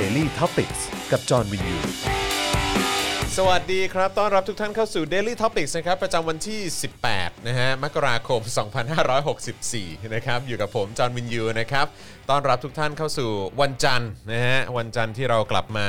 Daily t o p i c กกับจอห์นวินยู สวัสดีครับ ต้อนรับทุกท่านเข้าสู่ Daily Topics นะครับ ประจำวันที่ 18 นะฮะ มกราคม 2564 นะครับ อยู่กับผม จอห์นวินยู นะครับ ต้อนรับทุกท่านเข้าสู่วันจันทร์นะฮะ วันจันทร์ที่เรากลับมา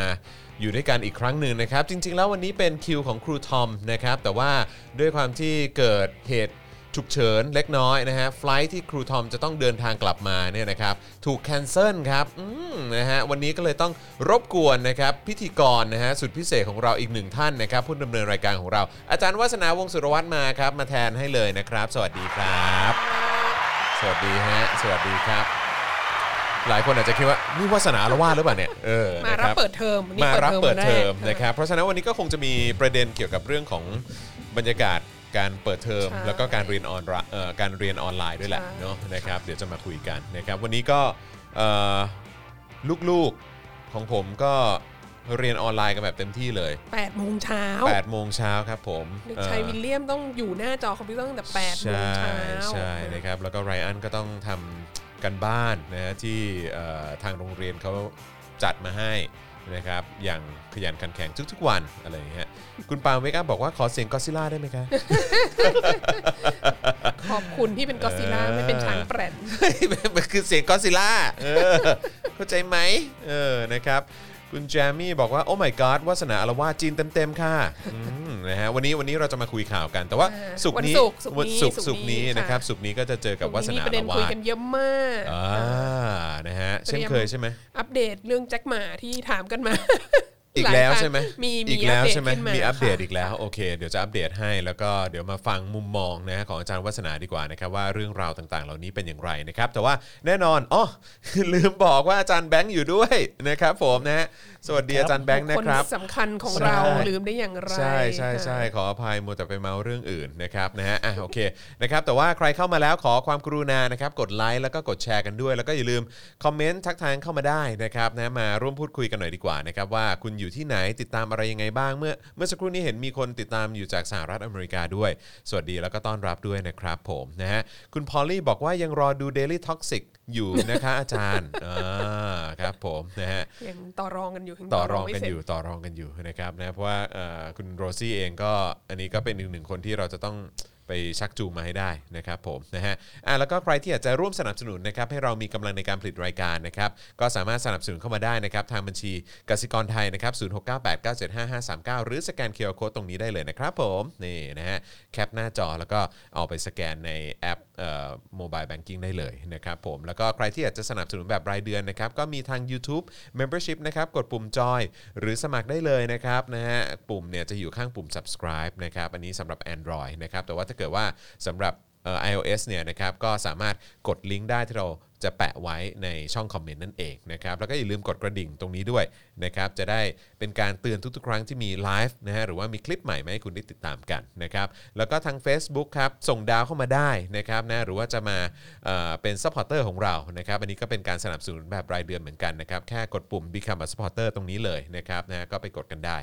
อยู่ด้วยกันอีกครั้งหนึ่งนะครับ จริง ๆ แล้ววันนี้เป็นคิวของครูทอมนะครับ แต่ว่าด้วยความที่เกิดเหตุ ฉุกเฉินเล็กน้อยนะฮะไฟลท์ที่ครูทอมจะต้องเดินทางกลับมาเนี่ยนะครับถูก cancel ครับอืมนะฮะวันนี้ก็เลยต้องรบกวนนะครับพิธีกรนะฮะสุดพิเศษของเราอีกหนึ่งท่านนะครับผู้ดำเนินรายการของเรา อาจารย์วัฒนาวงศ์สุรวัตรมาครับมาแทนให้เลยนะครับ สวัสดีครับ สวัสดีฮะสวัสดีครับ หลายคนอาจจะคิดว่านี่วาสนาละว่าดหรือเปล่าเนี่ยเออมานะครับเปิดเทอมวันนี้มารับเปิดเทอมวันแกนะครับเพราะฉะนั้นวันนี้ก็คงจะมีประเด็นเกี่ยวกับเรื่องของบรรยากาศ การเปิดเทอม ใช่แล้วก็การเรียนออนไลน์เอ่อการเรียนออนไลน์ด้วยแหละใช่ เนาะนะครับเดี๋ยวจะมาคุยกันนะครับวันนี้ก็เอ่อลูกๆของผมก็เรียนออนไลน์กันแบบเต็มที่เลยแปดโมงเช้า8โมงเช้าครับผมเด็กชายวิลเลียมต้องอยู่หน้าจอคอมพิวเตอร์ตั้งแต่แปดโมงใช่เช้า ใช่นะครับแล้วก็ไรอันก็ต้องทำกันบ้านนะฮะที่เอ่อทางโรงเรียนเขาจัดมาให้นะครับอย่าง ขยันขันแข็งทุกๆวันอะไรอย่างเงี้ยคุณปาล์มเวก้าบอกว่าขอเสียงก็ซิล่าได้ไหมคะขอบคุณที่เป็นกอซิล่าเออไม่เป็นช้างแปรนเฮ้ยมันคือเสียงก็ซิล่าเออเข้าใจไหมเออนะครับคุณแจมี่บอกว่า โอ้ my god วาสนาอารวาสจีนเต็ม ๆ ค่ะอืมนะฮะวันนี้วันนี้เราจะมาคุยข่าวกัน แต่ว่าอ่าสุกร์นี้วันศุกร์ศุกร์วันนี้ศุกร์ศุศุกกร์ร์นี้นี้ค่ะนะครับสุกร์นี้ก็จะเจอกับวาสมีนาประอาเด็รนวาคุยสกันเยอะมากอ่านะฮะเช่นเคยใช่ไหมอัปเดตเรื่องแจ็คหมาที่ถามกันมา อีกแล้วหายครั้งใช่ไหมมีอีกแล้วปเดตใช่ไหมขึ้นามีอัปเดตค่ะอีกแล้วโอเค เดี๋ยวจะอัปเดตให้แล้วก็เดี๋ยวมาฟังมุมมองนะฮะของอาจารย์วัฒนาดีกว่านะครับว่าเรื่องราวต่างๆ เหล่านี้เป็นอย่างไรนะครับ แต่ว่าแน่นอนอ๋อลืมบอกว่าอาจารย์แบงค์อยู่ด้วยนะครับผมนะฮะ สวัสดีอาจารย์แบงค์นะครับคนสำคัญของใช่เราลืมได้อย่างไร ใช่ใช่ใช่ค่ะขออภัยมัวแต่ไปเมาเรื่องอื่นนะครับนะฮะอะโอเคนะครับแต่ว่าใครเข้ามาแล้วขอความกรุณานะครับกดไลค์แล้วก็กดแชร์กันด้วย แล้วก็อย่าลืมคอมเมนต์ทักทายเข้ามาได้นะครับนะมาร่วมพูดคุยกันหน่อยดีกว่านะครับว่าคุณอยู่ที่ไหนติดตามอะไรยังไงบ้างเมื่อ เมื่อสักครู่นี้เห็นมีคนติดตามอยู่จากสหรัฐอเมริกาด้วย สวัสดีแล้วก็ต้อนรับด้วยนะครับผมนะฮะคุณพอลลี่บอกว่ายังรอดู Daily Toxic อยู่นะคะอาจารย์อ่าครับผมนะฮะยังต่อรองกันอยู่ยังต่อรองไม่กันเสร็จอยู่ต่อรองกันอยู่นะครับนะเพราะว่าเอ่อคุณโรซี่เองก็อันนี้ก็เป็นอีกหนึ่งคนที่เราจะต้องไปชักจูงมาให้ได้นะครับผมนะฮะอะแล้วก็ใครที่อยากจะร่วมสนับสนุนนะครับให้เรามีกำลังในการผลิตรายการนะครับก็สามารถสนับสนุนเข้ามาได้นะครับทางบัญชีกสิกรไทยนะครับ0698975539หรือสแกน QR Code ตรงนี้ได้เลยนะครับผมนี่นะฮะแคปหน้าจอแล้วก็เอาไปสแกนในแอป mobile banking ได้เลยนะครับผมแล้วก็ใครที่อยากจะสนับสนุนแบบรายเดือนนะครับก็มีทาง YouTube Membership นะครับกดปุ่มจอยหรือสมัครได้เลยนะครับนะฮะปุ่มเนี่ยจะอยู่ข้างปุ่ม subscribe นะครับอันนี้สำหรับ Android นะครับแต่ว่าถ้าเกิดว่าสำหรับ iOS เนี่ยนะครับก็สามารถกดลิงก์ได้ที่เราจะแปะไว้ในช่องคอมเมนต์นั่นเองนะครับแล้วก็อย่าลืมกดกระดิ่งตรงนี้ด้วยนะครับจะได้เป็นการเตือนทุกๆ ครั้งที่มีไลฟ์นะฮะหรือว่ามีคลิปใหม่มาให้คุณได้ติดตามกันนะครับแล้วก็ทาง Facebook ครับส่งดาวเข้ามาได้นะครับนะหรือว่าจะมาเอ่อเป็น supporter ของเรานะครับอันนี้ก็เป็นการสนับสนุนแบบรายเดือนเหมือนกันนะครับแค่กดปุ่ม Become a supporter ตรงนี้เลยนะครับนะก็ไปกดกันได้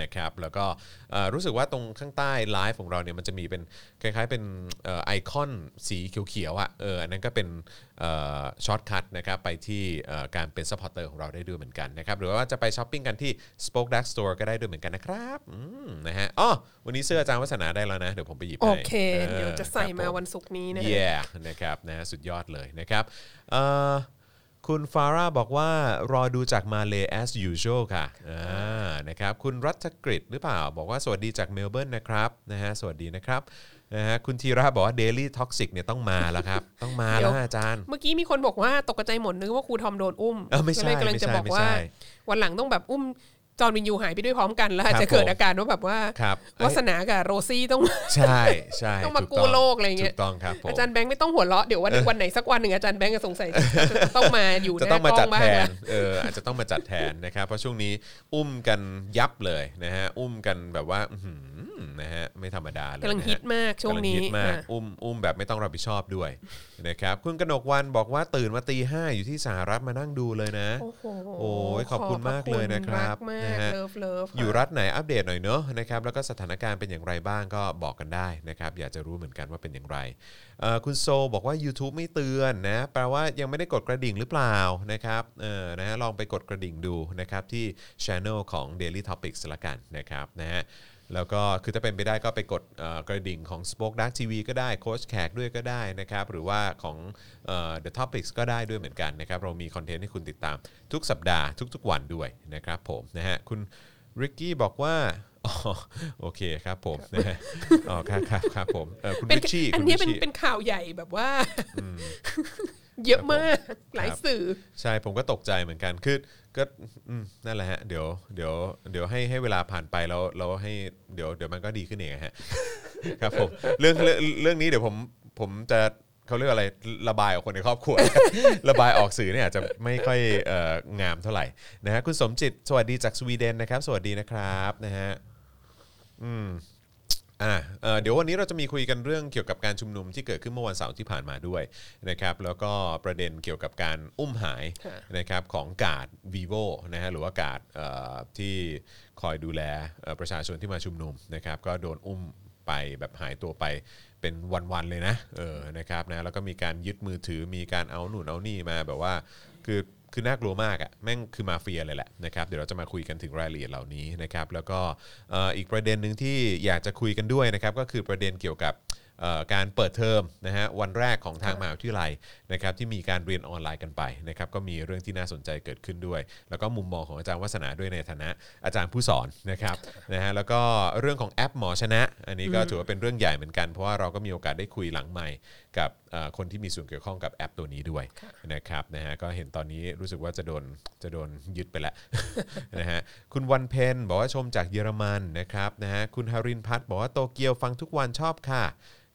นะครับแล้วก็เอ่อรู้สึกว่าตรงข้างใต้ไลฟ์ของเราเนี่ยมันจะมีเป็นคล้ายๆเป็นเอ่อไอคอนสีเขียวๆอะเอออันนั้นก็เป็น shortcut นะครับไปที่เอ่อการเป็น supporter ของเราได้ด้วยเหมือนกันนะครับหรือว่าจะไปช้อปปิ้งกันที่ SpokeDark Store ก็ได้ด้วยเหมือนกันนะครับอืมนะฮะอ๋อวันนี้เสื้ออาจารย์วัฒนาได้แล้วนะ เดี๋ยวผมไปหยิบให้ โอเค เดี๋ยวจะใส่ครับมาผวันศุกร์นี้นะฮะ yeah นะครับนะฮะสุดยอดเลยนะครับเอ่อ คุณฟาร่าบอกว่ารอดูจากมาเล as usual ค่ะอ่านะครับคุณรัฐกฤษหรือเปล่า บอกว่าสวัสดีจากเมลเบิร์นนะครับนะฮะสวัสดีนะครับนะฮะคุณธีระบอกว่า Daily Toxic เนี่ยต้องมาแล้วครับ ต้องมาแล้วฮะอาจารย์ เมื่อกี้มีคนบอกว่าตกใจหมดนึกว่าครูทอมโดนอุ้มเออไม่ใช่ก็เลยกำลังจะไม่ใช่บอกไม่ว่าใช่วันหลังต้องแบบอุ้ม จอห์นวินยูหายไปด้วยพร้อมกันแล้วอาจครับจะเกิดผมอาการว่าแบบว่าครับวาสนากับโรซี่ต้องใช่ใช่ต้องมาถูกู้โลกอะไรเงี้ยถูกต้องครับผมอาจารย์แบงค์ไม่ต้องหัวเราะเดี๋ยววันวันไหนสักวันหนึ่งอาจารย์แบงค์จะสงสัยจะต้องมาอยู่หจะน้าต้องมากล้จัอดงบ้าแทงนแล้วเอออาจจะต้องมาจัดแทนนะครับเพราะช่วงนี้อุ้มกันยับเลยนะฮะอุ้มกันแบบว่าอื้อหือนะฮะไม่ธรรมดาเลยกำลังนะฮะฮิตมากช่วงนี้กำลัฮิตมากอะอุ้มอุ้มแบบไม่ต้องรับผิดชอบด้วย นะครับคุณกนกวันบอกว่าตื่นมาตีห้าอยู่ที่สหรัฐมานั่งดูเลยนะ โอ้โหโอ้ยขอบคุณมากเลยนะครับขอพะณนะมากฮะ love love อยู่รัฐไหนอัปเดตหน่อยเนอะนะครับแล้วก็สถานการณ์เป็นอย่างไรบ้างก็บอกกันได้นะครับอยากจะรู้เหมือนกันว่าเป็นอย่างไรเอ่อคุณโซบอกว่า YouTube ไม่เตือนนะแปลว่ายังไม่ได้กดกระดิ่งหรือเปล่านะครับเออนะฮะลองไปกดกระดิ่งดูนะครับที่ Channel ของ Daily Topics ละกันนะครับนะฮะ แล้วก็คือถ้าเป็นไปได้ก็ไปกดเอ่อกระดิ่งของ Spoke Dark TV ก็ได้โค้ชแขกด้วยก็ได้นะครับ หรือว่าของเอ่อ The Topics ก็ได้ด้วยเหมือนกันนะครับ เรามีคอนเทนต์ให้คุณติดตามทุกสัปดาห์ทุกๆวันด้วยนะครับผมนะฮะคุณริกกี้บอกว่าอ๋อโอเคครับผมนะฮะอ๋อครับครับครับผมเออคุณเป็นริชชี่อันคุณเนี้ริยชเป็นชี่เป็นข่าวใหญ่แบบว่า เยอะมากหลายสื่อ ใช่ผมก็ตกใจเหมือนกันคือก็อืมนั่นแหละฮะเดี๋ยวเดี๋ยวเดี๋ยวให้ให้เวลาผ่านไปแล้วเราให้เดี๋ยวเดี๋ยวมันก็ดีขึ้นเองอะฮะครับผมเรื่องเรื่องเรื่องนี้เดี๋ยวผมผมจะเขาเรียกอะไรระบายออกคนในครอบครัว ระบายออกสื่อเนี่ยอาจจะไม่ค่อยเอ่องามเท่าไหร่นะฮะคุณสมจิต สวัสดีจากสวีเดนนะครับ สวัสดีนะครับนะฮะอืม อ่าเอ่อเดี๋ยววันนี้เราจะมีคุยกันเรื่องเกี่ยวกับการชุมนุมที่เกิดขึ้นเมื่อวันเสาร์ที่ผ่านมาด้วยนะครับแล้วก็ประเด็นเกี่ยวกับการอุ้มหายค่ะนะครับของกาด vivo นะฮะหรือว่ากาดเอ่อที่คอยดูแลเอ่อประชาชนที่มาชุมนุมนะครับก็โดนอุ้มไปแบบหายตัวไปเป็นวันๆเลยนะเออนะครับนะแล้วก็มีการยึดมือถือมีการเอาหนุนเอานี่มาแบบว่าคือ คือน่ากลัวมากอะ่ะแม่งคือมาเฟียเลยแหละนะครับเดี๋ยวเราจะมาคุยกันถึงรายละเอียดเหล่านี้นะครับแล้วก็อีกประเด็นหนึ่งที่อยากจะคุยกันด้วยนะครับก็คือประเด็นเกี่ยวกับการเปิดเทอมนะฮะวันแรกของทางมหาวิทยาลัยนะครับที่มีการเรียนออนไลน์กันไปนะครับก็มีเรื่องที่น่าสนใจเกิดขึ้นด้วย แล้วก็มุมมองของอาจารย์วัฒนาด้วยในฐานะอาจารย์ผู้สอนนะครับนะฮะแล้วก็เรื่องของแอปหมอชนะ อันนี้ก็ถือว่าเป็นเรื่องใหญ่เหมือนกันเพราะว่าเราก็มีโอกาสได้คุยหลังใหม่กับเอ่อคนที่มีส่วนเกี่ยวข้องกับแอปตัวนี้ด้วยนะครับนะฮะก็เห็นตอนนี้รู้สึกว่าจะโดนจะโดนยึดไปแล้วนะฮะคุณวันเพนบอกว่าชมจากเยอรมันนะครับนะฮะคุณฮารินพัฒน์บอกว่าโตเกียวฟังทุกวันชอบค่ะ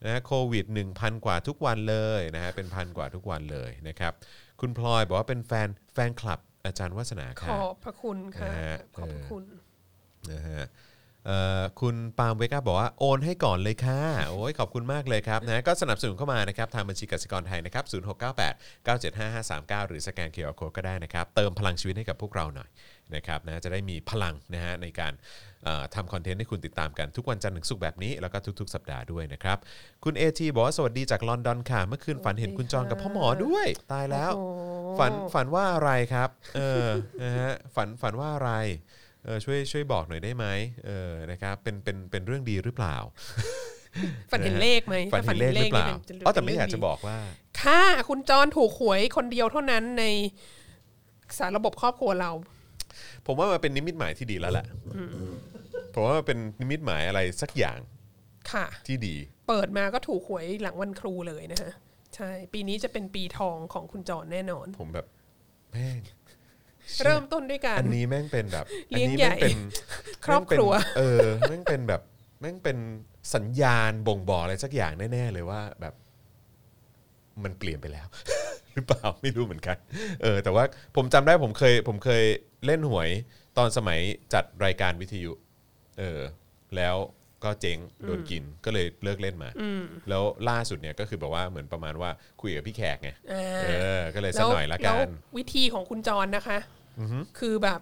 นะฮะโควิด 1,000 กว่าทุกวันเลยนะฮะเป็นพันกว่าทุกวันเลยนะครับคุณพลอยบอกว่าเป็นแฟนแฟนคลับอาจารย์วัฒนาขค่ะอบพระคุณค่ะนะฮะขอบพระคุณนะฮะเอ่อ คุณปาล์มเวก้าบอกว่าโอนให้ก่อนเลยค่ะ โอ้ยขอบคุณมากเลยครับนะก็สนับสนุนเข้ามานะครับทางบัญชีกสิกรไทยนะครับ0698 975 539หรือสแกน QR Code ก็ได้นะครับ เติมพลังชีวิตให้กับพวกเราหน่อยนะครับนะจะได้มีพลังนะฮะในการเอ่อทำ content ให้คุณติดตามกันทุกวันจันทร์ถึงศุกร์แบบนี้ แล้วก็ทุก ๆ สัปดาห์ด้วยนะครับ คุณเอทีบอกว่าสวัสดีจากลอนดอนค่ะ เมื่อคืนฝันเห็นคุณจอห์นกับพ่อหมอด้วย ตายแล้วโอ้โหฝันฝันว่าอะไรครับเออนะฮะฝันฝันว่าอะไร เออช่วยช่วยบอกหน่อยได้ไหมเออนะครับเป็นเป็นเป็นเรื่องดีหรือเปล่าฝันเห็นเลขไหมฝันเห็นเลขหรือเปล่านี่ป็นอ๋อแต่ไม่อยากเป็นจะเรื่งดีบอกว่า ค่ะ คุณจรถูกหวยคนเดียวเท่านั้นในสารระบบครอบครัวเรา ผมว่ามันเป็นนิมิตหมายที่ดีแล้วแหละผมว่ามันเป็นนิมิตหมายอะไรสักอย่างค่ะ ที่ดี เปิดมาก็ถูกหวยหลังวันครูเลยนะฮะใช่ ปีนี้จะเป็นปีทองของคุณจรแน่นอน ผมแบบแม่ง เริ่มต้นด้วยการอันนี้แม่งเป็นแบบเลี้ยงอันนี้ใหญ่แม่งเป็นครอบครัวแม่งเป็นเออแม่งเป็นแบบแม่งเป็นสัญญาณบ่งบอกอะไรสักอย่างแน่ๆเลยว่าแบบ มันเปลี่ยนไปแล้ว หรือเปล่าไม่รู้เหมือนกัน เออ แต่ว่าผมจำได้ผมเคย ผมเคยเล่นหวยตอนสมัยจัดรายการวิทยุ เออ แล้วก็เจ๊งโดนกินก็เลยเลิกเล่นมา แล้วล่าสุดเนี่ยก็คือแบบว่าเหมือนประมาณว่าคุยกับพี่แขกไงอ่าเออ ก็เลยสักหน่อยละกัแวนววิธีของคุณจรนะคะ คือแบบ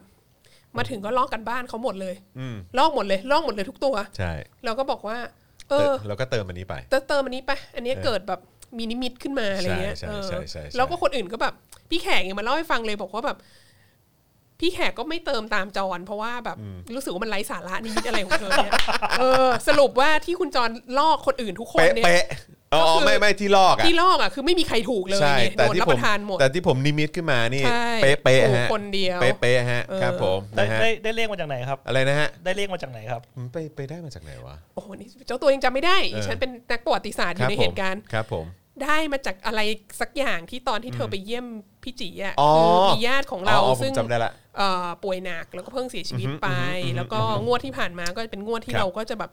มาถึงก็ลอกกันบ้านเขาหมดเลยอืมลอกหมดเลยลอกหมดเลยทุกตัว ใช่เราก็บอกว่า เออแล้วก็เติมอันนี้ไปเติมเติมอันนี้ไป อันเนี้ยเออเกิดแบบมีนิมิตขึ้นมาอะไรเงี้ยใช่เออใช่ใช่ใช่แล้วก็คนอื่นก็แบบ พี่แขกยังมาเล่าให้ฟังเลยบอกว่าแบบ พี่แขกก็ไม่เติมตามจรเพราะว่าแบบรู้สึกว่ามันไร้สาระนิมิตอะไรของเธอเนี่ยเออ สรุปว่าที่คุณจรลอกคนอื่นทุกคนเป๊ะเนี่ยเป๊ะ อ๋อก็คือไม่ไม่ที่ลอกอะ ที่ลอกอะคือไม่มีใครถูกเลยใช่ไงแต่โดนที่รับผปมระทานหมด แต่ที่ผมนิมิตขึ้นมานี่ใช่เป๊ะเป๊ะถูกฮะคนเดียวเป๊ะเป๊ะฮะเออ ครับผมได้นะฮะได้ได้เลขมาจากไหนครับ อะไรนะฮะได้เลขมาจากไหนครับ มันไปไปได้มาจากไหนวะ โอ้โหนี่เจ้าตัวยังจำไม่ได้เออ ฉันเป็นนักประวัติศาสตร์อยู่ในผมเหตุการณ์ ครับผม ได้มาจากอะไรสักอย่างที่ตอนที่เธอไปเยี่ยมพี่จีอะอ๋อ คือมีญาติของเราอ๋อผมซึ่งจำได้ละ เอ่อป่วยหนักแล้วก็เพิ่งเสียชีวิตไปแล้วก็งวดที่ผ่านมาก็เป็นงวดที่ครับ เราก็จะแบบ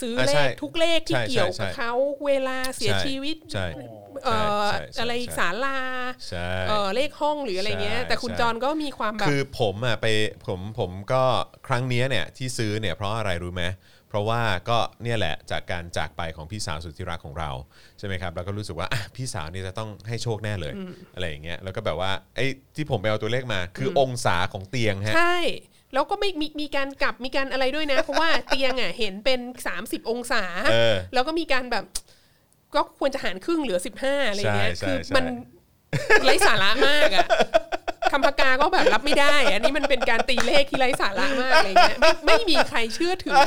ซื้ออ่าเลใช่ขทุกเลขที่ใช่เกี่ยวใช่กับใช่เขาเวลาเสียใช่ชีวิตใช่เอ่อใช่ใช่อะไรใช่ศาลาใช่เอ่อเลขห้องหรืออะไรเงี้ยใช่แต่คุณใช่จรก็มีความแบบคือผมอะไปผมผมก็ครั้งเนี้ยเนี่ยที่ซื้อเนี่ยเพราะอะไรรู้ไหมเพราะว่าก็เนี่ยแหละจากการจากไปของพี่สาวสุดที่รักของเราใช่ไหมครับแล้วก็รู้สึกว่าอะพี่สาวนี่จะต้องให้โชคแน่เลยอะไรอย่างเงี้ยแล้วก็แบบว่าไอ้ที่ผมไปเอาตัวเลขมา คืออองศาของเตียงฮะใช่ แล้วก็ไม่มีมีการกลับมีการอะไรด้วยนะ เพราะว่าเตียงอะเห็นเป็น 30 องศา เออ แล้วก็มีการแบบ ก็ควรจะหารครึ่งเหลือ 15อะไรเงี้ยใช่ใช่คือใช่มันไร้สาระมากอะ คำพกาก็แบบรับไม่ได้ อันนี้มันเป็นการตีเลขที่ไร้สาระมากอะไรเงี้ยไม่ไม่มีใครเชื่อถือ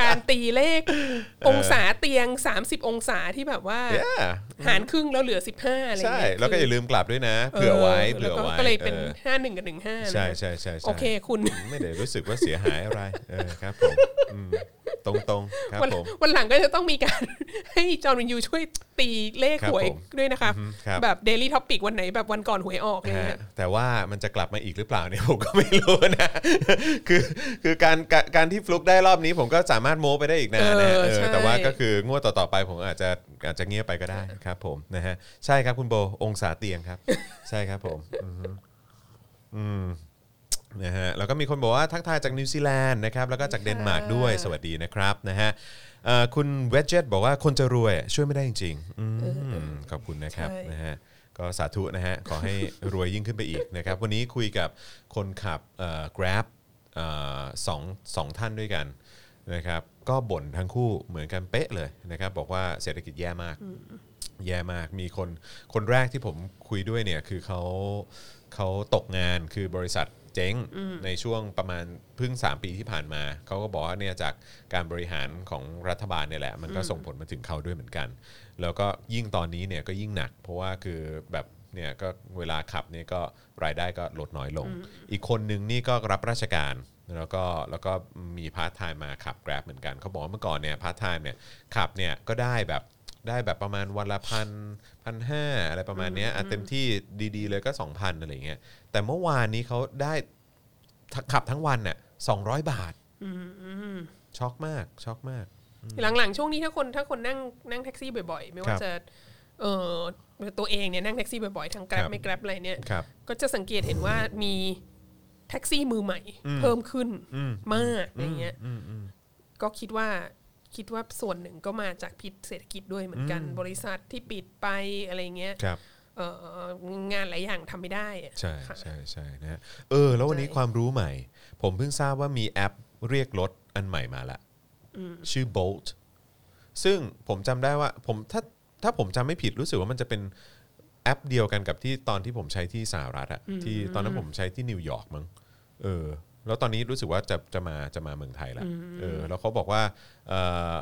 การตีเลของศาเตียง 30 องศาที่แบบว่า Yeah หารครึ่งแล้วเหลือ 15อะไรใช่เงี้ยแล้วก็อย่าลืมกลับด้วยนะ เผื่อไว้เผื่อแล้วก็ไว้ก็เลยเป็น ออห้าหนึ่งกับหนึ่งห้าใช่ใช่ใช่ใช่โอเคคุณ ไม่ได้รู้สึกว่าเสียหายอะไรเออครับผมอืมตรงตรงๆครับวันผม วันหลังก็จะต้องมีการ ให้จอห์นวิญญูช่วยตีเลขครับหวยผมด้วยนะคะ อือฮึครับ แบบ daily topic วันไหนแบบวันก่อนหวยออกเลยฮะเนี่ยแต่ว่ามันจะกลับมาอีกหรือเปล่าเนี่ยผมก็ไม่รู้นะ คือคือการการการที่ฟลุกได้รอบนี้ผมก็สามารถโม้ไปได้อีกนานนะฮะเออเออใช่ แต่ว่าก็คืองวดต่อๆไปผมอาจจะอาจจะเงียบไปก็ได้ครับ ผมนะฮะใช่ครับคุณโบองศาเตียงครับ ใช่ครับผมอือฮึอืมนะฮะแล้วก็มีคนบอกว่าทักทายจากนิวซีแลนด์นะครับแล้วก็จากเดนมาร์กด้วยสวัสดีนะครับนะฮะเอ่อคุณเวจเจตบอกว่าคนจะรวยช่วยไม่ได้จริงๆอืมขอบคุณนะครับใช่นะฮะ ก็สาธุนะฮะ ขอให้รวยยิ่งขึ้นไปอีกนะครับ วันนี้คุยกับคนขับเอ่อ Grab เอ่อสองสองท่านด้วยกันนะครับ ก็บ่นทั้งคู่เหมือนกันเป๊ะเลยนะครับ บอกว่าเศรษฐกิจแย่มาก แย่มาก มีคนคนแรกที่ผมคุยด้วยเนี่ยคือเขาเขาตกงานคือบริษัทเจ๊งในช่วงประมาณเพิ่ง 3 ปีที่ผ่านมา เขาก็บอกว่าเนี่ยจากการบริหารของรัฐบาลเนี่ยแหละ มันก็ส่งผลมาถึงเขาด้วยเหมือนกัน แล้วก็ยิ่งตอนนี้เนี่ยก็ยิ่งหนัก เพราะว่าคือแบบเนี่ยก็เวลาขับเนี่ยก็รายได้ก็ลดน้อยลง อีกคนนึงนี่ก็รับราชการแล้วก็แล้วก็มีพาร์ทไทม์มาขับ Grab เหมือนกันเขาบอกว่าเมื่อก่อนเนี่ยพาร์ทไทม์เนี่ยขับเนี่ยก็ได้แบบได้แบบประมาณวันละพันพันห้าอะไรประมาณเนี้ยอะเต็มที่ดีๆ เลยก็ 2,000อะไรเงี้ยแต่เมื่อวานนี้เขาได้ขับทั้งวันเนี่ยสองบาทช็อกมากช็อกมาก หลังๆช่วงนี้ถ้าคนถ้าคนนั่งนั่งแท็กซี่บ่อย ๆ ไม่ว่ารับจะเออตัวเองเนี่ยนั่งแท็กซี่บ่อยๆทั้ง Grab ครับ ไม่ Grab อะไรเนี่ยครับก็จะสังเกตเห็นว่ามีแท็กซี่มือใหม่ เพิ่มขึ้นมากอย่างเงี้ยก็คิดว่าคิดว่าส่วนหนึ่งก็มาจากพิษเศรษฐกิจด้วยเหมือนกัน บริษัทที่ปิดไปอะไรเงี้ยครับเอ่องานหลายอย่างทำไม่ได้อะใช่ค่ะใช่ใช่นะฮะเออ แล้ววันนี้ใช่ความรู้ใหม่ ผมเพิ่งทราบว่ามีแอปเรียกรถอันใหม่มาละ ชื่อ Bolt ซึ่งผมจำได้ว่าผมถ้าถ้าผมจำไม่ผิดรู้สึกว่ามันจะเป็นแอปเดียวกันกับที่ตอนที่ผมใช้ที่สหรัฐอะที่ตอนนั้นผมใช้ที่นิวยอร์กมั้งเออแล้วตอนนี้รู้สึกว่าจะจะมาจะมาเมืองไทยแล้วเออแล้วเขาบอกว่าเออ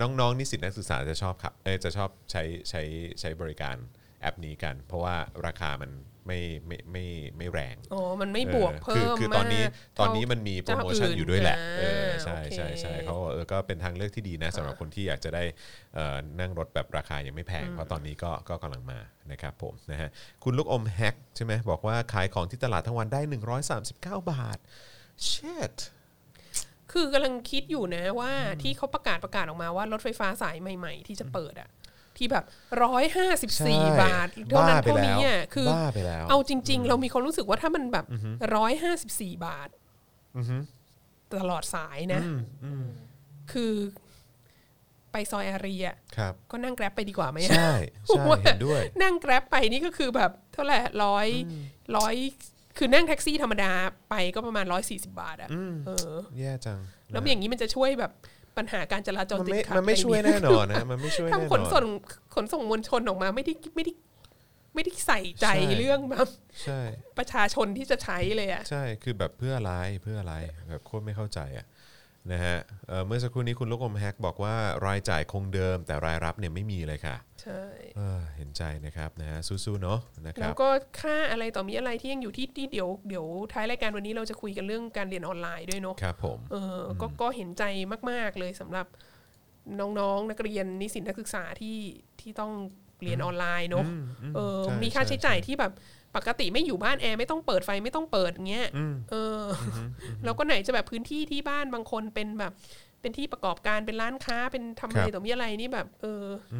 น้องๆนิสิตนักศึกษาจะชอบครับเอยจะชอบใช้ใช้ใช้บริการแอปนี้กัน เพราะว่าราคามัน ไม่ไม่ไม่ไม่แรงอ๋อมันไม่บวกออเพิ่มคือคือตอนนี้มากตอนนี้มันมีโปรโมชั่นเจ้าอื่นอยู่ด้วยแหละเอออ่าใช่ใช่โอเคใช่เขาบอกเออก็เป็นทางเลือกที่ดีนะสำหรับคนที่อยากจะได้เอ่อนั่งรถแบบราคายังไม่แพง เพราะตอนนี้ก็ก็กำลังมานะครับผมนะฮะคุณลูกอมแฮกใช่ไหมบอกว่าขายของที่ตลาดทั้งวันได้ 139 บาท shit คือกำลังคิดอยู่นะว่าที่เขาประกาศประกาศออกมาว่ารถไฟฟ้าสายใหม่ ๆ ที่จะเปิดอะ ที่แบบร้อยห้าสิบใช่สี่บาทเท่านั้นบ้าไปเท่านี้แล้วอะคือบ้าไปแล้วเอาจริง ๆ เรามีความรู้สึกว่าถ้ามันแบบร้อยห้าสิบสี่บาทตลอดสายนะคือไปซอยอารีอะครับก็นั่งแกร็บไปดีกว่าไหมอะใช่ใช่ว่าเห็นด้วย นั่งแกร็บไปนี่ก็คือแบบเท่าไหร่ร้อยร้อยคือนั่งแท็กซี่ธรรมดาไปก็ประมาณร้อยสี่สิบาทอะเออ แย่จัง แล้วอย่างนี้มันจะช่วยแบบ ปัญหาการจราจรมันติดไม่ขัดมันไม่อะรช่วยเงี้แน่นอนนะมันไม่ช่วยแน่นอนทำขนส่งขนส่งมวลชนออกมาไม่ได้ไม่ได้ไม่ได้ใส่ใจใช่เรื่องแบบใช่ประชาชนที่จะใช้เลยอะใช่คือแบบเพื่ออะไรเพื่ออะไรแบบโคตรไม่เข้าใจอะ นะฮะเอ่อเมื่อสักครู่นี้คุณลูกอมแฮกบอกว่ารายจ่ายคงเดิม แต่รายรับเนี่ยไม่มีเลยค่ะใช่เออเห็นใจนะครับนะฮะสู้ๆเนาะนะคแล้รัวบก็ค่าอะไรต่อมีอะไรที่ยังอยู่ที่ที่เดี๋ยวเดี๋ยวท้ายรายการวันนี้เราจะคุยกันเรื่องการเรียนออนไลน์ด้วยเนาะ ครับผม เอออก็ก็เห็นใจมาก ๆ เลยสำหรับน้องๆ นักเรียนนิสิตนักศึกษาที่ที่ต้องเรียนออนไลน์เนาะเออใช่มีค่าใช้จ่ายใช่ที่แบบ ปกติไม่อยู่บ้านแอร์ไม่ต้องเปิดไฟไม่ต้องเปิดเงี้ยเอออแล้วก็ไหนจะแบบพื้นที่ที่บ้านบางคนเป็นแบบ เป็นที่ประกอบการเป็นร้านค้าเป็นทำอะไรต่อมีอะไรนี่แบบ เอออ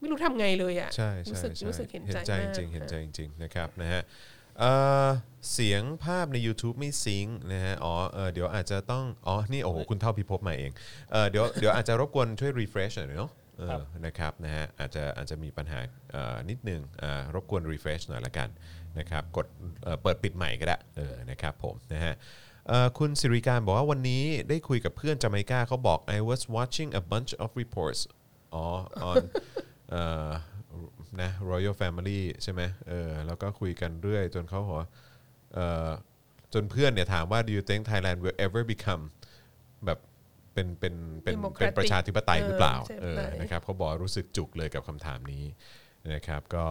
ไม่รู้ทำไงเลยอะใช่รู้ใช่สึกใช่รู้สึกเห็นใจจมากจริงๆเห็นใจจริงๆนะครับนะฮะเอ่อเสียงภาพใน YouTube ไม่ซิงค์นะฮะ อ๋อเออเดี๋ยวอาจจะต้อง อ๋อ นี่โอ้โห คุณเท่าพิภพมาเองเออเดี๋ยวเดี๋ยวอาจจะรบกวนช่วย refresh หน่อยเนาะเออนะครับนะฮะอาจจะอาจจะมีปัญหาเอ่อนิดนึงอ่ารบกวน refresh หน่อยละกัน นะครับกดเอ่อเปิดปิดใหม่ก็ได้เออนะครับผมนะฮะเอ่อคุณสิริการบอกว่าวันนี้ได้คุยกับเพื่อนจาเมกาเขาบอก I was watching a bunch of reports อ๋อ on เอ่อนะ Royal Family ใช่ไหมเออแล้วก็คุยกันเรื่อยจนเขาบอกว่าเอ่อจนเพื่อนเนี่ยถามว่า do you think Thailand will ever become แบบเป็นเป็นเป็น Democratic เป็นประชาธิปไตยหรือเปล่าเออเอใช่อนะครับเขาบอกรู้สึกจุกเลยกับคำถามนี้นะครับก็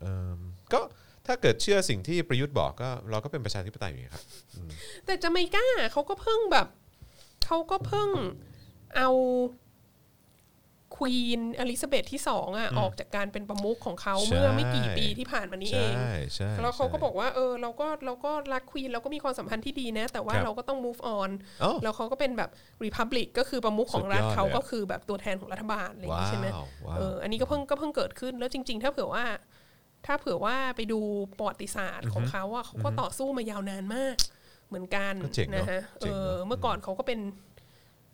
เอิ่มก็ ถ้าเกิดเชื่อสิ่งที่ประยุทธ์บอกก็ เราก็เป็นประชาธิปไตยอยู่ครับแต่จาเมกาเขาก็เพิ่งแบบเขาก็เพิ่งเอาควีนอลิซาเบธที่สองอะออกจากการเป็นประมุขของเขาใช่เมื่อไม่กี่ปีที่ผ่านมานี้เองใช่ใช่แล้วเขาก็ใช่บอกว่าเออเราก็เราก็รักควีนเราก็มีความสัมพันธ์ที่ดีนะ แต่ว่าครับเราก็ต้อง move on อ๋อแล้วเขาก็เป็นแบบรีพับลิกก็คือประมุขของรัฐสุดยอดเขาเลยอะก็คือแบบตัวแทนของรัฐบาลอะไรอย่างนี้ใช่ไหมว้าวว้าวเอออันนี้ก็เพิ่งก็เพิ่งเกิดขึ้นแล้วจริง ๆ ถ้าเผื่อว่า ถ้าเผื่อว่าไปดูประวัติศาสตร์ของเขาอะเขาก็ต่อสู้มายาวนานมาก เหมือนกันก็เจ๋งเนอะนะฮะเจ๋เองเนออะเมื่อก่อนเขาก็เป็น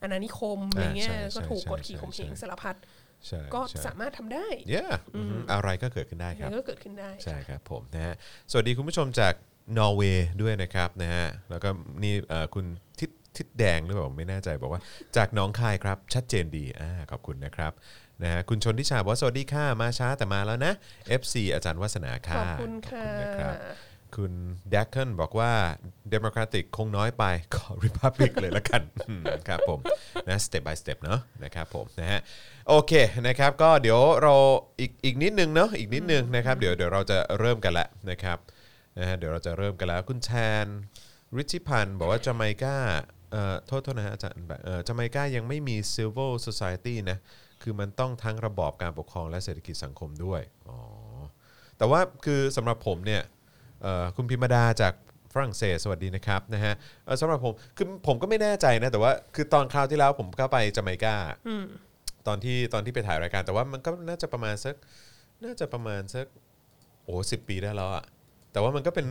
อาณานิคมอะไรเงี้ยอ่าใช่ก็ถูกใช่กดขี่ข่มเหงใช่สารพัดใช่ก็ใช่สามารถทำได้ yeah อือฮึอะไรก็เกิดขึ้นได้ครับแล้วก็เกิดขึ้นได้ใช่ครับผมนะฮะสวัสดีคุณผู้ชมจากนอร์เวย์ด้วยนะครับนะฮะแล้วก็นี่เอ่อคุณทิศทิศแดงหรือเปล่าไม่แน่ใจบอกว่า จากหน้องคายครับชัดเจนดีอ่าขอบคุณนะครับ นะฮะคุณชนทิชาบอกว่าสวัสดีค่ะมาช้าแต่มาแล้วนะ FC อาจารย์วัฒนาขค่ะอบคุณค่ะขอบณนะครับคุณแดกเกิลบอกว่า Democratic คงน้อยไปขอ Republic เลยละกันอืมครับผมนะ step by step เนอะนะครับผมนะฮะโอเคนะครับก็เดี๋ยวเราอีกอีกนิดนึงเนอะอีกนิดนึงนะครับเดี๋ยวเดี๋ยวเราจะเริ่มกันแล้วนะครับนะฮะเดี๋ยวเราจะเริ่มกันแล้วคุณแทนริชิพันธ์บอกว่าจาไมกาเอ่อโทษโทษนะฮะอาจารย์แบบเอ่อจาไมกายังไม่มี civil society นะ คือมันต้องทั้งระบอบการปกครองและเศรษฐกิจสังคมด้วยอ๋อแต่ว่าคือสำหรับผมเนี่ยเอ่อคุณพิมดาจากฝรั่งเศสสวัสดีนะครับนะฮะเอ่อสำหรับผมคือผมก็ไม่แน่ใจนะแต่ว่าคือตอนคราวที่แล้วผมก็ไปจาเมกาตอนที่ตอนที่ไปถ่ายรายการ แต่ว่ามันก็น่าจะประมาณสักน่าจะประมาณสักโอ้สิปีได้แล้วอะแต่ว่ามันก็เป็น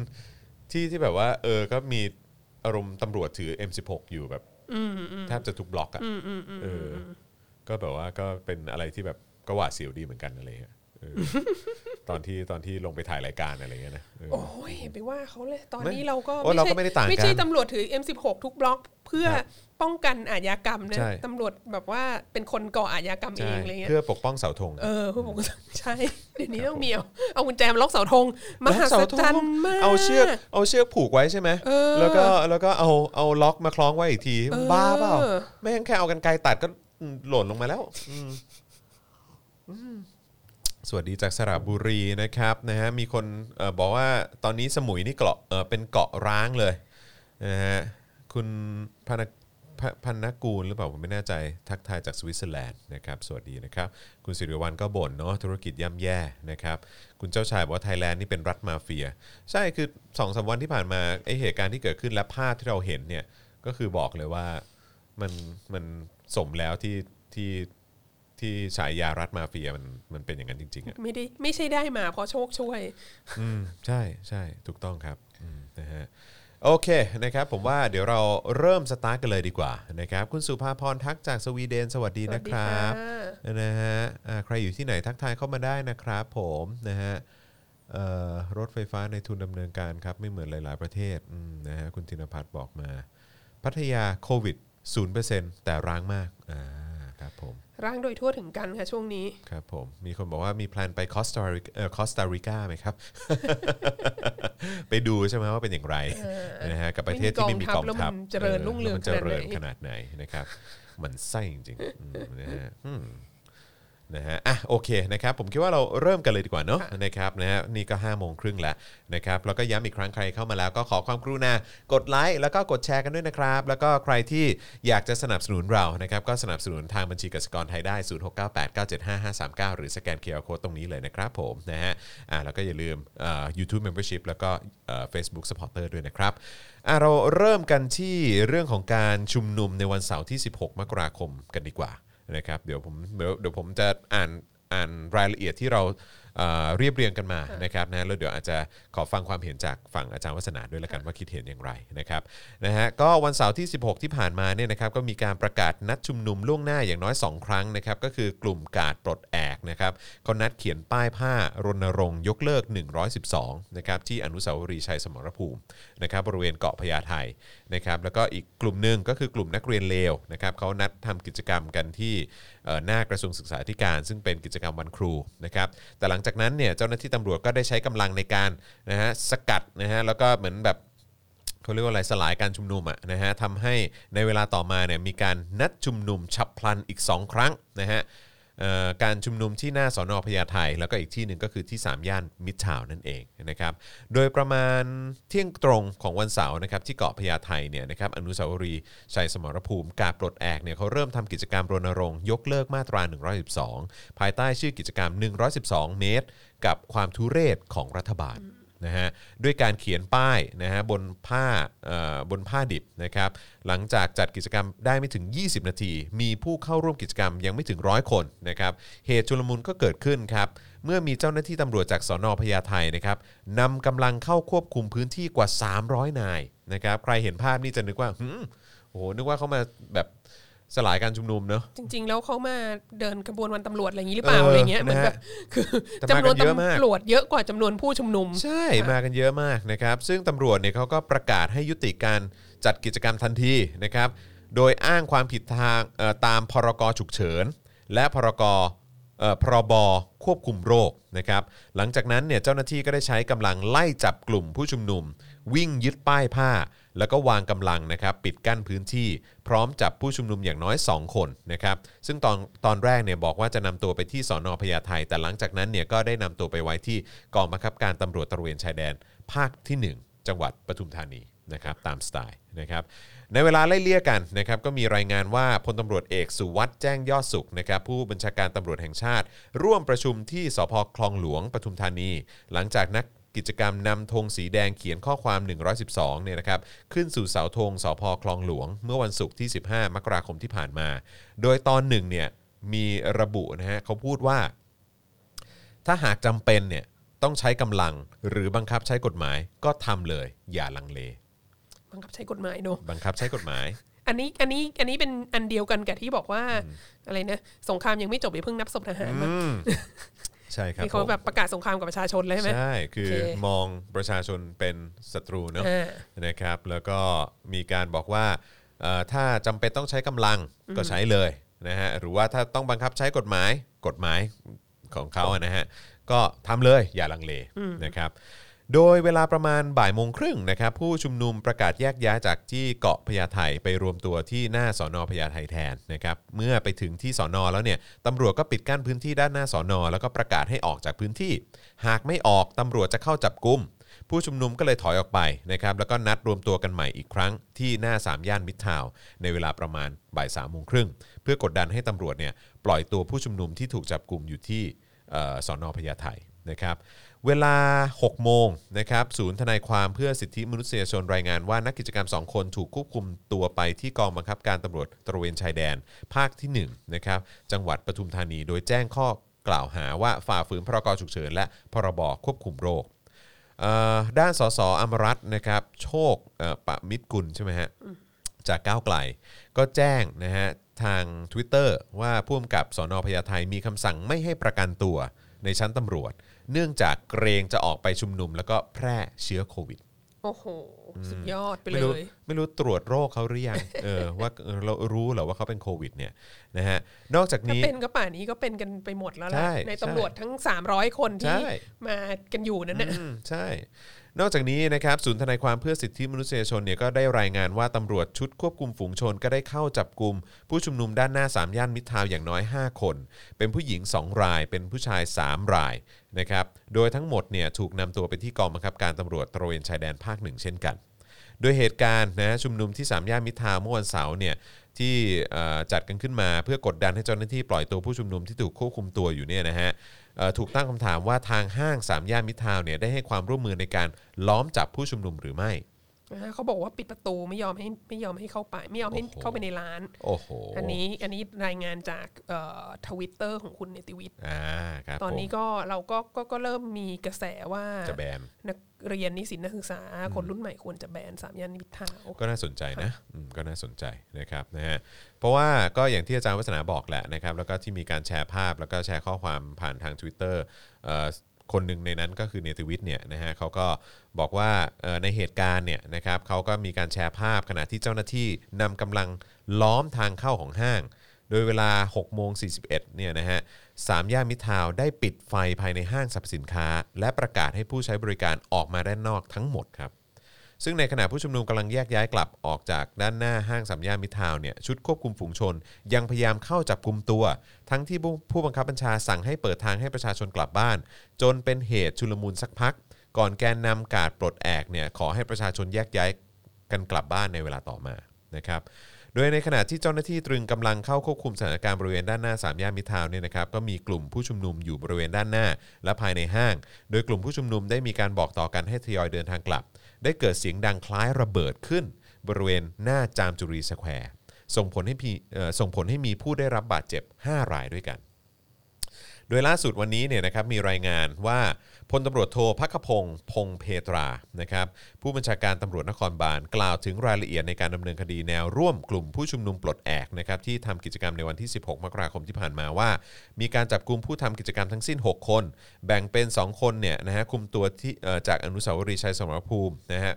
ที่ที่แบบว่า เออก็มีอารมณ์ตำรวจถือ M16 อยู่แบบแทบจะทุกบล็อกอะเออ ก็แบบว่าก็เป็นอะไรที่แบบก็หวาดเสียวดีเหมือนกันอะไรเงี้ยเออตอนที่ตอนที่ลงไปถ่ายรายการอะไรเงี้ยนะเออ โอ้ยอย่าไปว่าเขาเลยตอนไม่นี้เราก็โอ้เราก็ไม่ได้ต่างกันไม่ใช่ตำรวจถือ M16 ทุกบล็อกเพื่อครับป้องกันอาชญากรรมนะใช่ ตำรวจแบบว่าเป็นคนก่ออาชญากรรมเอใช่งอะไรเงี้ยเพื่อปกป้องเสาธง เออเพื่อผมก็ใช่เดี๋ยวนี้ต้องมีเอาเอากุญแจมาล็อกเสาธงมหัศเสาธจรงรย์มาก เอาเชือกเอาเชือกผูกไว้ใช่ไหมเออแล้วก็แล้วก็เอาเอาล็อกมาคล้องไว้อีกทีเออ บ้าเปล่าไม่งั้นแค่เอากันไกรตัดก็ หล่นลงมาแล้วอืมอืมสวัสดีจากสระบุรีนะครับนะฮะมีคนเอ่อบอกว่าตอนนี้สมุยนี่เกาะเออเป็นเกาะร้างเลยนะฮะคุณพนพพันนกูลหรือเปล่าผมไม่แน่ใจทักทายจากสวิตเซอร์แลนด์นะครับสวัสดีนะครับ คุณสิริวัลก็บ่นเนาะธุรกิจย่ำแย่นะครับคุณเจ้าชายบอกว่าไทยแลนด์นี่เป็นรัฐมาเฟีย ใช่คือสองสามวันที่ผ่านมาไอเหตุการณ์ที่เกิดขึ้นและภาพที่เราเห็นเนี่ยก็คือบอกเลยว่ามันมัน สมแล้วที่ที่ที่ฉายารัฐมาเฟียมันมันเป็นอย่างนั้นจริงๆอะไม่ได้ไม่ใช่ได้มาเพราะโชคช่วย อืมใช่ใช่ถูกต้องครับอืมนะฮะโอเคนะครับผมว่าเดี๋ยวเราเริ่มสตาร์ทกันเลยดีกว่านะครับคุณสุภาพรทักจากสวีเดน สวัสดีสวันะสดีครับค่ะนะฮะอ่าใครอยู่ที่ไหนทักทายเข้ามาได้นะครับผมนะฮะเอ่อรถไฟฟ้าในทุนดำเนินการครับ ไม่เหมือนหลาย ๆ ประเทศอืมนะฮะคุณธินพัฒน์บอกมา พัทยาโควิด 0%แต่ร้างมากอ่าครับผมร่างโดยทั่วถึงกันค่ะช่วงนี้ ครับผมมีคนบอกว่ามีแพลนไปคอสตาริกเอ่อคอสตาริกาไหมครับ ไปดูใช่ไหมว่าเป็นอย่างไรนะฮะกับประเทศที่ไม่มีกองแล้วทัมัพนเจริญรุ่งเรืองมันเจริญขขนาดไหนนาดไหนนะครับ มันไส้จริงๆอืมนะฮะอืม นะฮะอะโอเคนะครับผมคิดว่าเราเริ่มกันเลยดีกว่าเนาะนะครับนะฮะนี่ก็5้าโมงครึ่งแล้วนะครับแล้วก็ย้ำอีกครั้งใครเข้ามาแล้วก็ขอความกรุณากดไลค์แล้วก็กดแชร์กันด้วยนะครับ แล้วก็ใครที่อยากจะสนับสนุนเรานะครับก็สนับสนุนทางบัญชีกสิกรไทยได้ 0698975539 หรือสแกนเคอร์โคตตรงนี้เลยนะครับผมนะฮะอ่าแล้วก็อย่าลืมเอ่อ YouTube Membership แล้วก็เอ่อ Facebook Supporter ด้วยนะครับอะเราเริ่มกันที่เรื่องของการชุมนุมในวันเสาร์ที่ 16 มกราคมกันดีกว่า นะครับเดี๋ยวผมเดี๋ยวเดี๋ยวผมจะอ่านอ่านรายละเอียดที่เราเอ่อเรียบเรียงกันมานะครับนะแล้วเดี๋ยวอาจจะขอฟังความเห็นจากฝั่งอาจารย์วัฒนาด้วยละกันว่าคิดเห็นอย่างไรนะครับนะฮะก็วันเสาร์ที่ 16 ที่ผ่านมาเนี่ยนะครับก็มีการประกาศนัดชุมนุมล่วงหน้าอย่างน้อย 2 ครั้งนะครับก็คือกลุ่มกาดปลดแอกนะครับก็นัดเขียนป้ายผ้ารณรงค์ยกเลิก 112นะครับที่อนุสาวรีย์ชัยสมรภูมินะครับบริเวณเกาะพญาไทนะครับแล้วก็อีกกลุ่มหนึ่งก็คือกลุ่มนักเรียนเลวนะครับเขานัดทำกิจกรรมกันที่หน้ากระทรวงศึกษาธิการ ซึ่งเป็นกิจกรรมวันครูนะครับแต่หลังจากนั้นเนี่ยเจ้าหน้าที่ตำรวจก็ได้ใช้กำลังในการนะฮะสกัดนะฮะแล้วก็เหมือนแบบเขาเรียกว่าอะไรสลายการชุมนุมอะนะฮะทำให้ในเวลาต่อมาเนี่ยมีการนัดชุมนุมฉับพลันอีก 2 ครั้งนะฮะ การชุมนุมที่หน้าสอนอพญาไทแล้วก็อีกที่หนึ่งก็คือที่ 3 ย่านมิตรทาวนั่นเองนะครับโดยประมาณเที่ยงตรงของวันเสาร์นะครับที่เกาะพญาไทเนี่ยนะครับอนุสาวรีย์ชัยสมรภูมิการปลดแอกเนี่ยเขาเริ่มทำกิจกรรมรณรงค์ยกเลิกมาตรา 112 ภายใต้ชื่อกิจกรรม 112 เมตร กับความทุเรศของรัฐบาล นะฮะด้วยการเขียนป้ายนะฮะบนผ้าบนผ้าดิบนะครับหลังจากจัดกิจกรรมได้ไม่ถึง 20 นาที มีผู้เข้าร่วมกิจกรรมยังไม่ถึงร้อยคนนะครับเหตุชุลมุนก็เกิดขึ้นครับเมื่อมีเจ้าหน้าที่ตำรวจจากสอนอพญาไทนะครับนำกำลังเข้าควบคุมพื้นที่กว่า 300 นายนะครับใครเห็นภาพนี่จะนึกว่าหืมโอ้โหนึกว่าเขามาแบบ สลายการชุมนุมเนอะ จริง ๆ แล้วเขามาเดินขบวนวันตำรวจอะไรอย่างนี้หรือเปล่าเอออะไรเงี้ยเหมือนนะฮะแบบคือแต่จำมานกัวนนเยอะมาก ตำรวจเยอะกว่าจำนวนผู้ชุมนุม ใช่มากันเยอะมากนะครับ ซึ่งตำรวจเนี่ยเขาก็ประกาศให้ยุติการจัดกิจกรรมทันทีนะครับ โดยอ้างความผิดทางเอ่อตามพรกฉุกเฉิน และพรกเอ่อพรบควบคุมโรคนะครับ หลังจากนั้นเนี่ยเจ้าหน้าที่ก็ได้ใช้กำลังไล่จับกลุ่มผู้ชุมนุม วิ่งยึดป้ายผ้า แล้วก็วางกำลังนะครับปิดกั้นพื้นที่ พร้อมจับผู้ชุมนุมอย่างน้อย 2 คนนะครับซึ่งตอนตอนแรกเนี่ยบอกว่าจะนำตัวไปที่สอนอพญาไทแต่หลังจากนั้นเนี่ยก็ได้นำตัวไปไว้ที่กองบังคับการตำรวจตระเวนชายแดน ภาคที่1จังหวัดปทุมธานีนะครับตามสไตล์นะครับในเวลาไล่เลี่ยกันนะครับก็มีรายงานว่าพลตำรวจเอกสุวัสด์แจ้งยอดสุขนะครับผู้บัญชาการตำรวจแห่งชาติ ร่วมประชุมที่สพคลองหลวงปทุมธานี หลังจากนัก กิจกรรมนำธงสีแดงเขียนข้อความ 112เนี่ยนะครับขึ้นสู่เสาธงสพคลองหลวง เมื่อวันศุกร์ที่ 15 มกราคมที่ผ่านมา โดยตอนหนึ่งเนี่ยมีระบุนะฮะเขาพูดว่า ถ้าหากจำเป็นเนี่ยต้องใช้กำลังหรือบังคับใช้กฎหมายก็ทำเลย อย่าลังเล บังคับใช้กฎหมายเนอะบังคับใช้กฎหมาย อันนี้อันนี้อันนี้เป็นอันเดียวกันกับที่บอกว่าอะไรนะสงครามยังไม่จบอย่าเพิ่งนับศพทหารมาอืม ใช่ครับที่เขาผมแบบประกาศสงครามกับประชาชนเลยใช่ไหมใช่คือโอเคมองประชาชนเป็นศัตรูเนาะอ่านะครับแล้วก็มีการบอกว่าเอ่อถ้าจำเป็นต้องใช้กำลังก็ใช้เลยนะฮะหรือว่าถ้าต้องบังคับใช้กฎหมายกฎหมายของเขาอะนะฮะก็ทำเลยอย่าลังเลนะครับ โดยเวลาประมาณบ่ายโมงครึ่งนะครับผู้ชุมนุมประกาศแยกย้ายจากที่เกาะพญาไทไปรวมตัวที่หน้าสอนอพญาไทแทนนะครับเมื่อไปถึงที่สอนอแล้วเนี่ยตำรวจก็ปิดกั้นพื้นที่ด้านหน้าสอนอแล้วก็ประกาศให้ออกจากพื้นที่ หากไม่ออกตำรวจจะเข้าจับกุมผู้ชุมนุมก็เลยถอยออกไปนะครับแล้วก็นัดรวมตัวกันใหม่อีกครั้งที่หน้า3ย่านมิตรทาวในเวลาประมาณบ่ายสามโมงครึ่งเพื่อกดดันให้ตำรวจเนี่ยปล่อยตัวผู้ชุมนุมที่ถูกจับกลุ่มอยู่ที่ออสอนอพญาไทนะครับ เวลา 6 โมงนะครับศูนย์ทนายความเพื่อสิทธิมนุษยชนรายงานว่านักกิจกรรม 2 คนถูกควบคุมตัวไปที่กองบังคับการตำรวจตระเวนชายแดน ภาคที่1นะครับจังหวัดปทุมธานีโดยแจ้งข้อกล่าวหาว่าฝ่าฝืนพรกฉุกเฉินและพรบควบคุมโรคด้านสสอมรัตน์นะครับโชคปะมิตรกุลใช่ไหมฮะจากก้าวไกล ก็แจ้งนะฮะทาง Twitter ว่าผู้กำกับสอนอพญาไทมีคำสั่งไม่ให้ประกันตัวในชั้นตำรวจ เนื่องจากเกรงจะออกไปชุมนุม แล้วก็แพร่เชื้อโควิดโอ้โห สุดยอดไปไม่เลรู้ยไม่รู้ตรวจโรคเขาหรือยังเออว่าเออเรารู้เหรอว่าเขาเป็นโควิดเนี่ยนะฮะนอกจากถ้านี้เป็นก็ป่านนี้ก็เป็นกันไปหมดแล้วใช่ล่ะในตำรวจทั้ง 300 คนที่ใช่มากันอยู่นั่นน่ะอืมใช่ นอกจากนี้นะครับศูนย์ทนายความเพื่อสิทธิมนุษยชนเนี่ยก็ได้รายงานว่าตำรวจชุดควบคุมฝูงชนก็ได้เข้าจับกลุ่มผู้ชุมนุมด้านหน้า 3 ย่านมิตรทาวน์อย่างน้อย 5 คน เป็นผู้หญิง 2 ราย เป็นผู้ชาย 3 รายนะครับโดยทั้งหมดเนี่ยถูกนำตัวไปที่กองบังคับการตำรวจตระเวนชายแดนภาคหนึ่งเช่นกัน โดยเหตุการณ์นะชุมนุมที่3ย่านมิตรทาวน์เมื่อวันเสาร์เนี่ยที่จัดกันขึ้นมาเพื่อกดดันให้เจ้าหน้าที่ปล่อยตัวผู้ชุมนุมที่ถูกควบคุมตัวอยู่เนี่ยนะฮะ ถูกตั้งคำถามว่าทางห้างสามย่านมิตรทาวน์เนี่ยได้ให้ความร่วมมือในการล้อมจับผู้ชุมนุมหรือไม่ เขาบอกว่าปิดประตูไม่ยอมให้ไม่ยอมให้เข้าไป ไม่ยอมให้โอ้โหเข้าไปในร้านโอ้โหอันนี้อันนี้รายงานจากทวิตเตอร์ของคุณเนติวิทย์อ่าครับตอนนี้ผมก็เราก็ก็ก็เริ่มมีกระแสว่าจะแบนนักเรียนนิสิตนักศึกษาคนรุ่นใหม่ควรจะแบนสามย่านมิตรทาวน์ก็น่าสนใจนะอืมก็น่าสนใจนะครับนะฮะเพราะว่าก็อย่างที่อาจารย์วัฒนาบอกแหละนะครับ แล้วก็ที่มีการแชร์ภาพแล้วก็แชร์ข้อความผ่านทาง Twitter เอ่อ คนหนึ่งในนั้นก็คือเนติวิทย์เนี่ยนะฮะเขาก็บอกว่าในเหตุการณ์เนี่ยนะครับเขาก็มีการแชร์ภาพขณะที่เจ้าหน้าที่นำกำลังล้อมทางเข้าของห้าง โดยเวลา6โมง41เนี่ยนะฮะสามย่านมิทาวได้ปิดไฟภายในห้างสรรพสินค้า และประกาศให้ผู้ใช้บริการออกมาด้านนอกทั้งหมดครับ ซึ่งในขณะผู้ชุมนุมกำลังแยกย้ายกลับออกจากด้านหน้าห้างสามย่านมิตรทาวน์เนี่ยชุดควบคุมฝูงชน ยังพยายามเข้าจับกลุ่มตัว ทั้งที่ผู้ผู้บังคับบัญชาสั่งให้เปิดทางให้ประชาชนกลับบ้าน จนเป็นเหตุชุลมุนสักพัก ก่อนแกนนำการปลดแอกเนี่ยขอให้ประชาชนแยกย้ายกันกลับบ้านในเวลาต่อมานะครับโดยในขณะที่เจ้าหน้าที่ตรึงกำลังเข้าควบคุมสถานการณ์บริเวณด้านหน้าสามย่านมิตรทาวน์เนี่ยนะครับก็มีกลุ่มผู้ชุมนุมอยู่บริเวณด้านหน้า และภายในห้าง โดยกลุ่มผู้ชุมนุมได้มีการบอกต่อกันให้ทยอยเดินทางกลับ ได้เกิดเสียงดังคล้ายระเบิดขึ้น บริเวณหน้าจามจุรีสแควร์ส่งผลให้พี่ส่งผลให้มีผู้ได้รับบาดเจ็บ 5 รายด้วยกัน โดยล่าสุดวันนี้เนี่ยนะครับมีรายงานว่า พลตำรวจโทพักพงศ์พงเพตรานะครับผู้บัญชาการตำรวจนครบาลกล่าวถึงรายละเอียดในการดำเนินคดีแนวร่วมกลุ่มผู้ชุมนุมปลดแอกนะครับที่ทำกิจกรรมในวันที่ 16 มกราคมที่ผ่านมาว่า มีการจับกลุ่มผู้ทำกิจกรรมทั้งสิ้น 6 คน แบ่งเป็น 2 คนเนี่ยนะฮะคุมตัวที่จากอนุสาวรีย์ชัยสมรภูมินะฮะ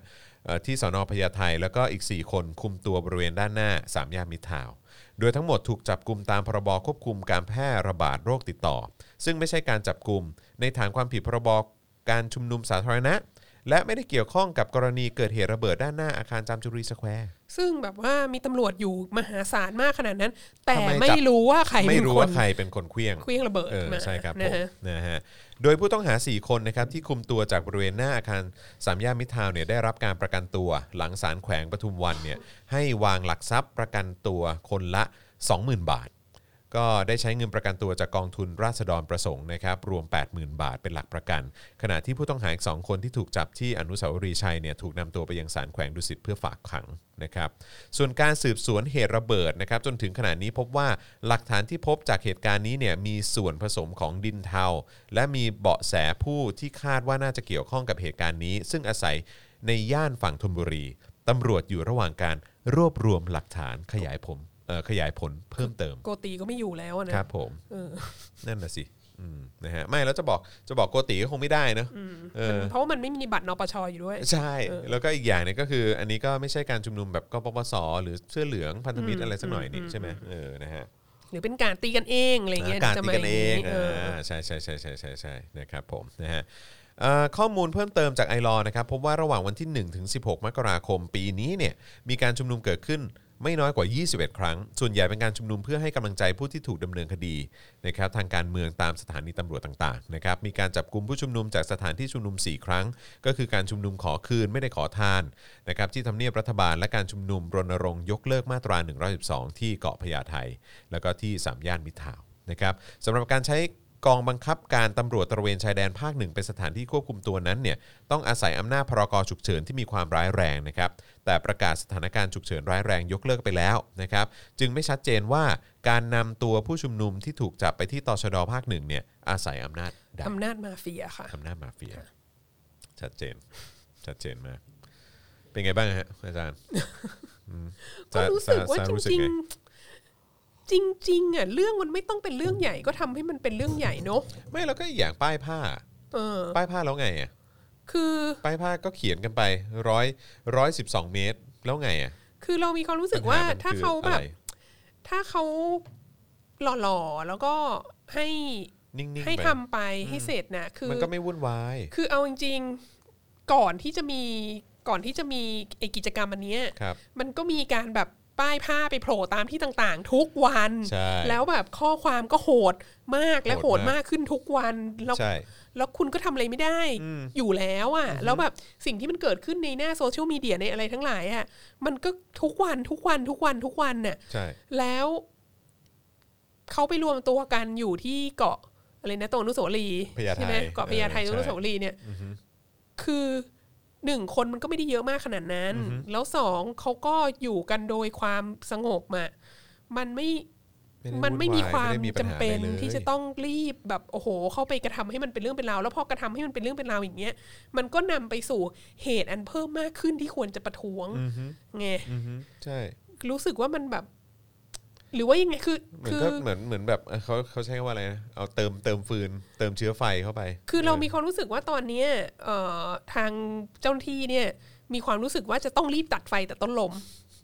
ที่สอนอพญาไทแล้วก็อีก 4 คนคุมตัวบริเวณด้านหน้าสามย่านมิตรทาวโดยทั้งหมดถูกจับกลุ่มตามพรบควบคุมการแพร่ระบาดโรคติดต่อ ซึ่งไม่ใช่การจับกลุ่มในฐานความผิดพรบการชุมนุมสาธารณะ และไม่ได้เกี่ยวข้องกับกรณีเกิดเหตุระเบิดด้านหน้าอาคารจามจุรีสแควร์ ซึ่งแบบว่ามีตำรวจอยู่มหาศาลมากขนาดนั้น แต่ทำไมไม่จับรู้ว่าใครไม่เป็นรู้คนว่าใครเป็นคนเขวี้ยงเครื่องระเบิดเออมาใช่ครับผนะมฮะนะฮะโดยผู้ต้องหา 4 คนนะครับที่คุมตัวจากบริเวณหน้าอาคารสามย่านมิตรทาวน์เนี่ยได้รับการประกันตัวหลังศาลแขวงปทุมวันเนี่ยให้วางหลักทรัพย์ประกันตัวคนละ 20,000 บาท ก็ได้ใช้เงินประกันตัวจากกองทุนราษฎรประสงค์นะครับรวม 80,000 บาทเป็นหลักประกัน ขณะที่ผู้ต้องหาอีกสองคนที่ถูกจับที่อนุสาวรีย์ชัยเนี่ยถูกนำตัวไปยังศาลแขวงดุสิตเพื่อฝากขังนะครับส่วนการสืบสวนเหตุระเบิดนะครับจนถึงขณะนี้พบว่าหลักฐานที่พบจากเหตุการณ์นี้เนี่ยมีส่วนผสมของดินเทา และมีเบาะแสผู้ที่คาดว่าน่าจะเกี่ยวข้องกับเหตุการณ์นี้ ซึ่งอาศัยในย่านฝั่งธนบุรีตำรวจอยู่ระหว่างการรวบรวมหลักฐานขยายผล ขยายผลเพิ่มเติม โกตีก็ไม่อยู่แล้วอะนะครับผมเออนั่นน่ะสิอืมนะฮะไม่แล้วจะบอกจะบอกโกติก็คงไม่ได้เนอะเออเพราะว่ามันไม่มีบัตรนปชอยู่ด้วย ใช่ แล้วก็อีกอย่างหนึงก็คือ อันนี้ก็ไม่ใช่การชุมนุมแบบกปปสหรือเสื้อเหลืองพันธมิตรอะไรสักหน่อยนี่ใช่ไหมเออนะฮะหรือเป็นการตีกันเองอะไรเงี้ยการจะตีมากันเองย่านี้เอออ่าใช่ใช่ใช่ใช่ใช่ใช่นะครับผมนะฮะเอ่อข้อมูลเพิ่มเติมจากไอรอนะครับพบว่าระหว่างวันที่ 1 ถึง 16 มกราคมปีนี้เนี่ยมีการชุมนุมเกิดขึ้น ไม่น้อยกว่า 21 ครั้ง ส่วนใหญ่เป็นการชุมนุมเพื่อให้กำลังใจผู้ที่ถูกดำเนินคดีนะครับทางการเมืองตามสถานีตำรวจต่างๆนะครับมีการจับกลุ่มผู้ชุมนุมจากสถานที่ชุมนุม 4 ครั้ง ก็คือการชุมนุมขอคืนไม่ได้ขอทานนะครับที่ทำเนียบรัฐบาลและการชุมนุมรณรงค์ยกเลิกมาตรา 112 ที่เกาะพญาไทแล้วก็ที่สามย่านมิตรทาวน์นะครับสำหรับการใช้ กองบังคับการตำรวจตระเวนชายแดนภาคหนึ่งเป็นสถานที่ควบคุมตัวนั้นเนี่ยต้องอาศัยอำนาจพรกฉุกเฉินที่มีความร้ายแรงนะครับแต่ประกาศสถานการณ์ฉุกเฉินร้ายแรงยกเลิกไปแล้วนะครับจึงไม่ชัดเจนว่าการนำตัวผู้ชุมนุมที่ถูกจับไปที่ตชดภาคหนึ่งเนี่ยอาศัยอำนาจใดอำนาจมาเฟียค่ะอำนาจมาเฟียชัดเจนชัดเจนมากเป็นไงบ้างฮะอาจารย์อืมก็รู้สึกว่าซจรู้สึกริงไๆ จริงๆอะเรื่องมันไม่ต้องเป็นเรื่องใหญ่ก็ทำให้มันเป็นเรื่องใหญ่เนอะไม่แล้วก็อีกอย่างป้ายผ้า เออ ป้ายผ้าแล้วไงอะคือ ป้ายผ้าก็เขียนกันไปร้อยร้อยสิบสองเมตรแล้วไงอะคือเรามีความรู้สึกว่าปัญหมันถ้าคือเขาแบบอะไรถ้าเขาหล่อๆ แล้วก็ให้นิ่งๆให้ไป ทำไปให้เสร็จน่ะคือ มันก็ไม่วุ่นวาย คือเอาจริงๆ ก่อนที่จะมีก่อนที่จะมีไอกิจกรรมอันเนี้ยครับ มันก็มีการแบบ ป้ายผ้าไปโผล่ตามที่ต่างๆ ทุกวัน ใช่แล้วแบบข้อความก็โหดมากและโหโหดดมาก มากขึ้นทุกวันแล้ว ใช่ แล้วคุณก็ทำอะไรไม่ได้อืม อยู่แล้วอะ่ะ แล้วแบบสิ่งที่มันเกิดขึ้นในหน้าโซเชียลมีเดียในอะไรทั้งหลายอะ่ะ มันก็ทุกวันทุกวันทุกวันทุกวันน่ะ ใช่ แล้วเขาไปรวมตัวกันอยู่ที่เกาะอะไรนะตรงอนุสาวรีย์พญาไทใช่ไหมเกาะพญาไทเออตรงอนุสาวรีย์เนี่ย คือ หนึ่งคนมันก็ไม่ได้เยอะมากขนาดนั้น แล้วสองเขาก็อยู่กันโดยความสงบอะมันไม่ไม่ได้มันไม่มีความวุ่นวายไม่ได้มีปัญจำหาเป็นอะไรเลยที่จะต้องรีบแบบโอ้โห เข้าไปกระทำให้มันเป็นเรื่องเป็นราวแล้วพอกระทำให้มันเป็นเรื่องเป็นราวอย่างเงี้ย มันก็นำไปสู่เหตุอันเพิ่มมากขึ้นที่ควรจะประท้วงไงอือฮึใช่ รู้สึกว่ามันแบบ หรือว่ายังไงคือเหมือนคือ ก็เหมือนเหมือนแบบเอ่อเขาเขาใช้คำว่าอะไรนะเอาเติมเติมฟืน เติมเชื้อไฟเข้าไปคือเรามีความรู้สึกว่าตอนเนี้ยเอ่อทางเจ้าหน้าที่เนี่ยมีความรู้สึกว่าจะต้องรีบตัดไฟแต่ต้นลม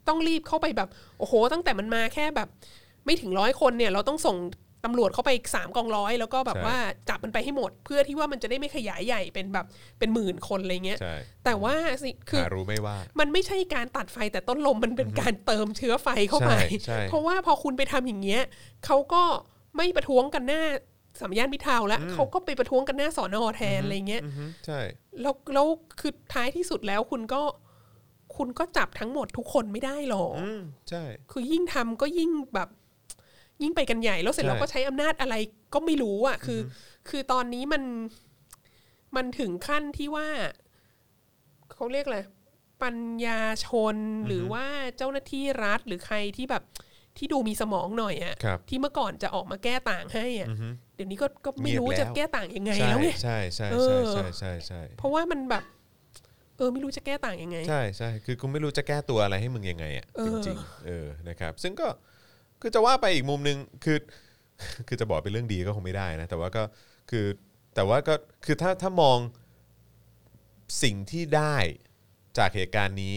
ต้องรีบเข้าไปแบบ โอ้โห ตั้งแต่มันมาแค่แบบ ไม่ถึงร้อยคนเนี่ย เราต้องส่ง ตำรวจเข้าไปสามกองร้อยแล้วก็แบบใช่ว่าจับมันไปให้หมด เพื่อที่ว่ามันจะได้ไม่ขยายใหญ่เป็นแบบเป็นหมื่นคนอะไรเงี้ยใช่แต่ว่าสิคือหารู้ไม่ว่า มันไม่ใช่การตัดไฟแต่ต้นลมมันเป็นการเติมเชื้อไฟเข้าไปใช่ใช่เพราะว่าพอคุณไปทำอย่างเงี้ยเขาก็ไม่ประท้วงกันหน้าสามย่านมิตรทาวน์แล้วเขาก็ไปประท้วงกันหน้าสอนอแทนอะไรเงี้ยอือฮึใช่แล้วแล้วคือท้ายที่สุดแล้วคุณก็คุณก็จับทั้งหมดทุกคนไม่ได้หรอกอืมใช่ คือยิ่งทำก็ยิ่งแบบ ยิ่งไปกันใหญ่แล้วเสร็จใช่เราก็ใช้อำนาจอะไรก็ไม่รู้อะคือ คือตอนนี้มันมันถึงขั้นที่ว่าเขาเรียกอะไรปัญญาชนหรือว่าเจ้าหน้าที่รัฐหรือใครที่แบบที่ดูมีสมองหน่อยอะครับที่เมื่อก่อนจะออกมาแก้ต่างให้อะเดี๋ยวนี้ก็ก็ไม่รู้เงียบแล้วจะแก้ต่างยังไงใช่แล้วไงใช่ใช่เอใช่อใช่ใช่ใช่เพราะว่ามันแบบ เออไม่รู้จะแก้ต่างยังไง ใช่ใช่คือกูไม่รู้จะแก้ตัวอะไรให้มึงยังไงอะเอจอริงๆเออนะครับ ซึ่งก็ คือจะว่าไปอีกมุมหนึ่งคือ คือจะบอกเป็นเรื่องดีก็คงไม่ได้นะ แต่ว่าก็คือแต่ว่าก็คือถ้าถ้ามองสิ่งที่ได้จากเหตุการณ์นี้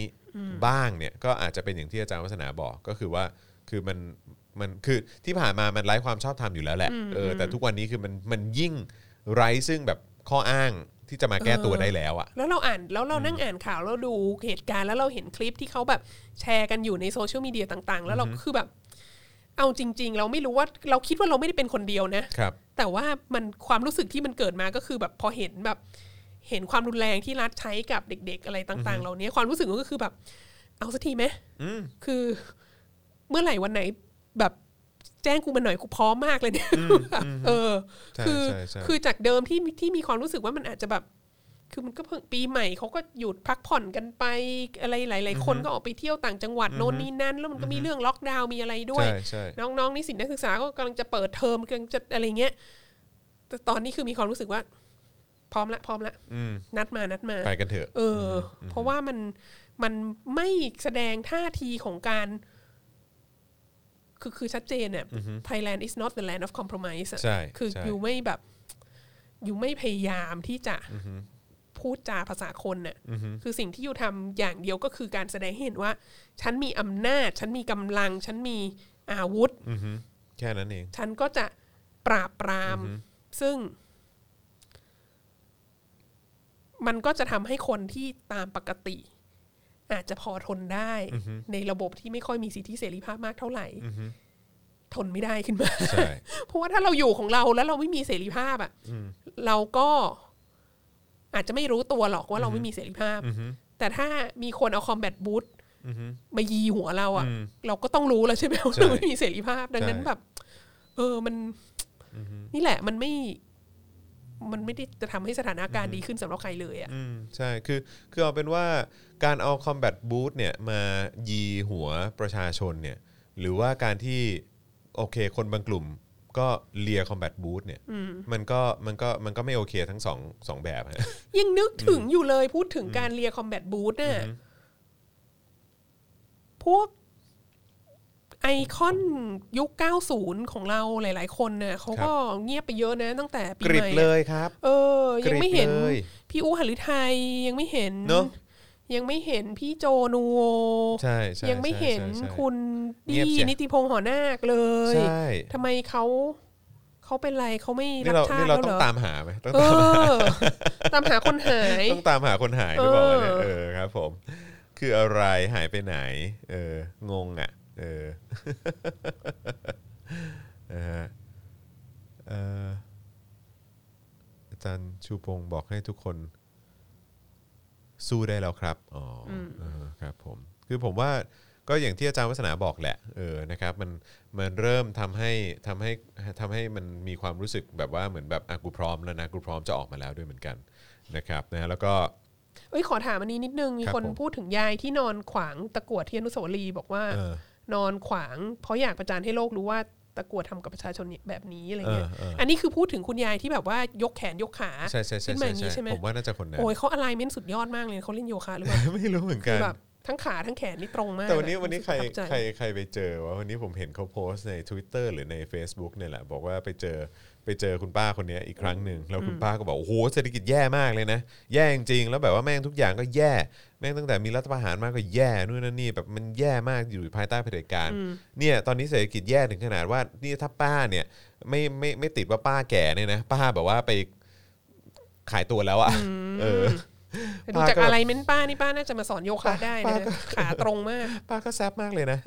บ้างเนี่ยก็อาจจะเป็นอย่างที่อาจารย์วัฒนาบอกก็คือว่าคือมันมันคือที่ผ่านมามันไร้ความชอบธรรมอยู่แล้วแหละเออแต่ทุกวันนี้คือมันมันยิ่งไร้ซึ่งแบบข้ออ้างที่จะมาแก้ตัวได้แล้วอะแล้วเราอ่านแล้วเรานั่งอ่านข่าวแล้วดูเหตุการณ์แล้วเราเห็นคลิปที่เขาแบบแชร์กันอยู่ในโซเชียลมีเดียต่าง ๆ แล้วเราคือแบบ เอาจริง ๆ เราไม่รู้ว่าเราคิดว่าเราไม่ได้เป็นคนเดียวนะครับ แต่ว่ามันความรู้สึกที่มันเกิดมาก็คือแบบพอเห็นแบบ เห็นความรุนแรงที่รัฐใช้กับเด็ก ๆ อะไรต่าง ๆ เหล่านี้ความรู้สึกก็คือแบบ เอาสักทีไหมอืมคือ เมื่อไหร่วันไหนแบบแจ้งกูมาหน่อยกูพร้อมมากเลยเนี่ยแบบเออใช่คือ ใช่ใช่ คือจากเดิมที่ที่มีความรู้สึกว่ามันอาจจะแบบ คือมันก็เพิ่งปีใหม่เขาก็หยุดพักผ่อนกันไปอะไรหลาย ๆ คนก็ออกไปเที่ยวต่างจังหวัดโน่นนี่นั่น แล้วมันก็มีเรื่องล็อกดาวน์มีอะไรด้วยใช่ใช่น้องๆนิสิตนักศึกษาก็กำลังจะเปิดเทอมกำลังจะอะไรเงี้ยแต่ตอนนี้คือมีความรู้สึกว่า พร้อมละพร้อมละอืมนัดมานัดมาไปกันเถอะเอออ เพราะว่ามันมันไม่แสดงท่าทีของการ คือคือชัดเจนเนี่ย Thailand is not the land of compromise อะใช่คือใช่อยู่ไม่แบบ อยู่ไม่พยายามที่จะ พูดจาภาษาคนเนี่ยคือสิ่งที่อยู่ทำอย่างเดียวก็คือการแสดงให้เห็นว่า ฉันมีอำนาจ ฉันมีกำลัง ฉันมีอาวุธอือฮึแค่นั้นเอง ฉันก็จะปราบปราม ซึ่ง มันก็จะทำให้คนที่ตามปกติ อาจจะพอทนได้ ในระบบที่ไม่ค่อยมีสิทธิเสรีภาพมากเท่าไหร่ทนไม่ได้ขึ้นมาใช่เพราะว่าถ้าเราอยู่ของเราแล้วเราไม่มีเสรีภาพอะเราก็ อาจจะไม่รู้ตัวหรอกว่าเราไม่มีเสรีภาพ แต่ถ้ามีคนเอาคอมแบทบูทมายีหัวเราอะอืมเราก็ต้องรู้แล้วใช่ไหมว่าใช่เราไม่มีเสรีภาพ ดังนั้นใช่แบบ เออมันนี่แหละมันไม่มันไม่ได้จะทำให้สถานการณ์ดีขึ้นสำหรับใครเลยอะอืมใช่คือคือเอาเป็นว่าการเอา combat boot เนี่ยมายีหัวประชาชนเนี่ย หรือว่าการที่โอเค คนบางกลุ่ม ก็เลีย combat boot เนี่ยมันก็มันก็มันก็ไม่โอเคทั้งสองสองแบบฮะยังนึกถึงอยู่เลยพูดถึงการเลียคอมแบทบูธน่ะพวกไอคอนยุค 90 ของเราหลาย ๆ คนเนี่ยเขาก็เงียบไปเยอะนะตั้งแต่ปีกใหริบม่เลอะยครับ เออ ยังไม่เห็นกริบเลยพี่อู้หฤทัยยังไม่เห็นเนอะ ยังไม่เห็นพี่โจนูโวใช่ใช่ยังไม่เห็นใช่ใช่คุณเงียบดีเสียนิติพงษ์หอนาคเลยใช่ทำไมเขาเขาเป็นไรเขาไม่นี่รัเรากชานี่ติเราแล้วต้เหอรงอตามหาไหมต้องเอตามหาอตามหาคนหายต้องตามหาคนหายหรือเปล่าวะเนี่ยเออเออครับ ผม คืออะไรหายไปไหน เอองงอะ เออนะฮะเอ่ออาจารย์ชูพงศ์บอกให้ทุกคน สู้ได้แล้วครับอ๋ออเออครับผมคือผมว่าก็อย่างที่อาจารย์วัฒนาบอกแหละเออนะครับมันมันเริ่มทำให้ทำให้ทำให้มันมีความรู้สึกแบบว่าเหมือนแบบอะกูพร้อมแล้วนะกูพร้อมจะออกมาแล้วด้วยเหมือนกันนะครับนะแล้วก็เอ้ยขอถามอันนี้นิดนึง มีครับคนผมพูดถึงยายที่นอนขวางตะกรวดที่อนุสาวรีย์บอกว่าเออนอนขวางเพราะอยากประจานให้โลกรู้ว่า ตะกรวดทำกับประชาชนแบบนี้อะไรเงี้ยเออเอออัอันนี้คือพูดถึงคุณยายที่แบบว่ายกแขนยกขาใช่ใช่ใช่ขึ้นมาใช่อย่างนี้ใช่ไหมผมว่าน่าจะคนนั้นโอ้ยเขาอะไรเม้นสุดยอดมากเลยเขาเล่นโยคะหรือเปล่าไม่รู้เหมือนคืกัอนแบบทั้งขาทั้งแขนนี่ตรงมาก แต่วันนี้อะวันนี้ใครสึกประทับใครใจใครไปเจอว่าวันนี้ผมเห็นเขาโพสต์ใน Twitter หรือใน Facebook เนี่ยแหละ บอกว่าไปเจอ ไปเจอคุณป้าคนเนี้ยอีกครั้งหนึ่งแล้วคุณป้าก็บอกโอ้โหเศรษฐกิจแย่มากเลยนะ แย่จริงๆแล้วแบบว่าแม่งทุกอย่างก็แย่ แม่งตั้งแต่มีรัฐประหารมาก็แย่นู่นนั่นนี่แบบมันแย่มากอยู่ภายใต้เผด็จการเนี่ยตอนนี้เศรษฐกิจแย่ถึงขนาดว่านี่ถ้าป้าเนี่ยไม่ไม่ไม่ติดว่าป้าแก่เนี่ยนะ ป้าแบบว่าไปขายตัวแล้วอะเออ แต่ดูจากป้าก็อะไรเม้นป้านี่ป้าน่าจะมาสอนโยคะได้ป้านะก็ขาตรงมาก ป้าก็แซบมากเลยนะ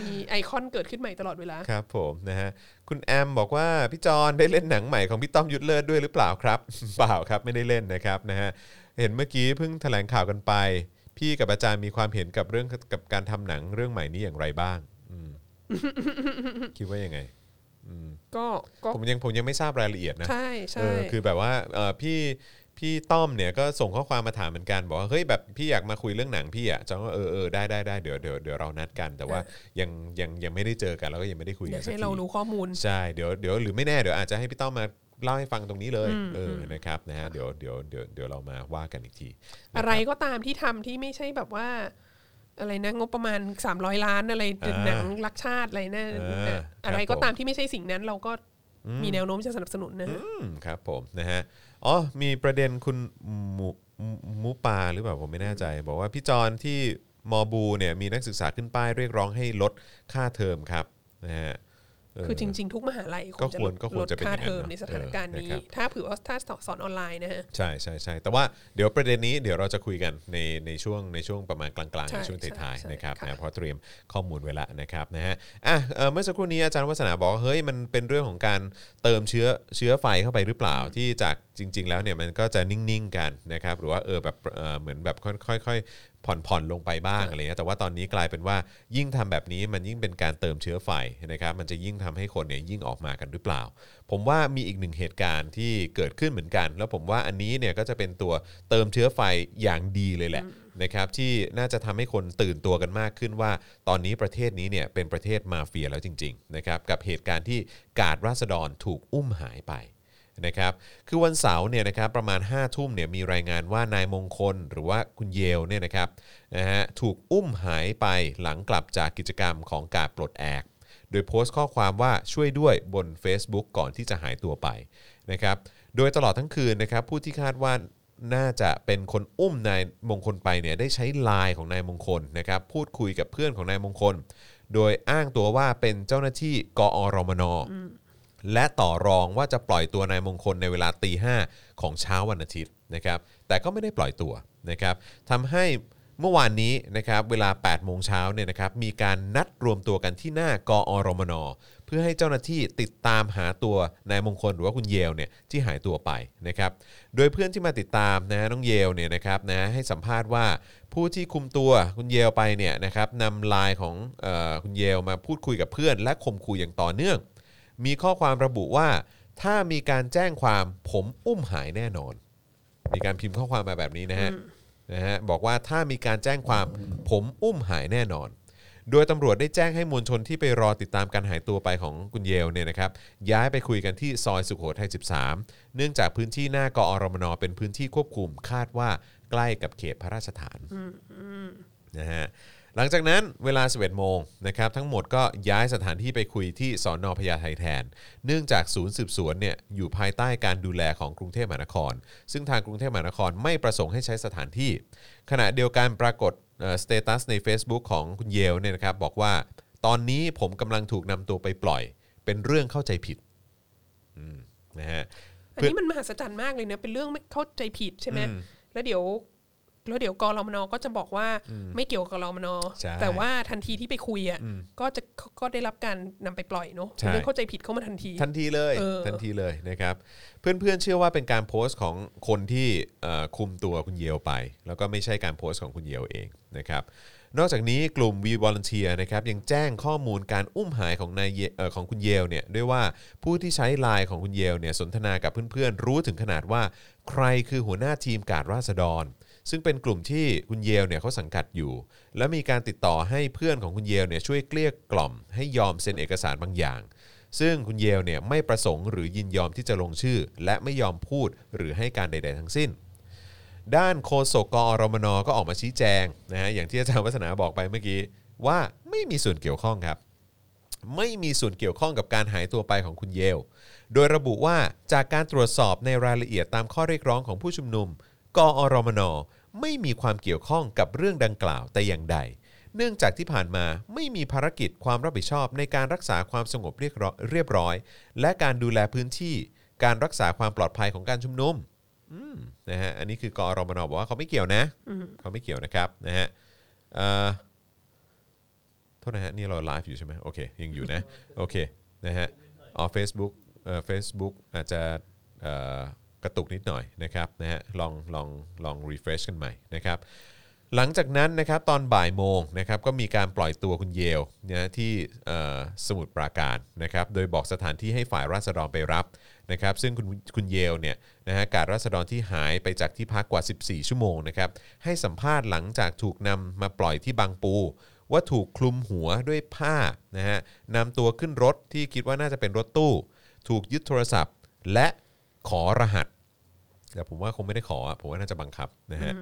มีไอคอนเกิดขึ้นใหม่ตลอดเวลา ครับผมนะฮะคุณแอมบอกว่าพี่จอนได้เล่นหนังใหม่ของพี่ต้อมยุทธเลิศด้วยหรือเปล่าครับ เปล่าครับไม่ได้เล่นนะครับนะฮะเห็นเมื่อกี้เพิ่งแถลงข่าวกันไป พี่กับอาจารย์มีความเห็นกับเรื่องกับการทำหนังเรื่องใหม่นี้อย่างไรบ้างอืมคิดว่ายังไงก็ก็ผมยังผมยังไม่ทราบรายละเอียดนะใช่เอใช่อคือแบบว่าเออพี่ พี่ต้อมเนี่ยก็ส่งข้อความมาถามเหมือนกัน บอกว่าเฮ้ยแบบพี่อยากมาคุยเรื่องหนังพี่อะจองว่าเออเออได้ได้ได้เดี๋ยวเดี๋ยวเดี๋ยวเรานัดกัน แต่ว่ายังยังยังไม่ได้เจอกันแล้วก็ยังไม่ได้คุยเดี๋กัยนวสักให้ทีเรารู้ข้อมูลใช่เดี๋ยวเดี๋ยวหรือไม่แน่เดี๋ยวอาจจะให้พี่ต้อมมาเล่าให้ฟังตรงนี้เลยเอออนะครับนะฮะเดี๋ยวเดี๋ยวเดี๋ยวเดี๋ยวเรามาว่ากันอีกที อะไรก็ตามที่ทำที่ไม่ใช่แบบว่าอะไรนะงบประมาณ 300 ล้านอะไรอ่าหนังรักชาติอะไรนะอ่าอะไรครับก็ผมตามที่ไม่ใช่สิ่งนั้นเราก็มีแนวโน้มจะสนับสนุนนะฮะอืมครับผมนะฮะ อ๋อมีประเด็นคุณหมูหมูปาหรือเปล่าผมไม่แน่ใจ บอกว่าพี่จอนที่มอบูเนี่ยมีนักศึกษาขึ้นป้ายเรียกร้องให้ลดค่าเทอมครับนะฮะ คือจริง ๆ ทุกมหาลัยก็ควรลดก็ควรลดจะเป็นค่าอย่างนั้นเทอมเนอะในสถานการณ์เออนี้นะครับถ้าเผื่อว่าถ้าสอนออนไลน์นะฮะใช่ใช่ใช่แต่ว่าเดี๋ยวประเด็นนี้เดี๋ยวเราจะคุยกันในในช่วงในช่วงประมาณกลางๆใช่ในช่วงท้ายใช่ๆนะครับค่ะนะเพราะเตรียมข้อมูลไว้ละนะครับนะฮะอะเอ่อเมื่อสักครู่นี้อาจารย์วัฒนาบอกว่าเฮ้ยมันเป็นเรื่องของการเติมเชื้อเชื้อไฟเข้าไปหรือเปล่าที่จากจริง ๆ แล้วเนี่ยมันก็จะนิ่งๆกันนะครับหรือว่าเออแบบเออเหมือนแบบค่อยๆ ผ่อนผ่อนลงไปบ้างอะไรเงี้ยแต่ว่าตอนนี้กลายเป็นว่ายิ่งทำแบบนี้มันยิ่งเป็นการเติมเชื้อไฟนะครับมันจะยิ่งทำให้คนเนี่ยยิ่งออกมากันหรือเปล่า ผมว่ามีอีกหนึ่งเหตุการณ์ที่เกิดขึ้นเหมือนกัน แล้วผมว่าอันนี้เนี่ยก็จะเป็นตัวเติมเชื้อไฟอย่างดีเลยแหละนะครับที่น่าจะทำให้คนตื่นตัวกันมากขึ้นว่า ตอนนี้ประเทศนี้เนี่ยเป็นประเทศมาเฟียแล้วจริงๆนะครับกับเหตุการณ์ที่กาดราษฎรถูกอุ้มหายไป นะครับคือวันเสาร์เนี่ยนะครับประมาณ5้าทุ่มเนี่ยมีรายงานว่านายมงคล หรือว่าคุณเยลเนี่ยนะครับนะฮะถูกอุ้มหายไปหลังกลับจากกิจกรรมของการปลดแอก โดยโพสต์ข้อความว่าช่วยด้วยบน Facebook ก่อนที่จะหายตัวไปนะครับโดยตลอดทั้งคืนนะครับผู้ที่คาดว่าน่าจะเป็นคนอุ้มนายมงคลไปเนี่ยได้ใช้ไลน์ของนายมงคลนะครับพูดคุยกับเพื่อนของนายมงคล โดยอ้างตัวว่าเป็นเจ้าหน้าที่กอรมน และต่อรองว่าจะปล่อยตัวนายมงคลในเวลาตีห้าของเช้าวันอาทิตย์นะครับแต่ก็ไม่ได้ปล่อยตัวนะครับทำให้เมื่อวานนี้นะครับเวลา 8 โมงเช้าเนี่ยนะครับมีการนัดรวมตัวกันที่หน้ากอรมน เพื่อให้เจ้าหน้าที่ติดตามหาตัวนายมงคลหรือว่าคุณเยลเนี่ยที่หายตัวไปนะครับโดยเพื่อนที่มาติดตามนะฮะน้องเยลเนี่ยนะครับนะให้สัมภาษณ์ว่าผู้ที่คุมตัวคุณเยลไปเนี่ยนะครับนำไลน์ของเออคุณเยลมาพูดคุยกับเพื่อน และข่มขู่อย่างต่อเนื่อง มีข้อความระบุว่า ถ้ามีการแจ้งความผมอุ้มหายแน่นอน มีการพิมพ์ข้อความมาแบบนี้นะฮะนะฮะบอกว่าถ้ามีการแจ้งความผมอุ้มหายแน่นอน โดยตำรวจได้แจ้งให้มวลชนที่ไปรอติดตามการหายตัวไปของคุณเยลเนี่ยนะครับย้ายไปคุยกันที่ซอยสุโขทัย 13 เนื่องจากพื้นที่หน้ากอรมนเป็นพื้นที่ควบคุมคาดว่าใกล้กับเขตพระราชฐานนะฮะ หลังจากนั้นเวลา 11 โมงนะครับทั้งหมดก็ย้ายสถานที่ไปคุยที่สอนอพญาไทแทน เนื่องจากศูนย์สืบสวนเนี่ยอยู่ภายใต้การดูแลของกรุงเทพมหานคร ซึ่งทางกรุงเทพมหานครไม่ประสงค์ให้ใช้สถานที่ ขณะเดียวกันปรากฏสเตตัสใน Facebook ของคุณเยลเนี่ยนะครับบอกว่าตอนนี้ผมกำลังถูกนำตัวไปปล่อย เป็นเรื่องเข้าใจผิดอืมนะฮะอันนี้มันมหัศจรรย์มากเลยนะเป็นเรื่องไม่เข้าใจผิดใช่ไหมแล้วเดี๋ยว แล้วเดี๋ยวกรมนก็จะบอกว่าไม่เกี่ยวกับกรมนใช่แต่ว่าทันทีที่ไปคุยอะก็จะก็ได้รับการนำไปปล่อยเนาะใช่เรื่องเข้าใจผิดเข้ามาทันที ทันทีเลยเออทันทีเลยนะครับ เพื่อนๆเชื่อว่าเป็นการโพสต์ของคนที่เอ่อคุมตัวคุณเยลไป แล้วก็ไม่ใช่การโพสต์ของคุณเยลเองนะครับนอกจากนี้กลุ่ม We Volunteer นะครับยังแจ้งข้อมูลการอุ้มหายของนายเยเอ่อของคุณเยลเนี่ยด้วยว่าผู้ที่ใช้ไลน์ของคุณเยลเนี่ยสนทนากับเพื่อนๆ รู้ถึงขนาดว่า ใครคือหัวหน้าทีมการ์ดราษฎร ซึ่งเป็นกลุ่มที่คุณเยลเนี่ยเขาสังกัดอยู่ และมีการติดต่อให้เพื่อนของคุณเยลเนี่ยช่วยเกลี้ยกล่อมให้ยอมเซ็นเอกสารบางอย่าง ซึ่งคุณเยลเนี่ยไม่ประสงค์หรือยินยอมที่จะลงชื่อ และไม่ยอมพูดหรือให้การใด ๆ ทั้งสิ้น ด้านโฆษกกอรมนก็ออกมาชี้แจงนะฮะอย่างที่อาจารย์วัฒนาบอกไปเมื่อกี้ว่าไม่มีส่วนเกี่ยวข้องครับ ไม่มีส่วนเกี่ยวข้องกับการหายตัวไปของคุณเยล โดยระบุว่าจากการตรวจสอบในรายละเอียดตามข้อเรียกร้องของผู้ชุมนุม กอรมน ไม่มีความเกี่ยวข้องกับเรื่องดังกล่าวแต่อย่างใด เนื่องจากที่ผ่านมาไม่มีภารกิจความรับผิดชอบในการรักษาความสงบเรียบร้อยเรียบร้อย และการดูแลพื้นที่การรักษาความปลอดภัยของการชุมนุมนะฮะอันนี้คือกอรมนบอกว่าเขาไม่เกี่ยวนะเขาไม่เกี่ยวนะครับนะฮะเอ่อโทษนะฮะนี่เราไลฟ์อยู่ใช่ไหมโอเคยังอยู่นะโอเคนะฮะอ๋อ Facebook เอ่อ Facebook อาจจะเอ่อ กระตุกนิดหน่อยนะครับนะฮะลองลองลอง refresh กันใหม่นะครับหลังจากนั้นนะครับตอนบ่ายโมงนะครับก็มีการปล่อยตัวคุณเยลนะที่เอ่สมุทรปราการนะครับโดยบอกสถานที่ให้ฝ่ายราษฎรไปรับนะครับซึ่งคุณคุณเยลเนี่ยนะฮะการราษฎรที่หายไปจากที่พักกว่า 14 ชั่วโมงนะครับให้สัมภาษณ์หลังจากถูกนำมาปล่อยที่บางปู ว่าถูกคลุมหัวด้วยผ้านะฮะนำตัวขึ้นรถที่คิดว่าน่าจะเป็นรถตู้ ถูกยึดโทรศัพท์ และขอรหัส แต่ผมว่าคงไม่ได้ขออะผมว่าน่าจะบังคับนะฮะ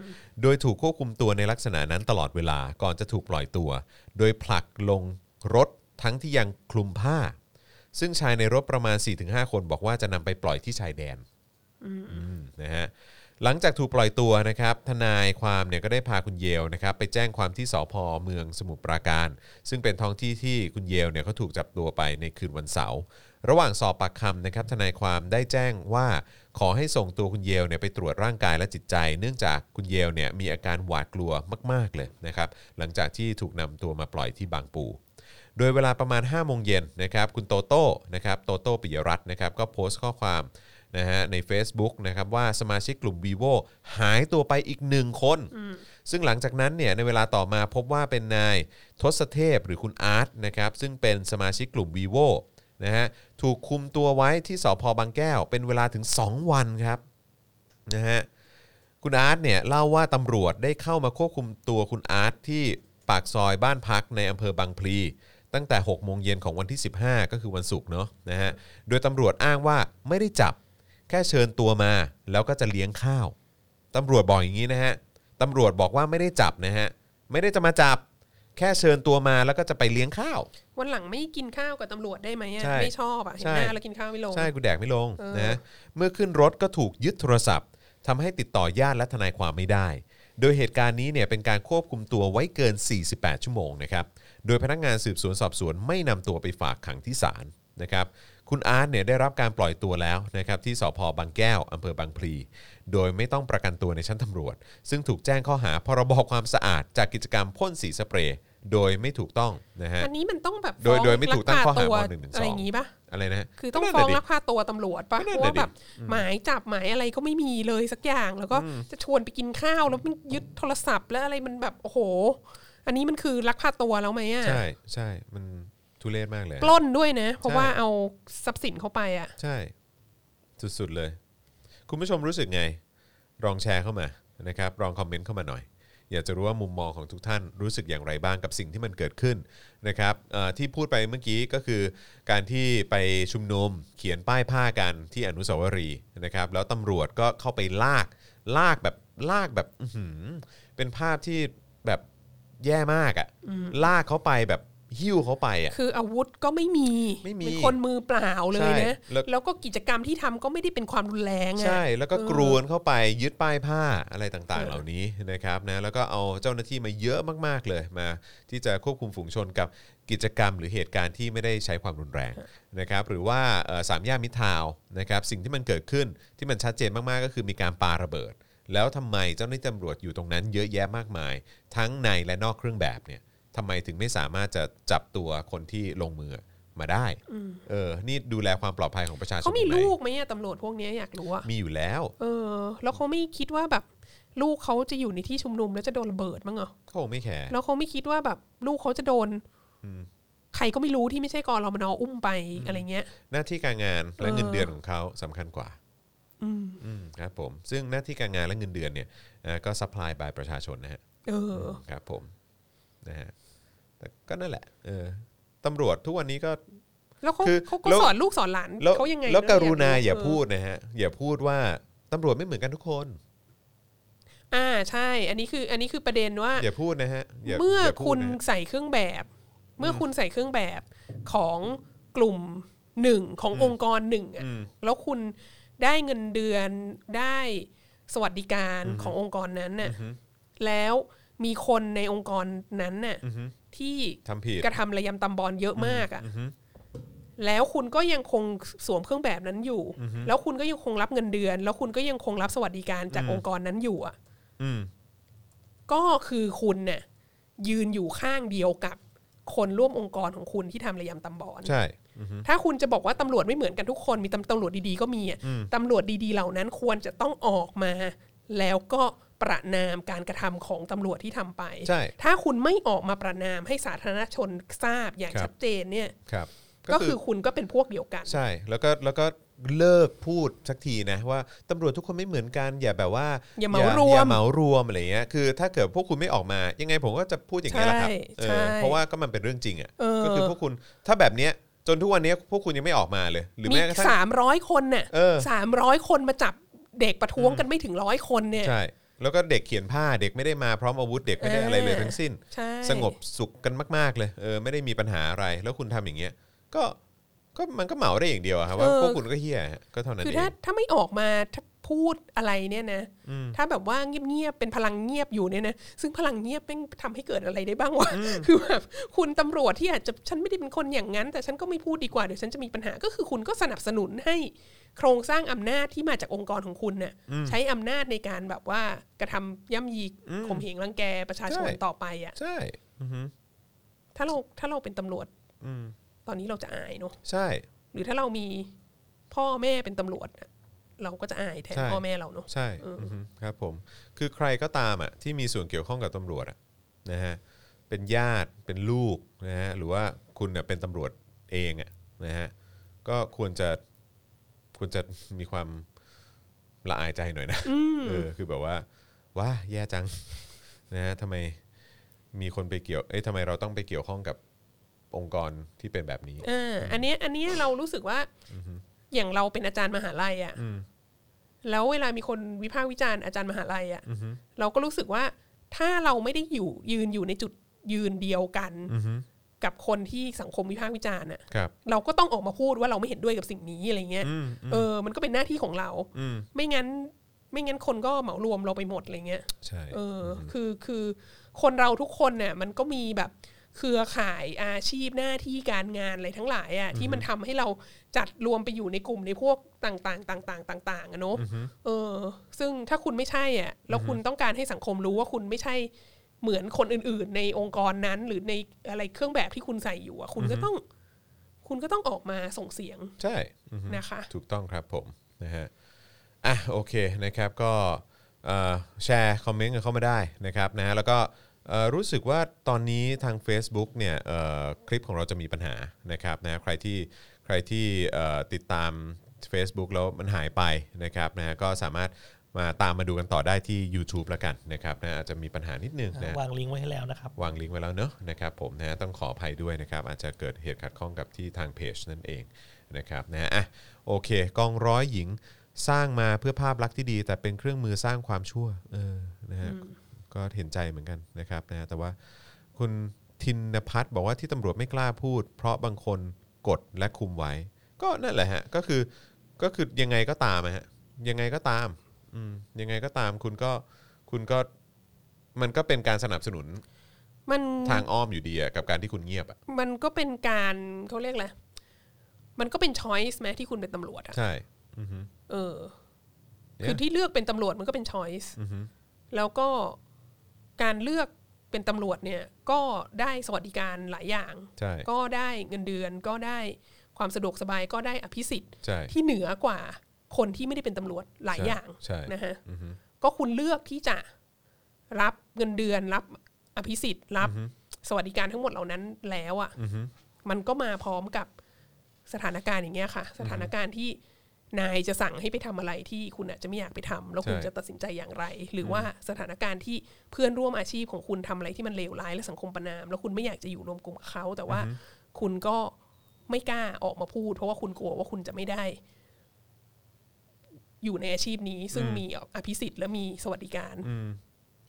โดยถูกควบคุมตัวในลักษณะนั้นตลอดเวลาก่อนจะถูกปล่อยตัว โดยผลักลงรถทั้งที่ยังคลุมผ้า ซึ่งชายในรถประมาณ 4-5 คนบอกว่าจะนำไปปล่อยที่ชายแดนอืมนะฮะหลังจากถูกปล่อยตัวนะครับทนายความเนี่ยก็ได้พาคุณเยลนะครับไปแจ้งความที่สพเมืองสมุทรปราการ ซึ่งเป็นท้องที่ที่คุณเยลเนี่ยเขาถูกจับตัวไปในคืนวันเสาร์ระหว่างสอบปากคำนะครับทนายความได้แจ้งว่า ขอให้ส่งตัวคุณเยลเนี่ยไปตรวจร่างกายและจิตใจ เนื่องจากคุณเยลเนี่ยมีอาการหวาดกลัวมาก ๆ เลยนะครับ หลังจากที่ถูกนำตัวมาปล่อยที่บางปู โดยเวลาประมาณ5โมงเย็นนะครับคุณโตโต้นะครับโตโต้ปิยรัตน์นะครับก็โพสต์ข้อความนะฮะใน Facebook นะครับว่าสมาชิกกลุ่ม vivo หายตัวไปอีกหนึ่งคน ซึ่งหลังจากนั้นเนี่ยในเวลาต่อมาพบว่าเป็นนายทศเทพหรือคุณอาร์ตนะครับซึ่งเป็นสมาชิกกลุ่ม vivo นะฮะถูกคุมตัวไว้ที่สพบางแก้ว เป็นเวลาถึง 2 วันครับนะฮะคุณอาร์ตเนี่ยเล่าว่าตำรวจได้เข้ามาควบคุมตัวคุณอาร์ตที่ปากซอยบ้านพักในอำเภอบางพลี ตั้งแต่ 6 โมงเย็นของวันที่ 15 ก็คือวันศุกร์เนาะนะฮะโดยตำรวจอ้างว่าไม่ได้จับแค่เชิญตัวมา แล้วก็จะเลี้ยงข้าวตำรวจบอกอย่างนี้นะฮะตำรวจบอกว่าไม่ได้จับนะฮะไม่ได้จะมาจับ แค่เชิญตัวมาแล้วก็จะไปเลี้ยงข้าว วันหลังไม่กินข้าวกับตำรวจได้ไหมอะใช่ไม่ชอบอะเห็นใช่ หน้าแล้วกินข้าวไม่ลง ใช่กูแดกไม่ลงเออ นะเมื่อขึ้นรถก็ถูกยึดโทรศัพท์ทำให้ติดต่อญาติและทนายความไม่ได้ โดยเหตุการณ์นี้เนี่ยเป็นการควบคุมตัวไว้เกิน 48 ชั่วโมงนะครับ โดยพนักงานสืบสวนสอบสวนไม่นำตัวไปฝากขังที่ศาล นะครับคุณอาร์ตเนี่ยได้รับการปล่อยตัวแล้วนะครับที่สพบางแก้วอำเภอบางพลี โดยไม่ต้องประกันตัวในชั้นตำรวจ ซึ่งถูกแจ้งข้อหาพรบความสะอาดจากกิจกรรมพ่นสีสเปรย์โดยไม่ถูกต้องนะฮะอันนี้มันต้องแบบโดยฟ้องโดยไม่ถูกตั้งข้อหาลัพมพหนึ่งหนึ่งสองอะไรอย่างงี้ปะอะไรนะฮะคือต้องนั่นฟ้องน่ะดิลักพาตัวตำรวจปะก็เพนั่นราะน่ะว่าแบบดิหมายจับหมายอะไรก็ไม่มีเลยสักอย่างแล้วก็จะชวนไปกินข้าวแล้วมันยึดโทรศัพท์แล้วอะไรมันแบบโอ้โห อันนี้มันคือลักพาตัวแล้วไหมอะใช่ใช่มัน ทุเรศมากเลย ปล้นด้วยนะ เพราะใช่ว่าเอาทรัพย์สินเข้าไปอะใช่ สุดๆเลย คุณผู้ชมรู้สึกไง ลองแชร์เข้ามานะครับลองคอมเมนต์เข้ามาหน่อย อยากจะรู้ว่ามุมมองของทุกท่านรู้สึกอย่างไรบ้างกับสิ่งที่มันเกิดขึ้นนะครับเอ่อที่พูดไปเมื่อกี้ก็คือ การที่ไปชุมนุมเขียนป้ายผ้ากันที่อนุสาวรีย์นะครับ แล้วตำรวจก็เข้าไปลากลากแบบลากแบบอื้อหือเป็นภาพที่แบบแย่มากอะ่ะลากเขาไปแบบ หิ้วเขาไปอะ คืออาวุธก็ไม่มีไม่มีเป็นคนมือเปล่าเลยนะใช่แล้วแล้วก็กิจกรรมที่ทำก็ไม่ได้เป็นความรุนแรงอะใช่ แล้วก็เออกรวนเข้าไปยึดป้ายผ้าอะไรต่างๆ เหล่านี้นะครับนะแล้วก็เอาเจ้าหน้าที่มาเยอะมากๆเลยมา ที่จะควบคุมฝูงชนกับกิจกรรมหรือเหตุการณ์ที่ไม่ได้ใช้ความรุนแรงนะครับหรือว่าเอ่อสามย่านมิตรทาวน์นะครับสิ่งที่มันเกิดขึ้นที่มันชัดเจนมากๆ ก็คือมีการปาระเบิด แล้วทำไมเจ้าหน้าที่ตำรวจอยู่ตรงนั้นเยอะแยะมากมาย ทั้งในและนอกเครื่องแบบเนี่ย ทำไมถึงไม่สามารถจะจับตัวคนที่ลงมือมาได้เออ นี่ดูแลความปลอดภัยของประชาชนเขามีตรงไหนลูกไหมอะตำรวจพวกเนี้ยอยากรู้อะมีอยู่แล้ว เออ แล้วเขาไม่คิดว่าแบบ ลูกเขาจะอยู่ในที่ชุมนุมแล้วจะโดนระเบิดมั้งเหรอเขาคงไม่แคร์แล้วเขาไม่คิดว่าแบบ ลูกเขาจะโดนใครก็ไม่รู้ที่ไม่ใช่กอ.รมน.อุ้มไปอะไรเงี้ย หน้าที่การงานและเออเงินเดือนของเขาสำคัญกว่า อืม อืมครับผม ซึ่งหน้าที่การงานและเงินเดือนเนี่ยเอ่อก็ supply by ประชาชนนะฮะเออ ครับผมนะฮะ แต่ก็นั่นแหละเออตำรวจทุกวันนี้ก็ แล้วเขาคือเขาก็แล้ว สอนลูกสอนหลานแล้วเขายังไงแล้วนะกรุณาอย่าพูดนะฮะอย่าพูดว่าตำรวจไม่เหมือนกันทุกคน อ่าใช่ อันนี้คืออันนี้คือประเด็นว่า อย่าพูดนะฮะย่าเมื่อย่าพูคุดณนะฮะ ใส่เครื่องแบบ เมื่อคุณใส่เครื่องแบบของกลุ่มหนึ่งขององค์กรหนึ่งอะแล้วคุณได้เงินเดือนได้สวัสดิการขององค์กรนั้นน่ะแล้วมีคนในองค์กรนั้นน่ะที่ทำ ผิดกระทำระยำตำบอลเยอะมากอะแล้วคุณก็ยังคงสวมเครื่องแบบนั้นอยู่ แล้วคุณก็ยังคงรับเงินเดือน แล้วคุณก็ยังคงรับสวัสดิการจากองค์กรนั้นอยู่อะอืมก็คือคุณเนี่ยยืนอยู่ข้างเดียวกับคนร่วมองค์กรของคุณที่ทำระยำตำบอลใช่ถ้าคุณจะบอกว่าตำรวจไม่เหมือนกันทุกคนมีตำตำรวจดีๆก็มีอะตำรวจดีๆเหล่านั้นควรจะต้องออกมา แล้วก็ ประนามการกระทำของตำรวจที่ทำไปใช่ถ้าคุณไม่ออกมาประนามให้สาธารณชนทราบอย่างครับชัดเจนเนี่ยครับก็คือคุณก็เป็นพวกเดียวกัน ใช่ แล้วก็แล้วก็เลิกพูดสักทีนะว่าตำรวจทุกคนไม่เหมือนกัน อย่าแบบว่า อย่าเหมารวมอย่าเหมารวมอะไรเงี้ยคือ ถ้าเกิดพวกคุณไม่ออกมา ยังไงผมก็จะพูดอย่างนี้ยแหละครับใช่เอใช่อเพราะว่าก็มันเป็นเรื่องจริงอะเออก็คือพวกคุณถ้าแบบเนี้ยจนทุกวันนี้พวกคุณยังไม่ออกมาเลย หรือมีแม้กระทั่งสามร้อยคนน่ะเออสามร้อยคนมาจับเด็กประท้วงกันไม่ถึงร้อยคนเนี่ยใช่ แล้วก็เด็กเขียนผ้าเด็กไม่ได้มาพร้อมอาวุธเด็กไม่ได้อะไรเลยทั้งสิ้น ใช่ สงบสุขกันมาก ๆ เลยเออไม่ได้มีปัญหาอะไร แล้วคุณทำอย่างเงี้ยก็ก็มันก็เหมาได้อย่างเดียวอะครับว่าพวกคุณก็เฮี้ยฮะก็เท่านั้นคือเอถ้าง ถ้าไม่ออกมาถ้า พูดอะไรเนี่ยนะ ถ้าแบบว่าเงียบๆเป็นพลังเงียบอยู่เนี่ยนะซึ่งพลังเงียบแม่งทำให้เกิดอะไรได้บ้างวะคือแบบคุณตำรวจที่อาจจะฉันไม่ได้เป็นคนอย่างนั้น แต่ฉันก็ไม่พูดดีกว่าเดี๋ยวฉันจะมีปัญหาก็คือคุณก็สนับสนุนให้โครงสร้างอำนาจที่มาจากองค์กรของคุณเนี่ยใช้อำนาจในการแบบว่ากระทำย่ำยีข่มเหงรังแกประชาชนใช่ต่อไปอะใช่อือฮึถ้าเราถ้าเราเป็นตำรวจอืมตอนนี้เราจะอายเนาะใช่ หรือถ้าเรามีพ่อแม่เป็นตำรวจน่ะ เราก็จะอายแทนใช่ พ่อแม่เราเนาะใช่อือฮึครับผมคือใครก็ตามอะที่มีส่วนเกี่ยวข้องกับตำรวจอะนะฮะเป็นญาติเป็นลูกนะฮะหรือว่าคุณเน่ยเป็นตำรวจเองอะนะฮะก็ควรจะควรจะมีความละอายใจหน่อยนะเออคือแบบว่าว้าแย่จัง นะฮะทำไมมีคนไปเกี่ยวเอ้ยทำไมเราต้องไปเกี่ยวข้องกับองค์กรที่เป็นแบบนี้ อ่าอันเนี้ยอันเนี้ยเรารู้สึกว่า อย่างเราเป็นอาจารย์มหาลัยอะ่ะ แล้วเวลามีคนวิพากษ์วิจารณ์อาจารย์มหาลัยอะ่ะเราก็รู้สึกว่าถ้าเราไม่ได้อยู่ยืนอยู่ในจุดยืนเดียวกันกับคนที่สังคมวิพากษ์วิจารณ์อะครับเราก็ต้องออกมาพูดว่าเราไม่เห็นด้วยกับสิ่งนี้อะไรเงี้ยอืมเออ มันก็เป็นหน้าที่ของเราอืมไม่งั้น ไม่งั้นคนก็เหมารวมเราไปหมดอะไรเงี้ยใช่เอออคือคือคนเราทุกคนเนี่ยมันก็มีแบบ เครือข่ายอาชีพหน้าที่การงานอะไรทั้งหลายอะ่ะที่มันทำให้เราจัดรวมไปอยู่ในกลุ่มในพวกต่างๆ ต่าง ๆ ต่าง ๆอะเนาะเออ ซึ่งถ้าคุณไม่ใช่อะแล้วคุณต้องการให้สังคมรู้ว่าคุณไม่ใช่เหมือนคนอื่น ๆ ในองค์กรนั้น หรือในอะไรเครื่องแบบที่คุณใส่อยู่อะ คุณก็ต้อง คุณก็ต้องออกมาส่งเสียง ใช่อือฮึนะคะ ถูกต้องครับผมนะฮะอะโอเคนะครับก็เอ่อแชร์คอมเมนต์กันเข้ามาได้นะครับนะฮะแล้วก็เอ่อ รู้สึกว่าตอนนี้ทาง Facebook เนี่ยเอ่อคลิปของเราจะมีปัญหานะครับนะใครที่ใครที่เอ่อติดตาม Facebook แล้วมันหายไปนะครับนะฮะก็สามารถมาตามมาดูกันต่อได้ที่ YouTube แล้วกันนะครับนะอาจจะมีปัญหานิดนึงนะวางลิงก์ไว้ให้แล้วนะครับ วางลิงก์ไว้แล้วเนอะนะครับผมนะฮะต้องขออภัยด้วยนะครับ อาจจะเกิดเหตุขัดข้องกับที่ทางเพจนั่นเองนะครับนะฮะอะโอเคกองร้อยหญิงสร้างมาเพื่อภาพลักษณ์ที่ดี แต่เป็นเครื่องมือสร้างความชั่วเออนะฮะ ก็เห็นใจเหมือนกันนะครับนะฮะแต่ว่าคุณทินพัฒน์บอกว่าที่ตำรวจไม่กล้าพูด เพราะบางคนกดและคุมไว้ ก็นั่นแหละฮะก็คือก็คือยังไงก็ตามอะฮะยังไงก็ตามอืมยังไงก็ตามคุณก็คุณก็มันก็เป็นการสนับสนุนมันทางอ้อมอยู่ดีอะกับการที่คุณเงียบอะมันก็เป็นการเขาเรียกอะไรมันก็เป็นช้อยส์ไหมที่คุณเป็นตำรวจอะใช่อือฮึเออ คือที่เลือกเป็นตำรวจมันก็เป็นช้อยส์แล้วก็ การเลือกเป็นตำรวจเนี่ยก็ได้สวัสดิการหลายอย่างใช่ก็ได้เงินเดือนก็ได้ความสะดวกสบายก็ได้อภิสิทธิ์ใช่ที่เหนือกว่าคนที่ไม่ได้เป็นตำรวจหลายใช่อย่างใช่นะฮะก็คุณเลือกที่จะรับเงินเดือนรับอภิสิทธิ์รับสวัสดิการทั้งหมดเหล่านั้นแล้วอะ่ะมันก็มาพร้อมกับสถานการณ์อย่างเงี้ยค่ะ สถานการณ์ที่ นายจะสั่งให้ไปทำอะไรที่คุณอาจจะไม่อยากไปทำแล้วคุณใช่จะตัดสินใจอย่างไร หรือว่าสถานการณ์ที่เพื่อนร่วมอาชีพของคุณทำอะไรที่มันเลวร้ายและสังคมประนาม แล้วคุณไม่อยากจะอยู่รวมกลุ่มกับเขาแต่ว่าคุณก็ไม่กล้าออกมาพูด เพราะว่าคุณกลัวว่าคุณจะไม่ได้ อยู่ในอาชีพนี้ ซึ่งมีอภิสิทธิ์และมีสวัสดิการ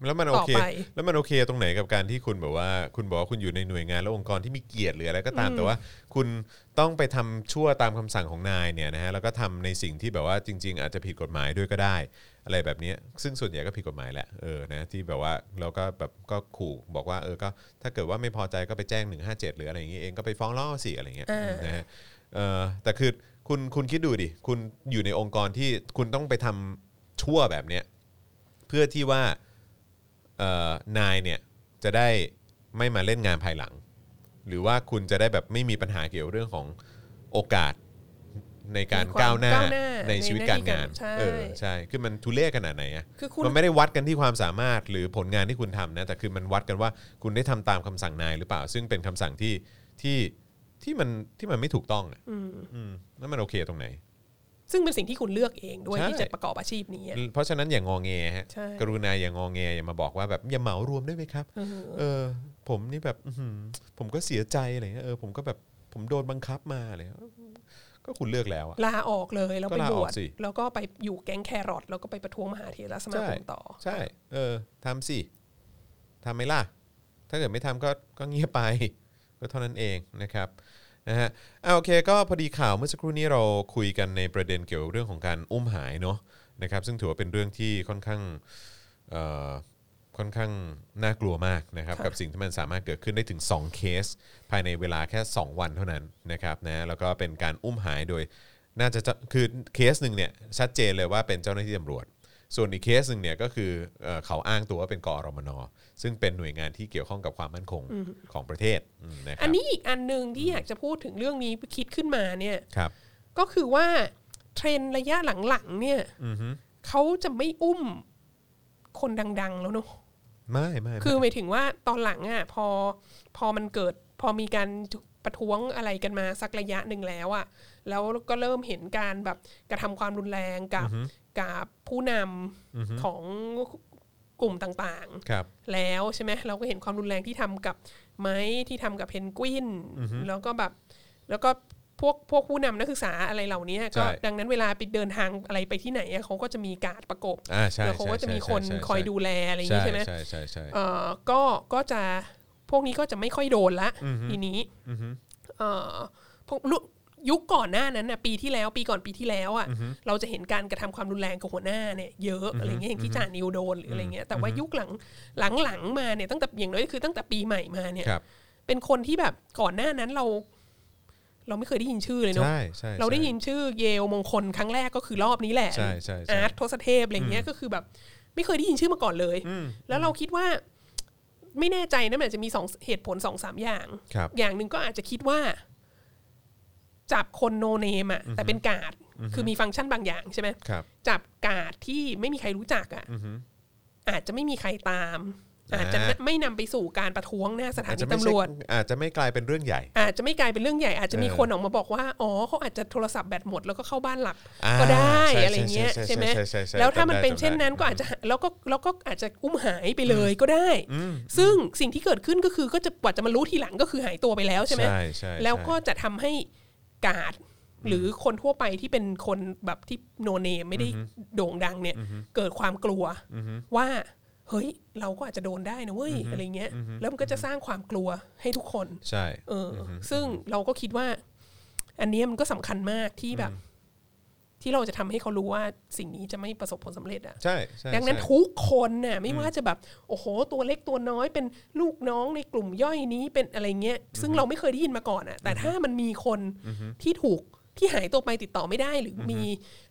แล้วมันโอเค ต่อไป แล้วมันโอเคตรงไหนกับการที่คุณแบบว่า คุณบอกว่าคุณอยู่ในหน่วยงานและองค์กรที่มีเกียรติหรืออะไรก็ตาม แต่ว่าคุณต้องไปทำชั่วตามคำสั่งของนายเนี่ยนะฮะแล้วก็ทำในสิ่งที่แบบว่าจริง ๆ อาจจะผิดกฎหมายด้วยก็ได้ อะไรแบบเนี้ยซึ่งส่วนใหญ่ก็ผิดกฎหมายแหละเออนะที่แบบว่าเราก็แบบก็ขู่บอกว่าเออก็ถ้าเกิดว่าไม่พอใจก็ไปแจ้ง 157 หรืออะไรอย่างงี้เองก็ไปฟ้องร้องเอาสิอะไรเงี้ยอ่านนะฮะเออแต่คือคุณคุณคิดดูดิคุณอยู่ในองค์กรที่คุณต้องไปทำชั่วแบบเนี้ย เพื่อที่ว่าเอ่อ นายเนี่ยจะได้ไม่มาเล่นงานภายหลัง หรือว่าคุณจะได้แบบไม่มีปัญหาเกี่ยวเรื่องของโอกาสในการมีความก้าวหน้าก้าวหน้าในชีวิตการงานในหน้าที่การใช่เออใช่คือมันทุเรศขนาดไหนอะคือคุณมันไม่ได้วัดกันที่ความสามารถหรือผลงานที่คุณทำนะแต่คือมันวัดกันว่าคุณได้ทำตามคำสั่งนายหรือเปล่า ซึ่งเป็นคำสั่งที่ที่ที่มันที่มันไม่ถูกต้องอะอืมแล้วมันโอเคตรงไหน ซึ่งเป็นสิ่งที่คุณเลือกเองด้วยใช่ ที่จะประกอบอาชีพนี้อะ เพราะฉะนั้นอย่างงอแงฮะใช่ กรุณาอย่างงอแงอย่ามาบอกว่าแบบอย่าเหมารวมได้ไหมครับ เออ ผมนี่แบบอื้อหือผมก็เสียใจอะไรเงี้ยเออผมก็แบบผมโดนบังคับมาอะไรเงี้ยก็คุณเลือกแล้วอะ ลาออกเลยแล้วก็ไปลาบออกวชสิ แล้วก็ไปอยู่แก๊งแครอทแล้วก็ไปประท้วงมหาเถรสมาคมต่อ ใช่ เออทำสิทำไหมล่ะ ถ้าเกิดไม่ทำก็ก็เงียบไป ก็เท่านั้นเองนะครับ นะฮะอ่าโอเคก็พอดีข่าวเมื่อสักครู่นี้เราคุยกันในประเด็นเกี่ยวกับเรื่องของการอุ้มหายเนาะนะครับซึ่งถือว่าเป็นเรื่องที่ค่อนข้างเอ่อค่อนข้างน่ากลัวมากนะครับค่ะกับสิ่งที่มันสามารถเกิดขึ้นได้ถึง 2 เคส ภายในเวลาแค่ 2 วันเท่านั้นนะครับนะแล้วก็เป็นการอุ้มหายโดยน่าจะจะคือเคสหนึ่งเนี่ยชัดเจนเลยว่าเป็นเจ้าหน้าที่ตำรวจ ส่วนอีกเคสหนึ่งเนี่ยก็คือเอ่อเขาอ้างตัวว่าเป็นกอรมน ซึ่งเป็นหน่วยงานที่เกี่ยวข้องกับความมั่นคงของประเทศอืมนะครับอันนี้อีกอันหนึ่งที่อยากจะพูดถึงเรื่องนี้คิดขึ้นมาเนี่ยครับ ก็คือว่าเทรนด์ระยะหลังๆเนี่ยเขาจะไม่อุ้มคนดัง ๆ แล้วเนอะไม่ไม่ไม่คือหมายถึงว่าตอนหลังอะพอพอมันเกิด พอมีการประท้วงอะไรกันมาสักระยะหนึ่งแล้วอะแล้วก็เริ่มเห็นการแบบกระทำความรุนแรงกับกับผู้นำของ กลุ่มต่างๆครับแล้วใช่ไหมเราก็เห็นความรุนแรงที่ทำกับไม้ที่ทำกับเพนกวิน แล้วก็แบบแล้วก็พวกพวกผู้นำนักศึกษาอะไรเหล่านี้ก็ใช่ดังนั้นเวลาไปเดินทางอะไรไปที่ไหนอะเขาก็จะมีการดประกบอ่าใช่แล้วเขาก็จะมีคนใช่ใช่คอยดูแลอะไรอย่างนี้ใช่ไหมใช่ใช่ใช่เอ่อก็ก็จะพวกนี้ก็จะไม่ค่อยโดนละทีนี้เอ่อพวกรุ่น ยุคก่อนหน้านั้นน่ะปีที่แล้วปีก่อนปีที่แล้วอะเราจะเห็นการกระทำความรุนแรงกับหัวหน้าเนี่ยเยอะอะไรเงี้ยอย่างที่จ่านิวโดนหรืออะไรเงี้ยแต่ว่ายุคหลังหลังๆมาเนี่ยตั้งแต่อย่างน้อยคือตั้งแต่ปีใหม่มาเนี่ยครับเป็นคนที่แบบก่อนหน้านั้นเรา เราไม่เคยได้ยินชื่อเลยเนาะใช่ใช่เราได้ยินชื่อเยลมงคลครั้งแรกก็คือรอบนี้แหละใช่ใช่ใช่อาร์ตทศเทพอะไรเงี้ยก็คือแบบ ไม่เคยได้ยินชื่อมาก่อนเลย แล้วเราคิดว่าไม่แน่ใจนะมันอาจจะมีสองเหตุผลสองสามอย่างครับอย่างหนึ่งก็อาจจะคิดว่า จับคนโนเนมอะแต่เป็นกาดคือมีฟังก์ชันบางอย่างใช่ไหมครับจับกาดที่ไม่มีใครรู้จักอะอาจจะไม่มีใครตามอ่าอาจจะไม่นำไปสู่การประท้วงหน้าสถาอาจนีจะไม่ตำรใช่วจ อาจจะไม่กลายเป็นเรื่องใหญ่ อาจจะไม่กลายเป็นเรื่องใหญ่ อาจจะมีเออคนออกมาบอกว่าอ๋อเขาอาจจะโทรศัพท์แบตหมดแล้วก็เข้าบ้านหลับอ่าก็ได้ใช่อะไรเงี้ยใช่ใช่ใช่ไหมใช่ใช่ใช่แล้วถ้ามันจำได้เป็นเช่นนั้นจำได้ก็อาจจะแล้วก็แล้วก็อาจจะอุ้มหายไปเลยก็ได้ ซึ่งสิ่งที่เกิดขึ้นก็คือก็จะกว่าจะมารู้ทีหลังก็คือหายตัวไปแล้วใช่ไหมใช่ใช่แล้วก็ใช่จะทำให้ กาดหรือคนทั่วไปที่เป็นคนแบบที่โนเนมไม่ได้โด่งดังเนี่ย เกิดความกลัวว่าเฮ้ย เราก็อาจจะโดนได้นะเว้ยอะไรเงี้ย แล้วมันก็จะสร้างความกลัวให้ทุกคน ใช่ เอออซึ่งเราก็คิดว่า อันเนี้ยมันก็สำคัญมากที่แบบ ที่เราจะทำให้เขารู้ว่าสิ่งนี้จะไม่ประสบผลสำเร็จอะใช่ใช่ดังนั้นใช่ทุกคนน่ะไม่ว่าจะแบบโอ้โหตัวเล็กตัวน้อยเป็นลูกน้องในกลุ่มย่อยนี้เป็นอะไรเงี้ยซึ่งเราไม่เคยได้ยินมาก่อนอะแต่ถ้ามันมีคนที่ถูกที่หายตัวไปติดต่อไม่ได้หรือมี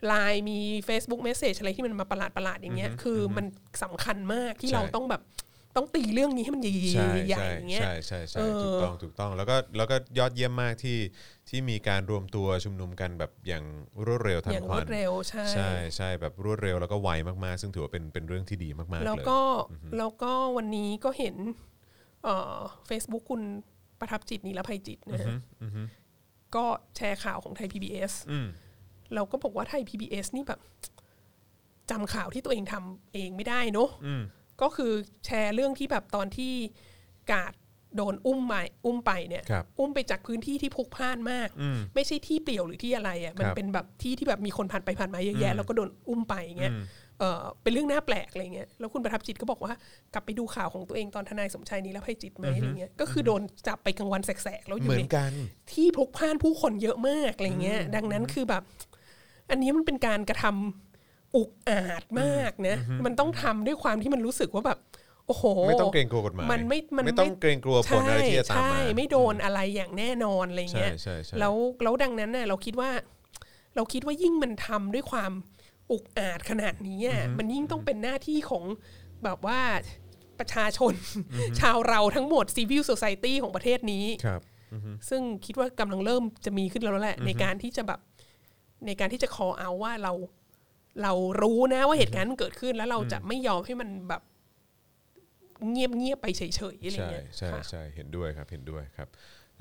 ไลน์มี Facebook Message อะไรที่มันมาประหลาดประหลาดๆอย่างเงี้ยคือมันสำคัญมากที่ใช่เราต้องแบบต้องตีเรื่องนี้ให้มันใหญ่ใช่ๆใหญ่ใช่ๆอย่างเงี้ยใช่ใช่ใช่เออถูกต้องถูกต้องแล้วก็แล้วก็ยอดเยี่ยมมากที่ ที่มีการรวมตัวชุมนุมกันแบบอย่างรวดเร็วทัอนย่างครวัวนดเร็วใช่ใช่ใช่แบบรวดเร็วแล้วก็ไวมากๆ ซึ่งถือว่าเป็นเป็นเรื่องที่ดีมากๆแล้วเลยก็แล้วก็วันนี้ก็เห็นเอ่อ Facebook คุณประทับจิตนิรภัยจิตนะฮะก็แชร์ข่าวของไทย PBS อืมเราก็บอกว่าไทย PBS นี่แบบจำข่าวที่ตัวเองทำเองไม่ได้เนอะอืมก็คือแชร์เรื่องที่แบบตอนที่กาด โดนอุ้มไปอุ้มไปเนี่ย ครับอุ้มไปจากพื้นที่ที่พลุกพล่านมาก อืม ไม่ใช่ที่เปลี่ยวหรือที่อะไรอะมันครับเป็นแบบที่ที่แบบมีคนผ่านไปผ่านมาเยอะแยะ แล้วก็โดนอุ้มไปอย่างเงี้ยอืม เออเป็นเรื่องน่าแปลกอะไรเงี้ยแล้วคุณประทับจิตก็บอกว่ากลับไปดูข่าวของตัวเองตอนทนายสมชายนี้แล้วภัยจิตไหมอะไรเงี้ยก็คือโดนจับไปกลางวันแสกๆแล้วอเหยู่มือใน นกัน ที่พลุกพล่านผู้คนเยอะมากอะไรเงี้ย ดังนั้นคือแบบ อันนี้มันเป็นการกระทำอุกอาจมากนะ มันต้องทำด้วยความที่มันรู้สึกว่าแบบ โอ้โหไม่ต้องเกรงกลัวกฎหมายมันไม่มันไม่ต้องเกรงกลัวผลอะไรที่จะตามมาใช่ไม่โดนอะไรอย่างแน่นอนอะไรเงี้ยใช่ใช่ใช่แล้วแล้วดังนั้นน่ะเราคิดว่า เราคิดว่ายิ่งมันทำด้วยความอุกอาจขนาดนี้อะมันยิ่งต้องเป็นหน้าที่ของแบบว่าประชาชน ชาวเราทั้งหมด civil society ของประเทศนี้ครับซึ่งคิดว่ากำลังเริ่มจะมีขึ้นแล้วแหละ ในการที่จะแบบในการที่จะ call out ว่าเรา เรารู้นะว่าเหตุการณ์มันเกิดขึ้นแล้วเราจะไม่ยอมให้มันแบบ เงียบเงียบๆไปเฉยๆอะไรใช่เงี้ยใช่ค่ะใช่เห็นด้วยครับเห็นด้วยครับ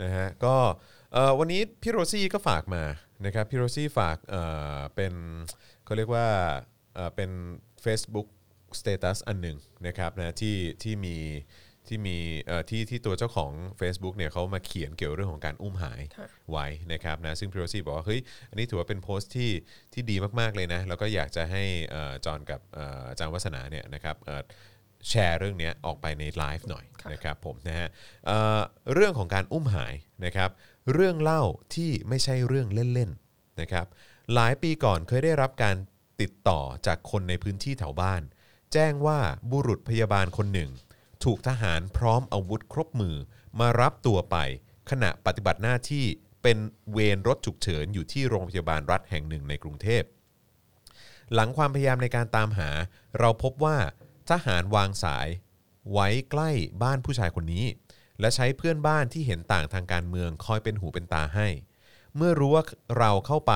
นะฮะก็เอ่อวันนี้พี่โรซี่ก็ฝากมานะครับพี่โรซี่ฝากเอ่อเป็นเขาเรียกว่าเอ่อเป็น Facebook Status อันหนึ่งนะครับนะที่ที่มีที่มีเอ่อที่ที่ตัวเจ้าของ Facebook เนี่ยเขามาเขียนเกี่ยวเรื่องของการอุ้มหายค่ะไว้นะครับนะซึ่งพี่โรซี่บอกว่าเฮ้ยอันนี้ถือว่าเป็นโพสต์ที่ที่ดีมากๆเลยนะแล้วก็อยากจะให้เอ่อจอห์นกับเอ่ออาจารย์วัฒนาเนี่ยนะครับเอ่อ แชร์เรื่องเนี้ยออกไปในไลฟ์หน่อยค่ะนะครับผมนะฮะเอ่อเรื่องของการอุ้มหายนะครับ เรื่องเล่าที่ไม่ใช่เรื่องเล่นๆนะครับ หลายปีก่อนเคยได้รับการติดต่อจากคนในพื้นที่แถวบ้าน แจ้งว่าบุรุษพยาบาลคนหนึ่ง ถูกทหารพร้อมอาวุธครบมือมารับตัวไป ขณะปฏิบัติหน้าที่เป็นเวรรถฉุกเฉินอยู่ที่โรงพยาบาลรัฐแห่งหนึ่งในกรุงเทพหลังความพยายามในการตามหา เราพบว่า ทหารวางสายไว้ใกล้บ้านผู้ชายคนนี้ และใช้เพื่อนบ้านที่เห็นต่างทางการเมืองคอยเป็นหูเป็นตาให้ เมื่อรู้ว่าเราเข้าไป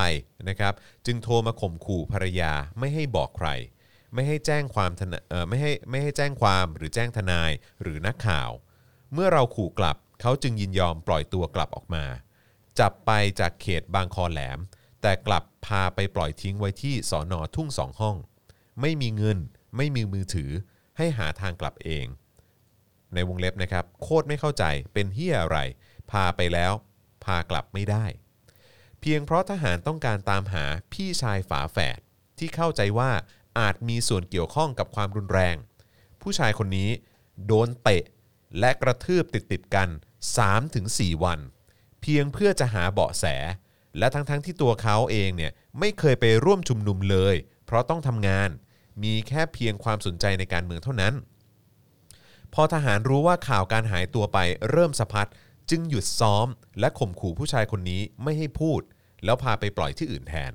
นะครับ จึงโทรมาข่มขู่ภรรยาไม่ให้บอกใคร ไม่ให้แจ้งความทนาไม่ให้ไม่ให้แจ้งความหรือแจ้งทนายหรือนักข่าว เมื่อเราขู่กลับเขาจึงยินยอมปล่อยตัวกลับออกมา จับไปจากเขตบางคอแหลม แต่กลับพาไปปล่อยทิ้งไว้ที่สอนอทุ่งสองห้อง ไม่มีเงิน ไม่มีมือถือให้หาทางกลับเอง ในวงเล็บนะครับ โคตรไม่เข้าใจเป็นเฮียอะไร พาไปแล้ว พากลับไม่ได้ เพียงเพราะทหารต้องการตามหาพี่ชายฝาแฝดที่เข้าใจว่าอาจมีส่วนเกี่ยวข้องกับความรุนแรง ผู้ชายคนนี้โดนเตะและกระทืบติดติดๆกัน 3-4 วัน เพียงเพื่อจะหาเบาะแส และทั้งๆทที่ตัวเขาเองเนี่ยไม่เคยไปร่วมชุมนุมเลย เพราะต้องทำงาน มีแค่เพียงความสนใจในการเมืองเท่านั้น พอทหารรู้ว่าข่าวการหายตัวไปเริ่มสะพัดจึงหยุดซ้อม และข่มขู่ผู้ชายคนนี้ไม่ให้พูด แล้วพาไปปล่อยที่อื่นแทน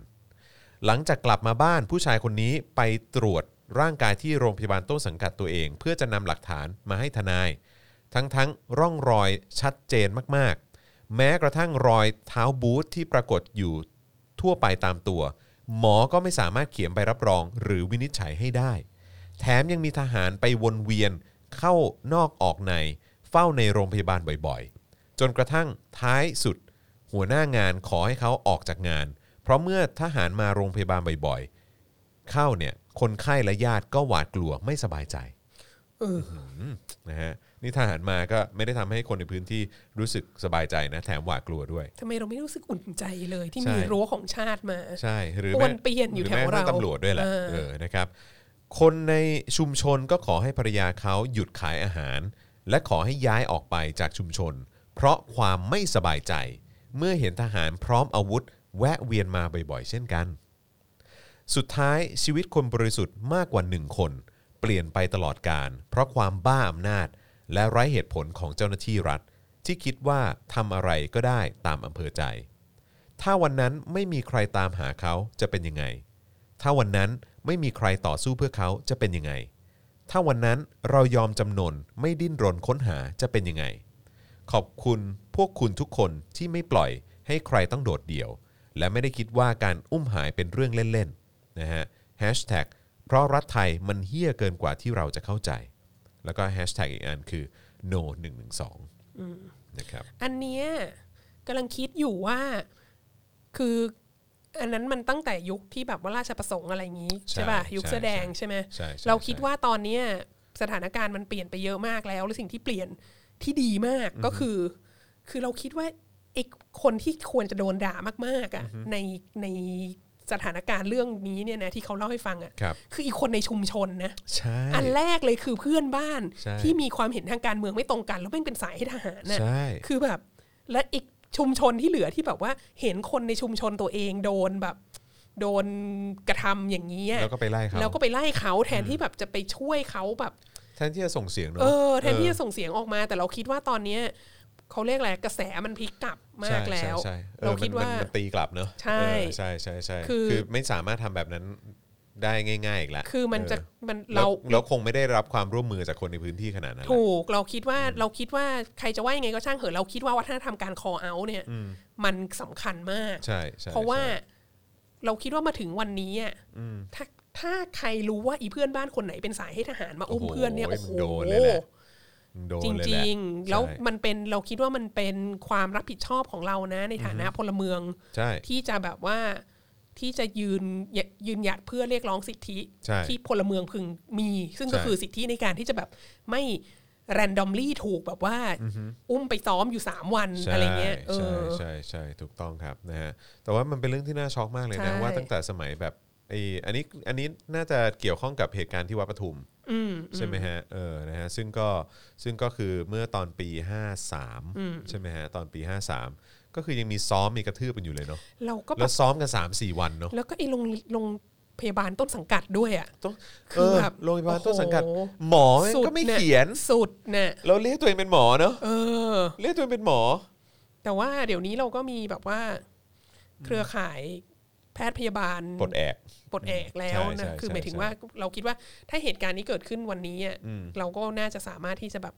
หลังจากกลับมาบ้านผู้ชายคนนี้ไปตรวจร่างกายที่โรงพยาบาลต้นสังกัดตัวเอง เพื่อจะนำหลักฐานมาให้ทนาย ทั้งๆร่องรอยชัดเจนมากๆ แม้กระทั่งรอยเท้าบูทที่ปรากฏอยู่ทั่วไปตามตัว หมอก็ไม่สามารถเขียนใบรับรอง หรือวินิจฉัยให้ได้ แถมยังมีทหารไปวนเวียนเข้านอกออกใน เฝ้าในโรงพยาบาลบ่อยๆ จนกระทั่งท้ายสุด หัวหน้างานขอให้เขาออกจากงาน เพราะเมื่อทหารมาโรงพยาบาลบ่อยๆ เข้าเนี่ยคนไข้และญาติก็หวาดกลัวไม่สบายใจเออนะฮะ นี่ทหารมาก็ไม่ได้ทำให้คนในพื้นที่รู้สึกสบายใจนะ แถมหวาดกลัวด้วยทำไมเราไม่รู้สึกอุ่นใจเลยที่ใช่มีรั้วของชาติมาใช่หรือป้วนเปี้ยนอยู่หรืแถวม้กระทั่งเราตำรวจด้วยแหละเออเออนะครับ คนในชุมชนก็ขอให้ภรรยาเขาหยุดขายอาหาร และขอให้ย้ายออกไปจากชุมชน เพราะความไม่สบายใจ เมื่อเห็นทหารพร้อมอาวุธ แวะเวียนมาบ่อยๆ เช่นกัน สุดท้ายชีวิตคนบริสุทธิ์มากกว่าหนึ่งคน เปลี่ยนไปตลอดการ เพราะความบ้าอำนาจ และไร้เหตุผลของเจ้าหน้าที่รัฐ ที่คิดว่าทำอะไรก็ได้ตามอำเภอใจ ถ้าวันนั้นไม่มีใครตามหาเขาจะเป็นยังไง ถ้าวันนั้นไม่มีใครต่อสู้เพื่อเขาจะเป็นยังไง ถ้าวันนั้นเรายอมจำนนไม่ดิ้นรนค้นหาจะเป็นยังไง ขอบคุณพวกคุณทุกคนที่ไม่ปล่อยให้ใครต้องโดดเดี่ยว และไม่ได้คิดว่าการอุ้มหายเป็นเรื่องเล่นๆนะฮะเพราะรัฐไทยมันเฮี้ยเกินกว่าที่เราจะเข้าใจ แล้วก็แฮชแท็กอีกอันคือ no 112นะครับอันเนี้ยกำลังคิดอยู่ว่าคืออันนั้นมันตั้งแต่ยุคที่แบบว่าราชประสงค์อะไรอย่างนี้ใช่ใช่ป่ะใช่ยุคเสื้อแดงใช่ใช่ไหมใช่ใช่เราคิดใช่ว่าตอนเนี้ยสถานการณ์มันเปลี่ยนไปเยอะมากแล้วและสิ่งที่เปลี่ยนที่ดีมากก็คือ คือเราคิดว่าไอ้คนที่ควรจะโดนด่ามากๆอะในใน สถานการณ์เรื่องนี้เนี่ยนะที่เขาเล่าให้ฟังอะครับคืออีกคนในชุมชนนะใช่อันแรกเลยคือเพื่อนบ้านใช่ที่มีความเห็นทางการเมืองไม่ตรงกัน แล้วแม่งเป็นสายให้ทหารน่ะใช่คือแบบ และอีกชุมชนที่เหลือที่แบบว่าเห็นคนในชุมชนตัวเองโดนแบบ โดนกระทำอย่างนี้อะแล้วก็ไปไล่เขาแล้วก็ไปไล่เขาแทนที่แบบจะไปช่วยเขาแบบแทนที่จะส่งเสียงเนอะเออแทนที่จะส่งเสียงออกมา แต่เราคิดว่าตอนเนี้ย เขาเรียกอะไรกระแสมันพลิกกลับมากแล้วใช่ใช่ใช่ออเราคิดมันว่านนตีกลับเนอะใช่เออใช่ใช่ใช่คือคือไม่สามารถทำแบบนั้นได้ง่ายๆอีกแล้วคือมันจะเออมันเราเราเราคงไม่ได้รับความร่วมมือจากคนในพื้นที่ขนาดนั้นแหละถูกเราคิดว่าเราคิดว่าใครจะว่ายังไงก็ช่างเหอะเราคิดว่าวัฒนธรรมการ call out เนี่ยมันสำคัญมากใช่ใช่เพราะว่าใช่เราคิดว่ามาถึงวันนี้อะถ้าถ้าใครรู้ว่าอีเพื่อนบ้านคนไหนเป็นสายให้ทหารมาอุ้มเพื่อนเนี่ยโอ้โห จเลยแหละริงๆ แล้วใช่มันเป็นเราคิดว่ามันเป็นความรับผิดชอบของเรานะ ในฐานะพลเมืองใช่ที่จะแบบว่าที่จะยืนยืนหยัดเพื่อเรียกร้องสิทธิใช่ที่พลเมืองพึงมี ซึ่งก็ใช่คือสิทธิในการที่จะแบบไม่ randomly ถูกแบบว่า อุ้มไปซ้อมอยู่สามวันใช่อะไรเงี้ยเอใช่อใช่ใช่ถูกต้องครับนะฮะแต่ว่ามันเป็นเรื่องที่น่าช็อกมากเลยนะใช่ว่าตั้งแต่สมัยแบบไออันนี้อันนี้น่าจะเกี่ยวข้องกับเหตุการณ์ที่วัดปทุมอืม ใช่ไหมฮะเออนะฮะซึ่งก็ซึ่งก็คือเมื่อตอนปี 53 ใช่ไหมฮะตอนปี 53 ก็คือยังมีซ้อมมีกระทืบกันอยู่เลยเนาะเราก็แบแล้วบซ้อมกัน 3-4 วันเนาะแล้วก็ไอ้โรงโรงพยาบาลต้นสังกัดด้วยอะต้องคืเอออแบบโรงพยาบาลต้นสังกัดโอ้โหหมอแม่งก็ไม่สุดเขียนสุดเนี่ยเราเรียกตัวเองเป็นหมอเนาะเออ เรียกตัวเองเป็นหมอ แต่ว่าเดี๋ยวนี้เราก็มีแบบว่า เครือข่าย แพทย์พยาบาลปลดแอกปลดแอกแล้วใช่นะใช่คือใช่หมายถึงใช่ว่าเราคิดว่าถ้าเหตุการณ์นี้เกิดขึ้นวันนี้อะอืมเราก็น่าจะสามารถที่จะแบบ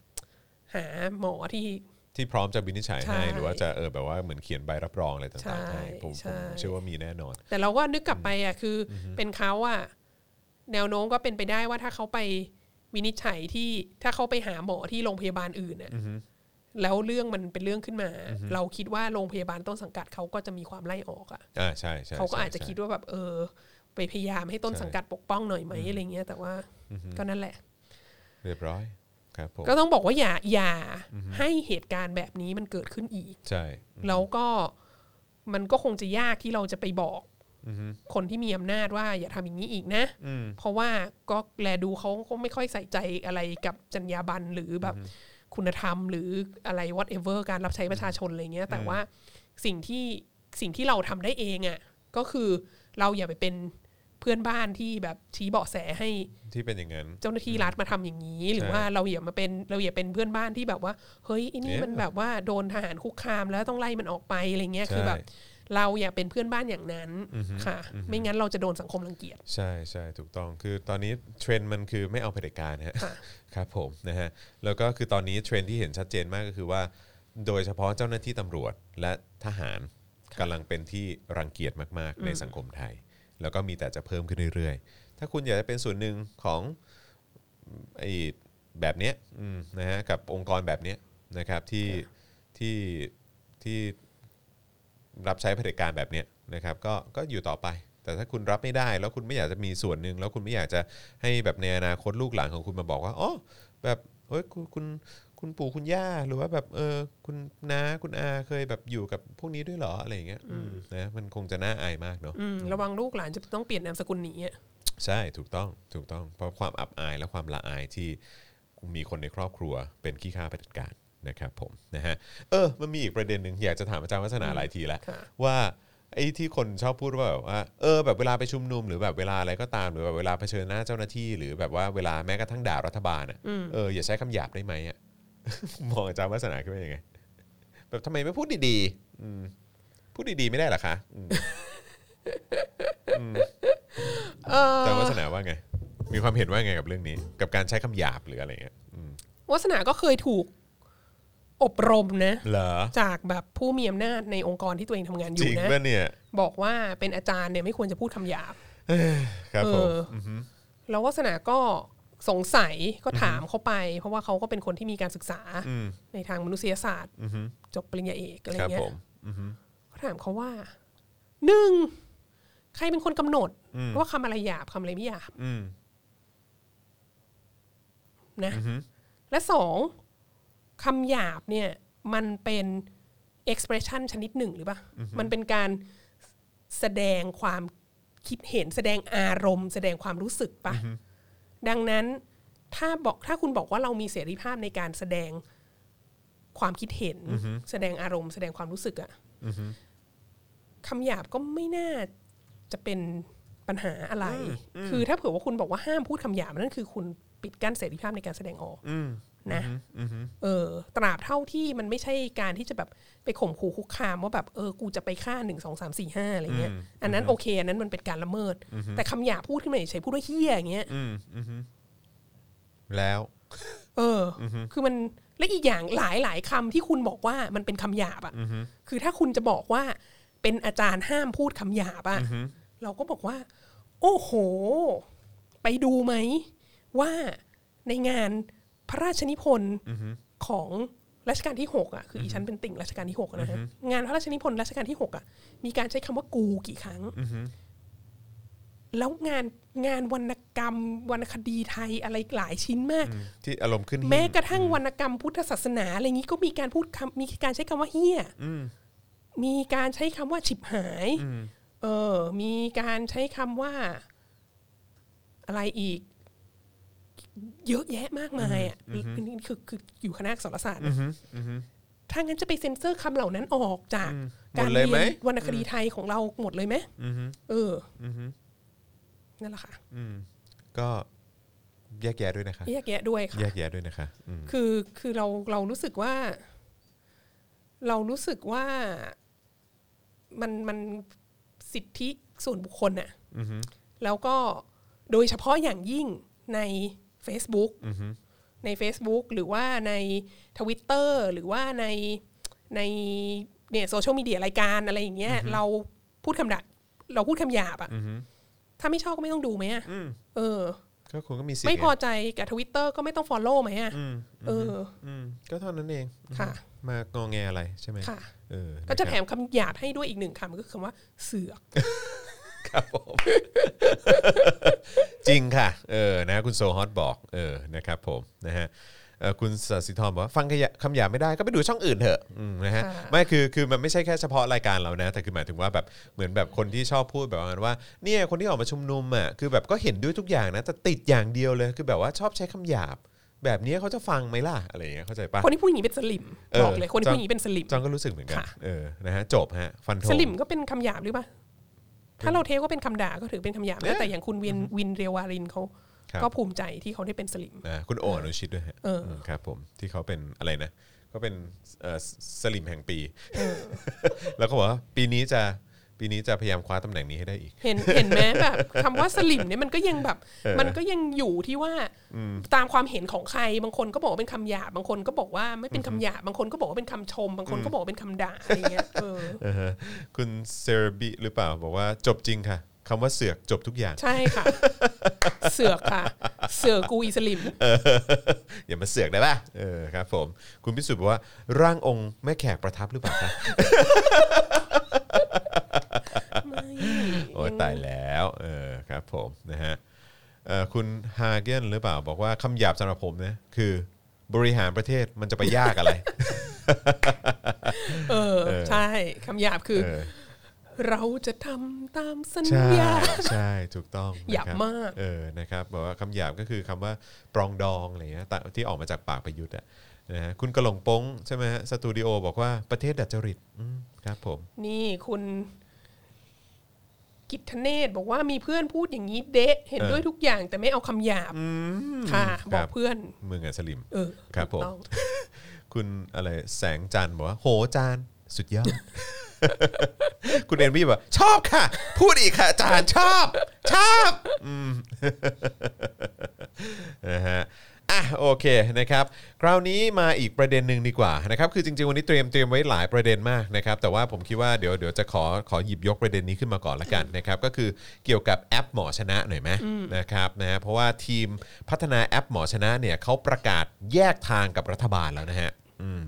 หาหมอที่ที่พร้อมจะวินิจฉัยใช่ให้หรือว่าจะเออแบบว่าเหมือนเขียนใบรับรองอะไรใช่ต่างๆให้ผมใช่ผมเชื่อว่ามีแน่นอน แต่เราก็นึกกลับไปอะคืออเป็นเขาอะแนวโน้มก็เป็นไปได้ว่าถ้าเขาไปวินิจฉัยที่ถ้าเขาไปหาหมอที่โรงพยาบาลอื่นอะ แล้วเรื่องมันเป็นเรื่องขึ้นมา เราคิดว่าโรงพยาบาลต้นสังกัดเขาก็จะมีความไล่ออกอะอ่าใช่ใช่เขาก็ใช่อาจจะใช่คิดว่าแบบเออ ไปพยายามให้ต้นใช่สังกัดปกป้องหน่อยไหมอะไรเงี้ยแต่ว่าก็นั่นแหละ เรียบร้อยครับผมก็ต้องบอกว่าอย่าอย่าให้เหตุการณ์แบบนี้มันเกิดขึ้นอีกใช่แล้วก็มันก็คงจะยากที่เราจะไปบอกคนที่มีอำนาจว่าอย่าทำอย่างนี้อีกนะอืมเพราะว่าก็แลดูเขาก็ไม่ค่อยใส่ใจอะไรกับจรรยาบรรณหรือแบบ คุณธรรม หรืออะไร whatever การรับใช้ประชาชนอะไรเงี้ย แต่ว่าสิ่งที่สิ่งที่เราทำได้เองอะ่ะก็คือเราอย่าไปเป็นเพื่อนบ้านที่แบบชี้เบาะแสให้ที่เป็นอย่างนั้นเจ้าหน้าที่รัฐมาทำอย่างนี้ หรือใช่ว่าเราอย่ามาเป็นเราอย่าเป็นเพื่อนบ้านที่แบบว่า เฮ้ยไอันนี้เอ๊ะมันแบบว่าโดนทหารคุกคามแล้วต้องไล่มันออกไปอะไรเงี้ยใช่คือแบบ เราอย่าเป็นเพื่อนบ้านอย่างนั้นค่ะ ไม่งั้นเราจะโดนสังคมรังเกียจใช่ใช่ถูกต้องคือตอนนี้เทรนด์มันคือไม่เอาเผด็จการฮะค่ะครับผมนะฮะแล้วก็คือตอนนี้เทรนด์ที่เห็นชัดเจนมากก็คือว่า โดยเฉพาะเจ้าหน้าที่ตำรวจและทหารกำลังเป็นที่รังเกียจมาก ๆ ในสังคมไทย แล้วก็มีแต่จะเพิ่มขึ้นเรื่อย ๆ ถ้าคุณอยากจะเป็นส่วนหนึ่งของไอ้แบบเนี้ยอืมนะฮะกับองค์กรแบบเนี้ยนะครับที่ที่ที่ รับใช้เผด็จการแบบเนี้ยนะครับก็ก็อยู่ต่อไป แต่ถ้าคุณรับไม่ได้ แล้วคุณไม่อยากจะมีส่วนหนึ่งแล้วคุณไม่อยากจะให้แบบในอนาคตลูกหลานของคุณมาบอกว่าอ๋อแบบเฮ้ยคุณคุณคุณปู่คุณย่าหรือว่าแบบเออคุณน้าคุณอาเคยแบบอยู่กับพวกนี้ด้วยเหรออะไรอย่างเงี้ยอืมนะมันคงจะน่าอายมากเนาะอืมระวังลูกหลานจะต้องเปลี่ยนนามสกุลหนีอะใช่ถูกต้องถูกต้องเพราะความอับอายและความละอายที่มีคนในครอบครัวเป็นขี้ข้าเผด็จการ นะครับผมนะฮะเออมันมีอีกประเด็นหนึ่งอยากจะถามอาจารย์วัฒนาหลายทีแล้วค่ะว่าไอ้ที่คนชอบพูดว่าแบบว่าเออแบบเวลาไปชุมนุมหรือแบบเวลาอะไรก็ตามหรือแบบเวลาเผชิญหน้าเจ้าหน้าที่ หรือแบบว่าเวลาแม้กระทั่งด่ารัฐบาลอะเอออย่าใช้คำหยาบได้ไหมอะมองอาจารย์วัฒนาคิดว่ายังไงแบบทำไมไม่พูดดีๆอืมพูดดีๆไม่ได้เหรอคะอืมเออแต่วัฒนาว่าไง มีความเห็นว่าไงกับเรื่องนี้ กับการใช้คำหยาบหรืออะไรเงี้ยอืมวัฒนาก็เคยถูก อบรมนะเหรอจากแบบผู้มีอำนาจในองค์กรที่ตัวเองทำงานอจริยู่งนะ ป่ะเนี่ยบอกว่าเป็นอาจารย์เนี่ยไม่ควรจะพูดคำหยาบครับผมเอออแล้ววัฒนาก็สงสัยก็ถามเขาไป เพราะว่าเขาก็เป็นคนที่มีการศึกษาอืมในทางมนุษยศาสตร์ อือฮึจบปริญญาเอกอะไรครับเงี้ผยมอือฮึ ก็ถามเขาว่าหนึ่งใครเป็นคนกำหนดอืม ว่าคำอะไรหยาบคำอะไรไม่หยาบอืมนะ อือฮึและสอง คำหยาบเนี่ยมันเป็น expression ชนิดหนึ่งหรือเปล่า มันเป็นการแสดงความคิดเห็นแสดงอารมณ์ แสดงความรู้สึกปะดังนั้นถ้าบอกถ้าคุณบอกว่าเรามีเสรีภาพในการแสดงความคิดเห็น แสดงอารมณ์ แสดงความรู้สึกอะคำหยาบก็ไม่น่าจะเป็นปัญหาอะไร คือถ้าเผื่อว่าคุณบอกว่าห้ามพูดคำหยาบนั่นคือคุณปิดกั้นเสรีภาพในการแสดงออกอืม นะเออ ตราบเท่าที่มันไม่ใช่การที่จะแบบไปข่มขู่คุกคามว่าแบบเออกูจะไปฆ่าหนึ่งสองสามสี่ห้าอะไรเงี้ย อันนั้นโอเค อันนั้นมันเป็นการละเมิด แต่คำหยาบพูดขึ้นมาเฉยๆพูดว่าเฮี้ยอย่างเงี้ยอืมอือฮึแล้วเอออ คือมันและอีกอย่างหลายหลายๆคำที่คุณบอกว่ามันเป็นคำหยาบอะคือถ้าคุณจะบอกว่าเป็นอาจารย์ห้ามพูดคำหยาบอะเราก็บอกว่า โอ้โห ไปดูไหมว่าในงาน พระราชนิพนธ์ของรัชกาลที่หกอะคืออีฉันเป็นติ่งรัชกาลที่หกอะนะฮะงานพระราชนิพนธ์รัชกาลที่หกอะมีการใช้คำว่ากูกี่ครั้งแล้วงานงานวรรณกรรม วรรณคดีไทยอะไรหลายชิ้นมาก ที่อารมณ์ขึ้นหิ้งแม้กระทั่งวรรณกรรมพุทธศาสนาอะไรอย่างนี้ก็มีการพูดคำมีการใช้คำว่าเฮี้ยมีการใช้คำว่าฉิบหาย เออ มีการใช้คำว่า อะไรอีก เยอะแยะมากมายอะนี่คือคืออยู่คณะอักษรศาสตร์นะถ้างั้นจะไปเซ็นเซอร์คำเหล่านั้นออกจากหมกาดรเลยเรีไหมยนวรรณคดีไทยของเราหมดเลยไหมอือฮึเออออือฮึนั่นแหละค่ะอืมก็แยกแยะด้วยนะคะแยกแยะด้วยค่ะแยกแยะด้วยนะคะอืมคือคือเราเรารู้สึกว่า เรารู้สึกว่ามันมันสิทธิส่วนบุคคลน่ะอือฮึแล้วก็โดยเฉพาะอย่างยิ่งใน Facebook อือฮึใน Facebook หรือว่าใน Twitter หรือว่าในในเนี่ยโซเชียลมีเดียรายการอะไรอย่างเงี้ยเราพูดคำด่าเราพูดคำหยาบอะอือฮึถ้าไม่ชอบก็ไม่ต้องดูไหมอะอืมเออก็คุณก็มีสิทธิ์ไม่งพอใจกับทวิตเตอร์ก็ไม่ต้อง Follow ไหมอะอืมเอออืมก็เท่านั้นเองค่ะ มางอแงอะไรใช่ไหมค่ะเออก็จะนแถครับมคำหยาบให้ด้วยอีกหนึ่งคำก็คือคำว่าเสือก ครับผมจริงค่ะเออนะคุณโซฮอตบอกเออนะครับผมนะฮะเอ่อคุณสศิธรบอกว่าฟังขยะคำหยาบไม่ได้ก็ไปดูช่องอื่นเถอะอืมนะฮะค่ะ ไม่คือคือมันไม่ใช่แค่เฉพาะรายการเรานะ แต่คือหมายถึงว่าแบบเหมือนแบบคนที่ชอบพูดแบบประมาณว่าเนี่ยคนที่ออกมาชุมนุมอะคือแบบก็เห็นด้วยทุกอย่างนะแต่ติดอย่างเดียวเลยคือแบบว่าชอบใช้คำหยาบ แบบนี้เขาจะฟังไหมล่ะอะไรอย่างเงี้ยเข้าใจปะ คนที่พูดอย่างนี้เป็นสลิ่มเออ บอกเลยคนที่จำพูดอย่างนี้เป็นสลิ่ม จองก็รู้สึกเหมือนกันค่ะ เออนะฮะจบฮะฟันธงสลิ่มก็เป็นคำหยาบหรือเปล่า ถ้าเรา take ว่าเป็นคำด่าก็ถือเป็นคำหยาบเอ๊ะนะแต่อย่างคุณวินวินเรียววารินเขาครับก็ภูมิใจที่เขาได้เป็นสลิ่มนะคุณโออนุชิตด้วยฮะเอออืมครับผมที่เขาเป็นอะไรนะเขาเป็นเอ่อสลิ่มแห่งปี แล้วก็บอกว่าปีนี้จะ ปีนี้จะพยายามคว้าตำแหน่งนี้ให้ได้อีก เห็นเห็นไหมแบบคำว่าสลิมเนี่ยมันก็ยังแบบเออมันก็ยังอยู่ที่ว่าตามความเห็นของใครบางคนก็บอกว่าเป็นคำหยาบบางคนก็บอกว่าไม่เป็นคำหยาบบางคนก็บอกว่าเป็นคำชม บางคนก็บอกว่าเป็นคำด่าอะไรเงี้ยเออเออฮะคุณเซรบิหรือเปล่าบอกว่าจบจริงค่ะคำว่าเสือกจบทุกอย่าง ใช่ค่ะ เสือกค่ะ เสือกกูอีสลิมอย่ามาเสือกได้ป่ะเออครับผม คุณพิสุทธิ์บอกว่า ร่างองค์แม่แขกประทับหรือเปล่าคะ โอ้ยตายแล้วเออครับผมนะฮะเอ่อคุณฮาเกนหรือเปล่าบอกว่าคำหยาบสำหรับผมเนี่ยคือบริหารประเทศมันจะไปยากอะไร เออ ใช่คำหยาบคือ เออ เราจะทำตามสัญใช่ญา ใช่ถูกต้องหยาบนะครับมากเออนะครับบอกว่าคำหยาบก็คือคำว่าปรองดองอะไรเงี้ยตะที่ออกมาจากปากประยุทธ์อะนะฮะคุณกระหลงโป้งใช่ไหมฮะสตูดิโอบอกว่าประเทศดัดจริตอืมครับผม นี่คุณ กิตทเนศบอกว่ามีเพื่อนพูดอย่างนี้เดะเห็นเออด้วยทุกอย่างแต่ไม่เอาคำหยาบค่ะครับบอกเพื่อนมึงอะสลิมเออครับผมถูกต้องคุณอะไรแสงจันทร์บอกว่า โหจานสุดยอด คุณเอ็นวี่บอกชอบค่ะ พูดอีกค่ะอาจารย์ชอบ ชอบอืมนะฮะ อะโอเคนะครับคราวนี้มาอีกประเด็นหนึ่งดีกว่านะครับคือจริงๆวันนี้เตรียมเตรียมไว้หลายประเด็นมากนะครับแต่ว่าผมคิดว่าเดี๋ยวเดี๋ยวจะขอขอหยิบยกประเด็นนี้ขึ้นมาก่อนละกันนะครับก็คือเกี่ยวกับแอปหมอชนะหน่อยไหมนะครับนะเพราะว่าทีมพัฒนาแอปหมอชนะเนี่ยเขาประกาศแยกทางกับรัฐบาลแล้วนะฮะ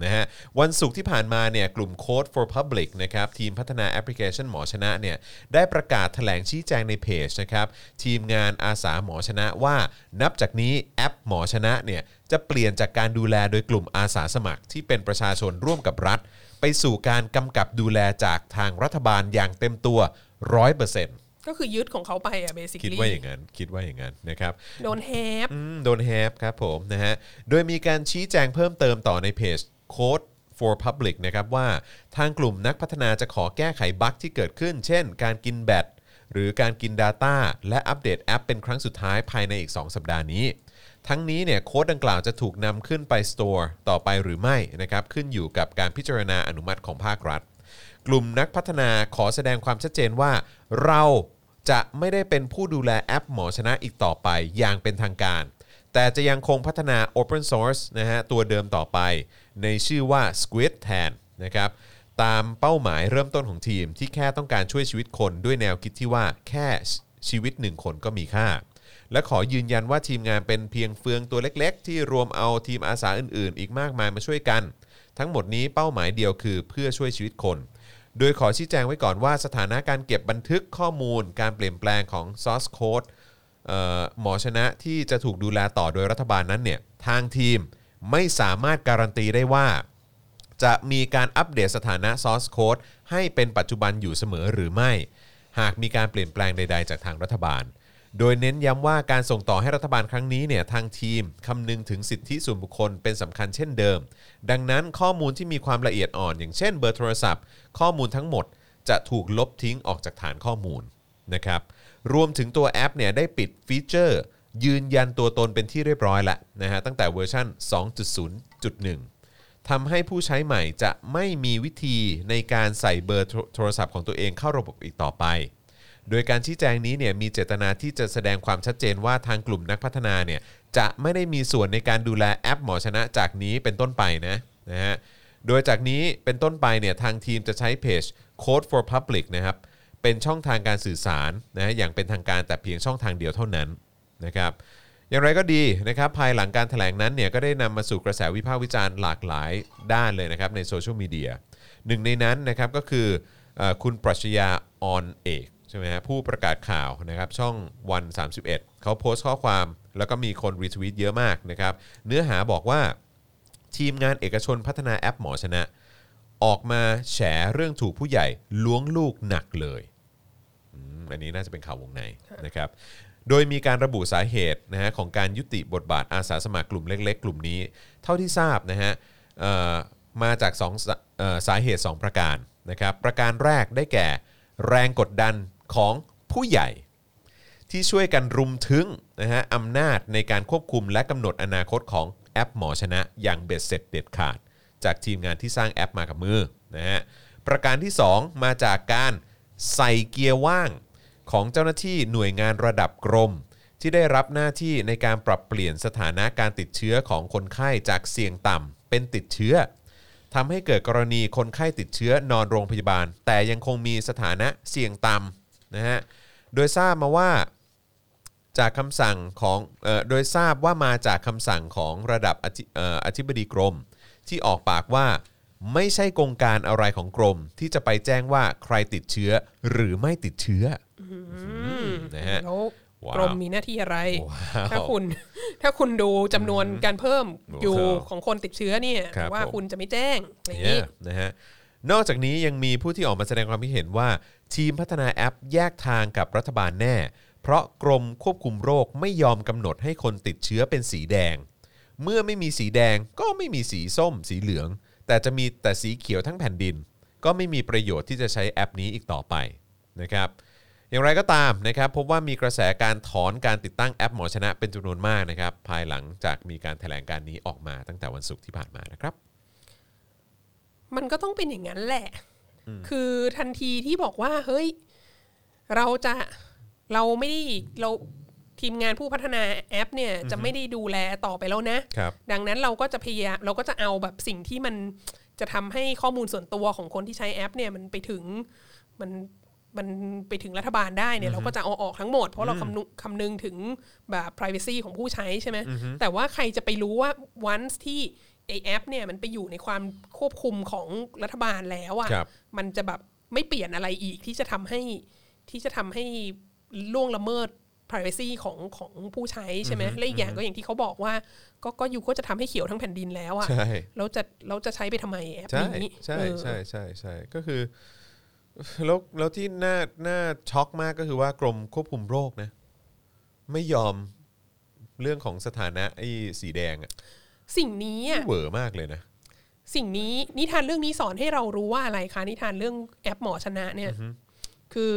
นะฮะวันศุกร์ที่ผ่านมาเนี่ยกลุ่ม Code for Public นะครับทีมพัฒนาแอปพลิเคชันหมอชนะเนี่ยได้ประกาศแถลงชี้แจงในเพจนะครับทีมงานอาสาหมอชนะว่านับจากนี้แอปหมอชนะเนี่ยจะเปลี่ยนจากการดูแลโดยกลุ่มอาสาสมัคร ที่เป็นประชาชนร่วมกับรัฐ ไปสู่การกำกับดูแลจากทางรัฐบาลอย่างเต็มตัว 100% ก็คือยึดของเขาไปอะเบสิคคิดลีว่าอย่างนั้นคิดว่าอย่างนั้นนะครับโดนแฮปอืมโดนแฮปครับผมนะฮะโดยมีการชี้แจงเพิ่มเติมต่อในเพจ Code for Public นะครับว่าทางกลุ่มนักพัฒนาจะขอแก้ไขบั๊กที่เกิดขึ้น เช่น การกินแบตหรือการกิน Data และอัปเดตแอปเป็นครั้งสุดท้ายภายในอีก 2 สัปดาห์นี้ ทั้งนี้เนี่ยโค้ดดังกล่าวจะถูกนำขึ้นไป Store ต่อไปหรือไม่นะครับขึ้นอยู่กับการพิจารณาอนุมัติของภาครัฐ กลุ่มนักพัฒนาขอแสดงความชัดเจนว่า เรา จะไม่ได้เป็นผู้ดูแลแอปหมอชนะอีกต่อไปอย่างเป็นทางการ แต่จะยังคงพัฒนา Open Source นะฮะตัวเดิมต่อไป ในชื่อว่า Squid แทนนะครับตามเป้าหมายเริ่มต้นของทีมที่แค่ต้องการช่วยชีวิตคนด้วยแนวคิดที่ว่าแค่ชีวิตหนึ่งคนก็มีค่า และขอยืนยันว่าทีมงานเป็นเพียงเฟืองตัวเล็กๆ ที่รวมเอาทีมอาสาอื่นๆ อีกมากมายมาช่วยกัน ทั้งหมดนี้เป้าหมายเดียวคือเพื่อช่วยชีวิตคน โดยขอชี้แจงไว้ก่อนว่าสถานะการเก็บบันทึกข้อมูล การเปลี่ยนแปลงของ source code เอ่อหมอชนะที่จะถูกดูแลต่อโดยรัฐบาลนั้นเนี่ยทางทีมไม่สามารถการันตีได้ว่า จะมีการอัปเดตสถานะ source code ให้เป็นปัจจุบันอยู่เสมอหรือไม่ หากมีการเปลี่ยนแปลงใด ๆ จากทางรัฐบาล โดยเน้นย้ำว่าการส่งต่อให้รัฐบาลครั้งนี้เนี่ยทางทีมคำนึงถึงสิทธิส่วนบุคคลเป็นสำคัญเช่นเดิม ดังนั้นข้อมูลที่มีความละเอียดอ่อน อย่างเช่นเบอร์โทรศัพท์ ข้อมูลทั้งหมดจะถูกลบทิ้งออกจากฐานข้อมูลนะครับรวมถึงตัวแอปเนี่ยได้ปิดฟีเจอร์ ยืนยันตัวตนเป็นที่เรียบร้อยแล้วนะฮะตั้งแต่เวอร์ชัน2.0.1ทำให้ผู้ใช้ใหม่จะไม่มีวิธีในการใส่เบอร์โทรโทรศัพท์ของตัวเองเข้าระบบอีกต่อไป โดยการชี้แจงนี้เนี่ยมีเจตนาที่จะแสดงความชัดเจนว่าทางกลุ่มนักพัฒนาเนี่ยจะไม่ได้มีส่วนในการดูแลแอปหมอชนะจากนี้เป็นต้นไปนะนะฮะโดยจากนี้เป็นต้นไปเนี่ยทางทีมจะใช้เพจ Code for Public นะครับเป็นช่องทางการสื่อสารนะฮะอย่างเป็นทางการแต่เพียงช่องทางเดียวเท่านั้นนะครับอย่างไรก็ดีนะครับภายหลังการถแถลงนั้นเนี่ยก็ได้นำมาสู่กระแสวิพากษ์วิจารณ์หลากหลายด้านเลยนะครับในโซเชียลมีเดียหนึ่งในนั้นนะครับก็คืออคุณปรัชญาออนเอก ใช่ไหมฮะผู้ประกาศข่าวนะครับช่องวัน 31 เขาโพสต์ข้อความ แล้วก็มีคนรีทวีตเยอะมากนะครับ เนื้อหาบอกว่าทีมงานเอกชนพัฒนาแอปหมอชนะ ออกมาแฉเรื่องถูกผู้ใหญ่ล้วงลูกหนักเลยอันนี้น่าจะเป็นข่าววงในนะครับโดยมีการระบุสาเหตุนะฮะของการยุติบทบาทอาสาสมัครกลุ่มเล็ก ๆ กลุ่มนี้ เท่าที่ทราบนะฮะมาจากสองสาเอ่อสาเหตุ 2 ประการนะครับประการแรกได้แก่ แรงกดดัน ของผู้ใหญ่ ที่ช่วยกันรุมถึงนะฮะอำนาจในการควบคุมและกำหนดอนาคตของแอปหมอชนะอย่างเบ็ดเสร็จเด็ดขาด จากทีมงานที่สร้างแอปมากับมือนะฮะประการที่ 2 มาจากการใส่เกียร์ว่างของเจ้าหน้าที่หน่วยงานระดับกรม ที่ได้รับหน้าที่ในการปรับเปลี่ยนสถานะการติดเชื้อของคนไข้จากเสี่ยงต่ำเป็นติดเชื้อทำให้เกิดกรณีคนไข้ติดเชื้อนอนโรงพยาบาล แต่ยังคงมีสถานะเสี่ยงต่ำ นะฮะโดยทราบมาว่าจากคำสั่งของเออโดยทราบว่ามาจากคำสั่งของระดับอธิเอ่ออธิบดีกรม ที่ออกปากว่าไม่ใช่กงการอะไรของกรม ที่จะไปแจ้งว่าใครติดเชื้อหรือไม่ติดเชื้ออนะฮะแล้วว้าวกรมมีหน้าที่อะไรว้าวถ้าคุณถ้าคุณดูจำนวนการเพิ่มอยู่ครับของคนติดเชื้อเนี่ยครับว่าผมคุณจะไม่แจ้งอะไรอย่างเนี่นี้ยนะฮะ นอกจากนี้ยังมีผู้ที่ออกมาแสดงความคิดเห็นว่า ทีมพัฒนาแอปแยกทางกับรัฐบาลแน่ เพราะกรมควบคุมโรคไม่ยอมกำหนดให้คนติดเชื้อเป็นสีแดง เมื่อไม่มีสีแดงก็ไม่มีสีส้ม สีเหลือง แต่จะมีแต่สีเขียวทั้งแผ่นดิน ก็ไม่มีประโยชน์ที่จะใช้แอปนี้อีกต่อไปนะครับอย่างไรก็ตามนะครับพบว่ามีกระแสการถอนการติดตั้งแอปหมอชนะเป็นจำนวนมากนะครับภายหลังจากมีการแถลงการนี้ออกมาตั้งแต่วันศุกร์ที่ผ่านมานะครับ มันก็ต้องเป็นอย่างนั้นแหละ คือทันทีที่บอกว่า เฮ้ย เราจะเราไม่ได้เราทีมงานผู้พัฒนาแอปเนี่ยจะไม่ได้ดูแลต่อไปแล้วนะครับดังนั้นเราก็จะพยายามเราก็จะเอาแบบสิ่งที่มันจะทำให้ข้อมูลส่วนตัวของคนที่ใช้แอป เนี่ยมันไปถึงมันมันไปถึงรัฐบาลได้เนี่ยเราก็จะเอาออกทั้งหมด เพราะเราคำนึงคำนึงถึงแบบ privacy ของผู้ใช้ใช่ไหมแต่ว่าใครจะไปรู้ว่า once ที่ ไอแอปเนี่ยมันไปอยู่ในความควบคุมของรัฐบาลแล้วครัอะ่ะบมันจะแบบไม่เปลี่ยนอะไรอีกที่จะทำให้ที่จะทำให้ล่วงละเมิด privacy ของของผู้ใช้ใช่ไหมและอีกอย่างก็อย่างที่เขาบอกว่า ก็ก็อยู่ก็จะทำให้เขียวทั้งแผ่นดินแล้วอะใช่เราจะเราจะใช้ไปทำไมแอปใช่นี้ใช่เออใช่ใช่ใช่ก็คือแล้วแล้วที่น่าน่าช็อกมากก็คือว่ากรมควบคุมโรคนะ ไม่ยอมเรื่องของสถานะไอ้สีแดงอะ สิ่งนี้อะเหวอมากเลยนะ สิ่งนี้นิทานเรื่องนี้สอนให้เรารู้ว่าอะไรคะนิทานเรื่องแอปหมอชนะเนี่ยคือ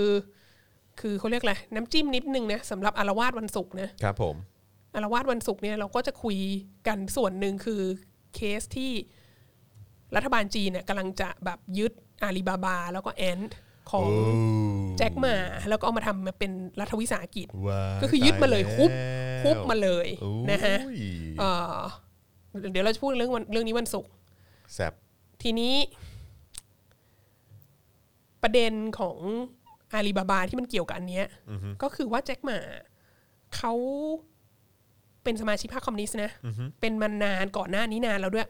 คือเขาเรียกอะไรน้ำจิ้มนิดนึงนะสำหรับอารวาสวันศุกร์นะครับ ผมอารวาสวันศุกร์เนี่ยเราก็จะคุยกันส่วนหนึ่งคือเคสที่รัฐบาลจีนเนี่ยกำลังจะแบบยึดอาลีบาบา แล้วก็แอนต์ของแจ็คหมาแล้วก็เอามาทำมาเป็นรัฐวิสาหกิจว้าก็คือยึดมาเลยตฮุบแล้วฮุบมาเลยนะฮะโอ้ย เอ่อเดี๋ยวเราจะพูดเรื่องวันเรื่องนี้วันศุกร์แซบทีนี้ ประเด็นของอาลีบาบาที่มันเกี่ยวกับอันเนี้ยก็คือว่าแจ็คหมาเขาเป็นสมาชิกพรรคคอมมิวนิสต์นะ เป็นมานานก่อนหน้านี้นานแล้วด้วย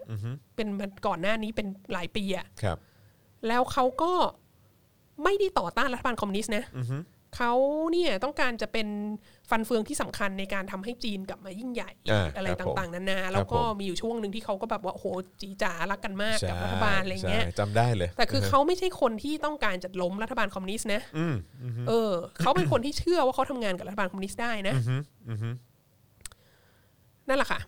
เป็นมาก่อนหน้านี้เป็นหลายปีอะครับ แล้วเขาก็ไม่ได้ต่อต้านรัฐบาลคอมมิวนิสต์นะ เขาเนี่ยต้องการจะเป็นฟันเฟืองที่สำคัญในการทำให้จีนกลับมายิ่งใหญ่อ่าอะไรครับผมต่างๆนานาแล้วก็ผมมีอยู่ช่วงหนึ่งที่เขาก็แบบว่าโอ้โหจีจ๋ารักกันมากใช่กับรัฐบาลอะไรเงี้ยใช่จำได้เลย แต่คือเขาไม่ใช่คนที่ต้องการจะล้มรัฐบาลคอมมิวนิสต์นะอืมเออเขาเป็นคนที่เชื่อว่าเขาทำงานกับรัฐบาลคอมมิวนิสต์ได้นะนั่นแหละค่ะ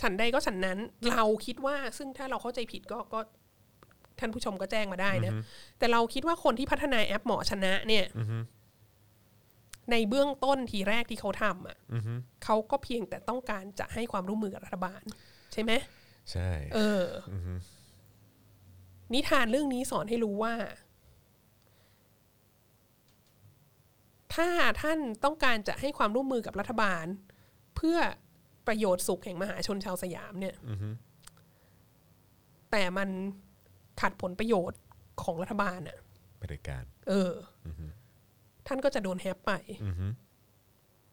ฉันใดก็ฉันนั้นเราคิดว่าซึ่งถ้าเราเข้าใจผิดก็ก็ท่านผู้ชมก็แจ้งมาได้นะ แต่เราคิดว่าคนที่พัฒนาแอปหมอชนะเนี่ย ในเบื้องต้นทีแรกที่เขาทำอะเขาก็เพียงแต่ต้องการจะให้ความร่วมมือกับรัฐบาล ใช่ไหมใช่เอออนิทานเรื่องนี้สอนให้รู้ว่า ถ้าท่านต้องการจะให้ความร่วมมือกับรัฐบาล เพื่อประโยชน์สุขแห่งมหาชนชาวสยามเนี่ยแต่มันขัดผลประโยชน์ของรัฐบาลอะเผด็จการ เอออ ท่านก็จะโดนแฮปไป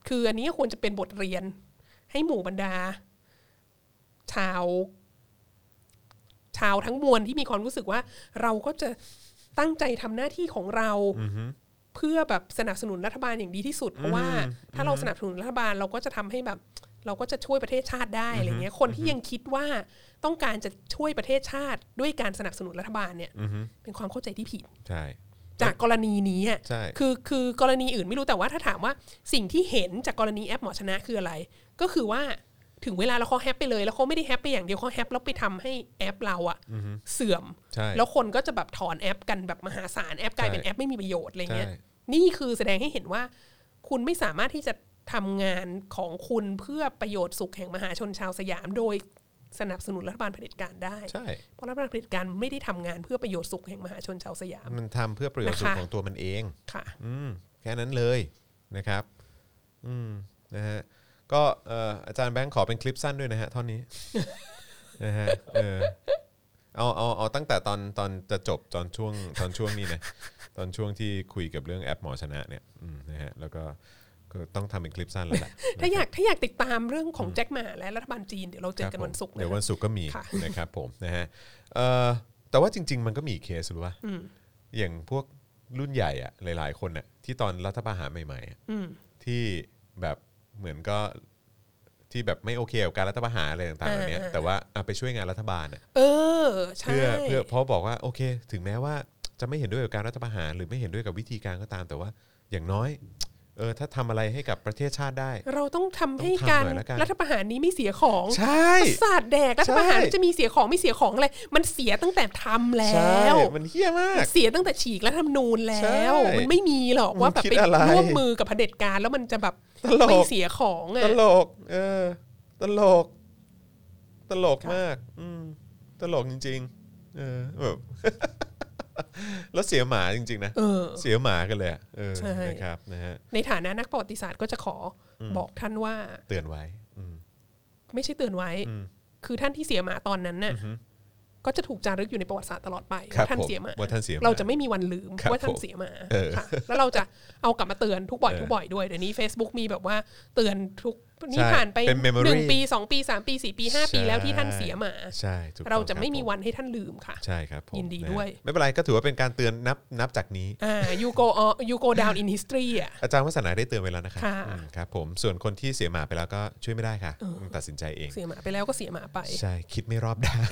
คืออันนี้ควรจะเป็นบทเรียน ให้หมู่บรรดา ชาว ชาวทั้งมวลที่มีความรู้สึกว่า เราก็จะตั้งใจทำหน้าที่ของเราเพื่อแบบสนับสนุนรัฐบาลอย่างดีที่สุด เพราะว่า ถ้าเราสนับสนุนรัฐบาลเราก็จะทำให้แบบ เราก็จะช่วยประเทศชาติได้อะไรเงี้ยคนที่ยังคิดว่าต้องการจะช่วยประเทศชาติด้วยการสนับสนุนรัฐบาลเนี่ยเป็นความเข้าใจที่ผิดใช่ จากกรณีนี้อะใช่ คือคือกรณีอื่นไม่รู้แต่ว่าถ้าถามว่าสิ่งที่เห็นจากกรณีแอปหมอชนะคืออะไร ก็คือว่าถึงเวลาแล้วเขาแฮปไปเลย แล้วเขาไม่ได้แฮปไปอย่างเดียวเขาแฮปแล้วไปทำให้แอปเราอะเสื่อม ใช่แล้วคนก็จะแบบถอนแอปกันแบบมหาศาลแอปกลายเป็นใช่แอปไม่มีประโยชน์อะไรเงี้ย ใช่ นี่คือแสดงให้เห็นว่า คุณไม่สามารถที่จะทำงานของคุณเพื่อประโยชน์สุขแห่งมหาชนชาวสยาม โดย สนับสนุนรัฐบาลเผด็จการได้ใช่เพราะรัฐบาลเผด็จการไม่ได้ทำงานเพื่อประโยชน์สุขแห่งมหาชนชาวสยาม มันทำเพื่อประโยชน์สุขนะคะของตัวมันเองค่ะ อืมแค่นั้นเลยนะครับ อืมนะฮะก็เอ่ออาจารย์แบงค์ขอเป็นคลิปสั้นด้วยนะฮะท่อนนี้นะฮะเออเอาเอาเอาตั้งแต่ตอนตอนจะจบตอนช่วงตอนช่วงนี้นะตอนช่วงที่คุยกับเรื่องแอปหมอชนะเนี่ยอืมนะฮะแล้วก็ ก็ต้องทำเป็นคลิปสั้นแล้วแหละถ้าอยากถ้าอยากติดตามเรื่องของแจ็คหมาและรัฐบาลจีนเดี๋ยวเราเจอกันครับผมวันศุกร์เดี๋ยวนะวันศุกร์ก็มีค่ะนะครับผมนะฮะเอ่อแต่ว่าจริง ๆ มันก็มีอีกเคสหรือว่าอย่างพวกรุ่นใหญ่อะหลาย ๆ คนน่ะที่ตอนรัฐประหารใหม่ๆอะที่แบบเหมือนก็ที่แบบไม่โอเคกับการรัฐประหารอะไรต่างๆเหล่านี้แต่ว่าเอาไปช่วยงานรัฐบาลอะเออใช่เพื่อเพื่อเพราะบอกว่าโอเค ถึงแม้ว่าจะไม่เห็นด้วยกับการรัฐประหารหรือไม่เห็นด้วยกับวิธีการก็ตามแต่ว่าอย่างน้อย เออถ้าทำอะไรให้กับประเทศชาติได้ เราต้องทำให้ต้องทำการหน่อยละกัน รัฐประหารนี้ไม่เสียของใช่ ประสาทแดกรัฐประหารใช่ จะมีเสียของไม่เสียของอะไรมันเสียตั้งแต่ทำแล้ใช่ว มันเฮี้ยมาก เสียตั้งแต่ฉีกรัฐธรรมนูญแล้ใช่ว มันไม่มีหรอกว่าแบบมึงคิดไปอะไรร่วมมือกับเผด็จการแล้วมันจะแบบตลก ไม่เสียของตอะ ลก เออ ตลก ตลกมาก อืมตลกจริง ๆ เออแบบ แล้วเสียหมาจริงๆนะเออ เสียหมากันเลยอะเออใช่ นะครับนะฮะในฐานะนักประวัติศาสตร์ก็จะขออบอกท่านว่า เตือนไว้อืม ไม่ใช่เตือนไว้คือท่านที่เสียหมาตอนนั้นน่ะก็จะถูกจารึกอยู่ในประวัติศาสตร์ตลอดไปครับว่าท่านผมเสียหมาว่าท่านเสียหมาเราจะไม่มีวันลืมครับว่าท่าผนมเสียหมาเออค่ะแล้วเราจะเอากลับมาเตือนทุกบ่อยเออ ทุกบ่อยด้วยเดี๋ยวนี้ Facebook มีแบบว่าเตือนทุก นี่ใช่ผ่านไปเป็น memory หนึ่งปีสองปีสามปีสี่ปีห้าปีใช่แล้วที่ท่านเสียหมาใช่ถูกต้องเราจะไม่คบมีผวันให้ท่านลืมค่ะ ใช่ครับผมยินดีะฮะด้วย ไม่เป็นไรก็ถือว่าเป็นการเตือนนับนับจากนี้อ่า you go on you go down in history อะอาจารย์วัฒนาได้เตือนไว้แล้วนะครับค่ะอืมครับผมส่วนคนที่เสียหมาไปแล้วก็ช่วยไม่ได้ค่ะตัดสินใจเอง เสียหมาไปแล้วก็เสียหมาไป ใช่คิดไม่รอบด้าน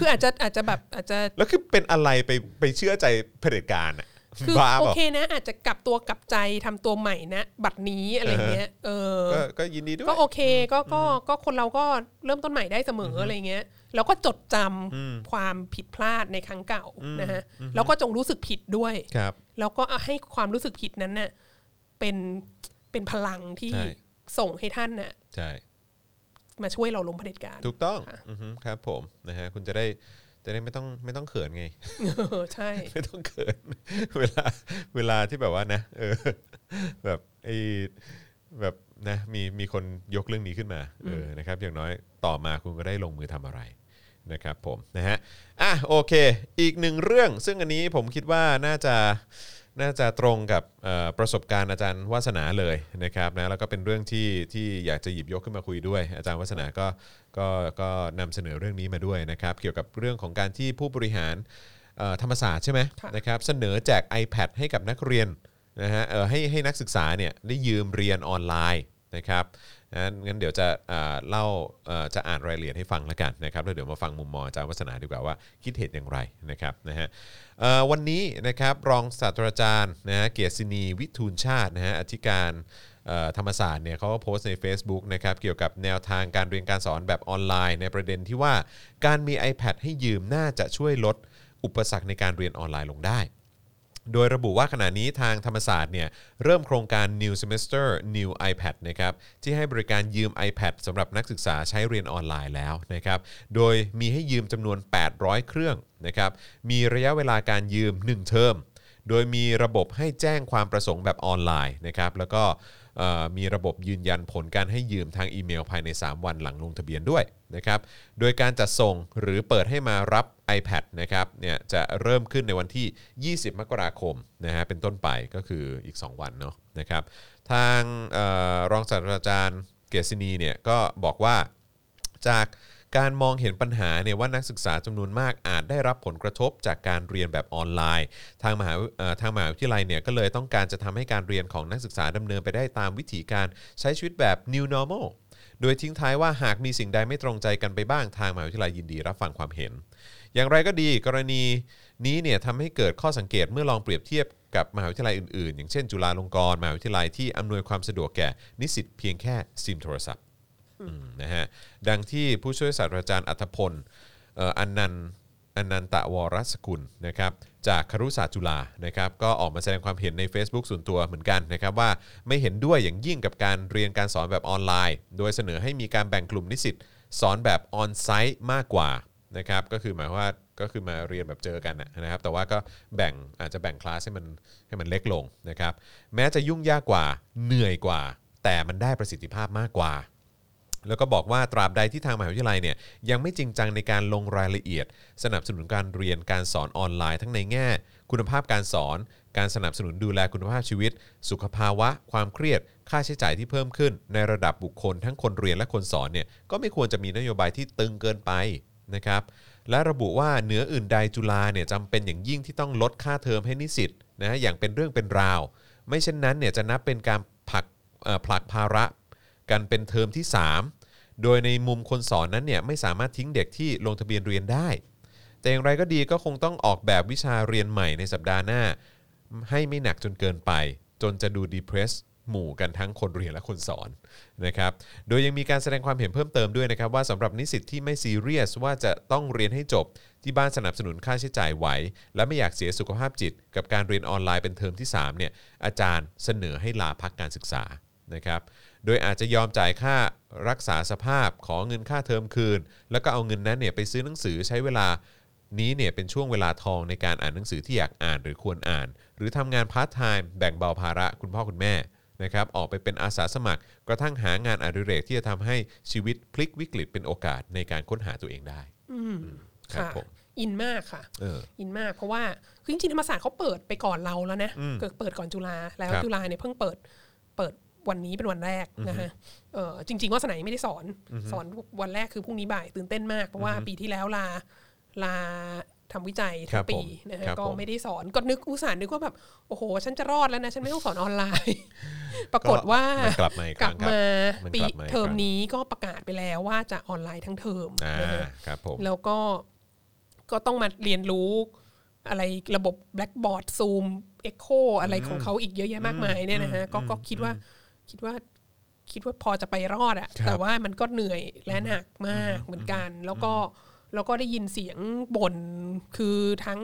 คืออาจจะอาจจะแบบอาจจะแล้วคือเป็นอะไรไปไปเชื่อใจเผด็จการอะ คือบ้าโอเปล่า เคนะ อาจจะกลับตัวกลับใจทำตัวใหม่นะ บัตรนี้อะไรเงี้ยเออ ก็ก็ยินดีด้วย ก็โอเคก็ก็ก็คนเราก็เริ่มต้นใหม่ได้เสมออะไรเงี้ยแล้วก็จดจำความผิดพลาดในครั้งเก่านะฮะแล้วก็จงรู้สึกผิดด้วย ครับ แล้วก็ให้ความรู้สึกผิดนั้นน่ะเป็นเป็นพลังที่ใช่ ส่งให้ท่านน่ะใช่ มาช่วยเราล้มเผด็จการ ถูกต้องค่ะ อือฮึครับผมนะฮะคุณจะได้ จะได้ไม่ต้องไม่ต้องเขินไงเออใช่ ไม่ต้องเขิน เวลาเวลาที่แบบว่านะ เออ แบบไอ้แบบนะมีมีคนยกเรื่องนี้ขึ้นมาเออนะครับ อย่างน้อยต่อมาคุณก็ได้ลงมือทำอะไรนะครับผมนะฮะอะโอเค อีกหนึ่งเรื่องซึ่งอันนี้ผมคิดว่าน่าจะน่าจะตรงกับเอ่อประสบการณ์อาจารย์วาสนาเลยนะครับนะแล้วก็เป็นเรื่องที่ที่อยากจะหยิบยกขึ้นมาคุยด้วย อาจารย์วาสนาก็ ก็ก็นำเสนอเรื่องนี้มาด้วยนะครับ เกี่ยวกับเรื่องของการที่ผู้บริหารเอ่อธรรมศาสตร์ใช่ไหมค่ะนะครับเสนอแจก iPad ให้กับนักเรียนนะฮะเออให้ให้นักศึกษาเนี่ยได้ยืมเรียนออนไลน์นะครับนะงั้นเดี๋ยวจะเอ่อเล่าเอ่อจะอ่านรายละเอียดให้ฟังแล้วกันนะครับแล้วเดี๋ยวมาฟังมุมมองอาจารย์วัฒนาดีกว่าว่าคิดเห็นอย่างไรนะครับนะฮะเอ่อวันนี้นะครับรองศาสตราจารย์นะฮะเกียรติศินีวิทูลชาตินะฮะอธิการเอ่อ ธรรมศาสตร์เนี่ยเขาก็โพสต์ใน Facebook นะครับเกี่ยวกับแนวทางการเรียนการสอนแบบออนไลน์ ในประเด็นที่ว่าการมี iPad ให้ยืมน่าจะช่วยลดอุปสรรคในการเรียนออนไลน์ลงได้ โดยระบุว่าขณะนี้ทางธรรมศาสตร์เนี่ยเริ่มโครงการ New Semester New iPad นะครับที่ให้บริการยืม iPad สำหรับนักศึกษาใช้เรียนออนไลน์แล้วนะครับโดยมีให้ยืมจำนวน 800 เครื่องนะครับมีระยะเวลาการยืม 1 เทอม โดยมีระบบให้แจ้งความประสงค์แบบออนไลน์นะครับแล้วก็ มีระบบยืนยันผลการให้ยืมทางอีเมลภายใน 3 วันหลังลงทะเบียนด้วยนะครับ โดยการจัดส่งหรือเปิดให้มารับ iPad นะครับเนี่ยจะเริ่มขึ้นในวันที่ 20 มกราคมนะฮะเป็นต้นไปก็คืออีก 2 วันเนาะนะครับทางออรองศาสตราจารย์เกษณีเนี่ยก็บอกว่าจาก การมองเห็นปัญหาเนี่ยว่านักศึกษาจำนวนมากอาจได้รับผลกระทบจากการเรียนแบบออนไลน์ ทางมหาทางมหาวิทยาลัยเนี่ยก็เลยต้องการจะทำให้การเรียนของนักศึกษาดำเนินไปได้ตามวิถีการใช้ชีวิตแบบ new normal โดยทิ้งท้ายว่าหากมีสิ่งใดไม่ตรงใจกันไปบ้างทางมหาวิทยาลัยยินดีรับฟังความเห็น อย่างไรก็ดีกรณีนี้เนี่ยทำให้เกิดข้อสังเกตเมื่อลองเปรียบเทียบกับมหาวิทยาลัยอื่นๆ อย่างเช่น จุฬาลงกรณ์มหาวิทยาลัยที่อำนวยความสะดวกแก่นิสิตเพียงแค่ซิมโทรศัพท์ นะฮะดังที่ผู้ช่วยศาสตราจารย์อัธพลอันนันต์อนันตะวรสกุลนะครับจากครุศาสตร์จุฬานะครับก็ออกมาแสดงความเห็นใน Facebook ส่วนตัวเหมือนกันนะครับว่าไม่เห็นด้วยอย่างยิ่งกับการเรียนการสอนแบบออนไลน์ โดยเสนอให้มีการแบ่งกลุ่มนิสิตสอนแบบออนไซต์มากกว่านะครับก็คือหมายว่าก็คือมาเรียนแบบเจอกันนะครับแต่ว่าก็แบ่งอาจจะแบ่งคลาสให้มันให้มันเล็กลงนะครับแม้จะยุ่งยากกว่าเหนื่อยกว่า แต่มันได้ประสิทธิภาพมากกว่า แล้วก็บอกว่าตราบใดที่ทางมหาวิทยาลัยเนี่ยยังไม่จริงจังในการลงรายละเอียด สนับสนุนการเรียนการสอนออนไลน์ทั้งในแง่ คุณภาพการสอน การสนับสนุนดูแลคุณภาพชีวิต สุขภาวะ ความเครียด ค่าใช้จ่ายที่เพิ่มขึ้น ในระดับบุคคล ทั้งคนเรียนและคนสอนเนี่ยก็ไม่ควรจะมีนโยบายที่ตึงเกินไปนะครับและระบุว่าเหนืออื่นใดจุฬาเนี่ยจำเป็นอย่างยิ่งที่ต้องลดค่าเทอมให้นิสิตนะอย่างเป็นเรื่องเป็นราว ไม่เช่นนั้นเนี่ยจะนับเป็นการผลักผลักภาระ กันเป็นเทอมที่ 3 โดยในมุมคนสอนนั้นเนี่ยไม่สามารถทิ้งเด็กที่ลงทะเบียนเรียนได้ แต่อย่างไรก็ดีก็คงต้องออกแบบวิชาเรียนใหม่ในสัปดาห์หน้า ให้ไม่หนักจนเกินไป จนจะดูดีเพรสหมู่กันทั้งคนเรียนและคนสอนนะครับ โดยยังมีการแสดงความเห็นเพิ่มเติมด้วยนะครับ ว่าสำหรับนิสิตที่ไม่ซีเรียสว่าจะต้องเรียนให้จบที่บ้านสนับสนุนค่าใช้จ่ายไหว และไม่อยากเสียสุขภาพจิต กับการเรียนออนไลน์เป็นเทอมที่3เนี่ยอาจารย์เสนอให้ลาพักการศึกษานะครับ โดยอาจจะยอมจ่ายค่ารักษาสภาพขอเงินค่าเทอมคืน แล้วก็เอาเงินนั้นเนี่ยไปซื้อหนังสือใช้เวลานี้เนี่ยเป็นช่วงเวลาทองในการอ่านหนังสือที่อยากอ่านหรือควรอ่าน หรือทำงานพาร์ทไทม์แบ่งเบาภาระคุณพ่อคุณแม่นะครับออกไปเป็นอาสาสมัคร กระทั่งหางานอดิเรกที่จะทำให้ชีวิตพลิกวิกฤตเป็นโอกาสในการค้นหาตัวเองได้ครับค่ะผมอินมากค่ะเอออินมากเพราะว่าคือจริงๆธรรมศาสตร์เขาเปิดไปก่อนเราแล้วนะอืมเกิดเปิดก่อนจุฬาแล้วครับจุฬาเนี่ยเพิ่งเปิดเปิด วันนี้เป็นวันแรกนะฮะเออจริง ๆ ว่าสนายไม่ได้สอน สอนวันแรกคือพรุ่งนี้บ่ายตื่นเต้นมาก เพราะว่าปีที่แล้วลาลาทำวิจัยครัทั้บงปีผมนะฮะครับก็ผมไม่ได้สอนก็นึกอุตส่าห์นึกว่าแบบโอ้โห ฉันจะรอดแล้วนะ ฉันไม่ต้องสอนออนไลน์ ปรากฏว่ามันกลับมาอีกคกรั้ลังบครับมามันปีกลับมาอีกเทอมครั้งนี้ก็ประกาศไปแล้วว่าจะออนไลน์ทั้งเทอมอ่านะฮะครับผมแล้วก็ก็ต้องมาเรียนรู้อะไรระบบ Blackboard Zoom Echo อะไรของเขาอีกเยอะแยะมากมายเนี่ยนะฮะก็ก็คิดว่า คิดว่าคิดว่าพอจะไปรอดอะครับแต่ว่ามันก็เหนื่อยและหนักมากเหมือนกัน แล้วก็แล้วก็ได้ยินเสียงบ่นคือทั้ง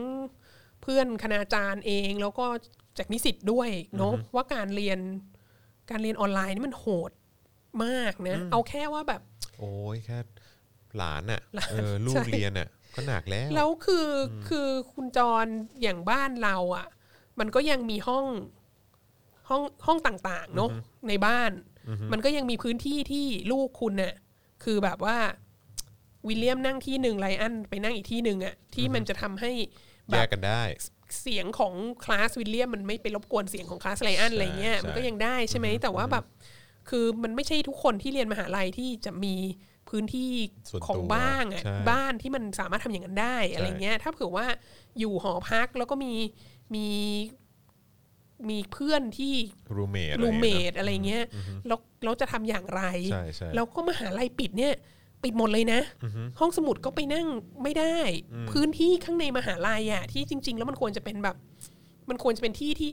เพื่อนคณาจารย์เอง แล้วก็จากนิสิตด้วยเนาะว่าการเรียนการเรียนออนไลน์นี่มันโหดมากนะเอาแค่ว่าแบบ โอ้ยแค่หลานอะหลานเออลูกใช่เรียนอะก็หนักแล้วแล้วคืออคือคุณจรอย่างบ้านเราอะ มันก็ยังมีห้อง ห้องห้องต่างๆเนาะในบ้าน มันก็ยังมีพื้นที่ที่ลูกคุณเนี่ยคือแบบว่าวิลเลียมนั่งที่หนึ่งไลอันไปนั่งอีกที่หนึ่งอะที่มันจะทำให้แบแยบกกันได้เสียงของคลาสวิลเลียมมันไม่ไปรบกวนเสียงของคลาสไลอันอะไรเงี้ยใช่มันก็ยังได้ใช่ไหมแต่ว่าแบบคือมันไม่ใช่ทุกคนที่เรียนมหาลัยที่จะมีพื้นที่ส่วนตัวของบ้างอะใช่บ้านที่มันสามารถทำอย่างนั้นได้อะไรเงี้ยถ้าเผื่อว่าอยู่หอพักแล้วก็มีมี มีเพื่อนที่รูเมทรูเมดอะไรเงี้ยแล้วเราจะทำอย่างไรใช่ใช่แล้วก็มหาลัยปิดเนี่ย ปิดหมดเลยนะ ห้องสมุดก็ไปนั่งไม่ได้ พื้นที่ข้างในมหาลัยอะที่จริง ๆ แล้วมันควรจะเป็นแบบ มันควรจะเป็นที่ที่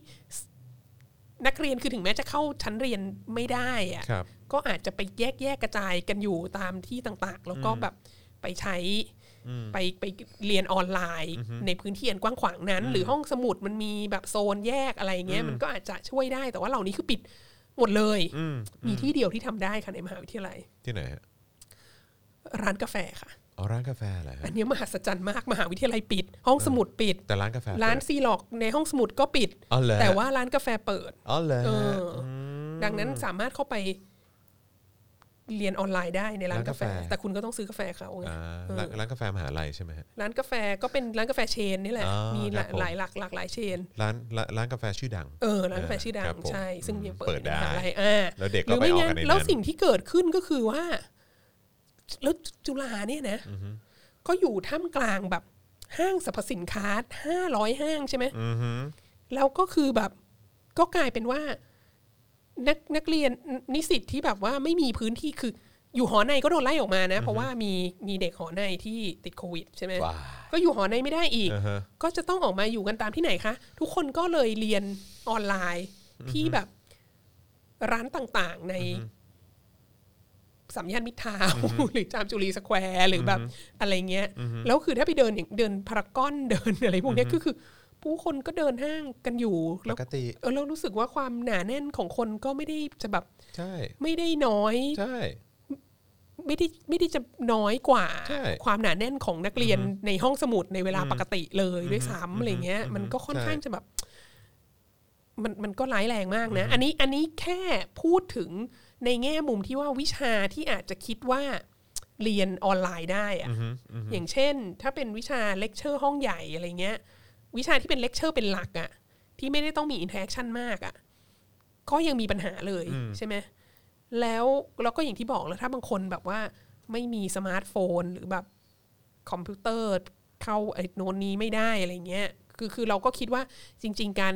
นักเรียนคือถึงแม้จะเข้าชั้นเรียนไม่ได้อะครับก็อาจจะไปแยกแยกกระจายกันอยู่ตามที่ต่างๆ แล้วก็แบบไปใช้ ไปไปเรียนออนไลน์ ในพื้นที่อันกว้างขวางนั้น หรือห้องสมุดมันมีแบบโซนแยกอะไรเงี้ยมันก็อาจจะช่วยได้ แต่ว่าเหล่านี้คือปิดหมดเลยอืมมีที่เดียวที่ทำได้ค่ะในมหาวิทยาลัย ที่ไหนฮะร้านกาแฟค่ะอ๋อร้านกาแฟเหรออัฮะนเนี้ยมหัศจรรย์มากมหาวิทยาลัยปิด ห้องสมุดปิด แต่ร้านกาแฟ ร้านเปิดซีล็อกในห้องสมุดก็ปิดอ๋อเหรอแต่ว่าร้านกาแฟเปิด อ๋อเหรอเอฮะออดังนั้นสามารถเข้าไป เรียนออนไลน์ได้ในร้านกาแฟ แต่คุณก็ต้องซื้อกาแฟเขาไงอ่าเออร้านร้านกาแฟมหาลัยใช่ไหมฮะร้านกาแฟก็เป็นร้านกาแฟเชนนี่แหละอ๋อมีหครัลาบผมหลายหลากหลากหลายเชนร้านร้านร้านกาแฟชื่อดังเออร้านกาแฟชื่อดัครังบผมใช่ ซึ่งยังเปิดเปิดในมหาได้ลัยอ่าแล้วเด็กหก็รือไปไม่ออกงั้นกันในนั้นแล้วสิ่งที่เกิดขึ้นก็คือว่า แล้วจุฬาเนี่ยนะก็อยู่ท่ามกลางแบบห้างสรรพสินค้าห้าร้อยห้างใช่ไหมอือฮึแล้วก็คือแบบ ก็กลายเป็นว่า นักนักเรียนนิสิตที่แบบว่าไม่มีพื้นที่คืออยู่หอในก็โดนไล่ออกมานะ เพราะว่ามีมีเด็กหอในที่ติดโควิดใช่ไหมว้าก็อยู่หอในไม่ได้อีกอ่าฮะก็จะต้องออกมาอยู่กันตามที่ไหนคะ ทุกคนก็เลยเรียนออนไลน์ที่แบบร้านต่างๆในสามย่านมิตรทาวน์หรือจามจุรีสแควร์หรือแบบอะไรเงี้ย แล้วคือถ้าไปเดินอย่างเดินพารากอนเดินอะไรพวกเนี้ยก็คือ ผู้คนก็เดินห้างกันอยู่ปแล้วกติเออเรารู้สึกว่าความหนาแน่นของคนก็ไม่ได้จะแบบใช่ไม่ได้น้อยใช่ไม่ได้ไม่ได้จะน้อยกว่าใช่ความหนาแน่นของนักเรียนในห้องสมุดในเวลาปกติเลยด้วยซ้ำอะไรเงี้ย มันก็ค่อนข้างจะแบบ มันมันก็ร้ายแรงมากนะ อันนี้อันนี้แค่พูดถึงในแง่มุมที่ว่าวิชาที่อาจจะคิดว่าเรียนออนไลน์ได้อะอย่างเช่น ถ้าเป็นวิชาเลคเชอร์ห้องใหญ่อะไรเงี้ย วิชาที่เป็นเลคเชอร์เป็นหลักอะที่ไม่ได้ต้องมี interaction มากอะก็ยังมีปัญหาเลยใช่ไหมแล้วแล้วก็อย่างที่บอกแล้วถ้าบางคนแบบว่าไม่มีสมาร์ทโฟนหรือแบบคอมพิวเตอร์เข้าไอ้โน้นนี้ไม่ได้อะไรเงี้ยคือคือเราก็คิดว่าจริง ๆ การ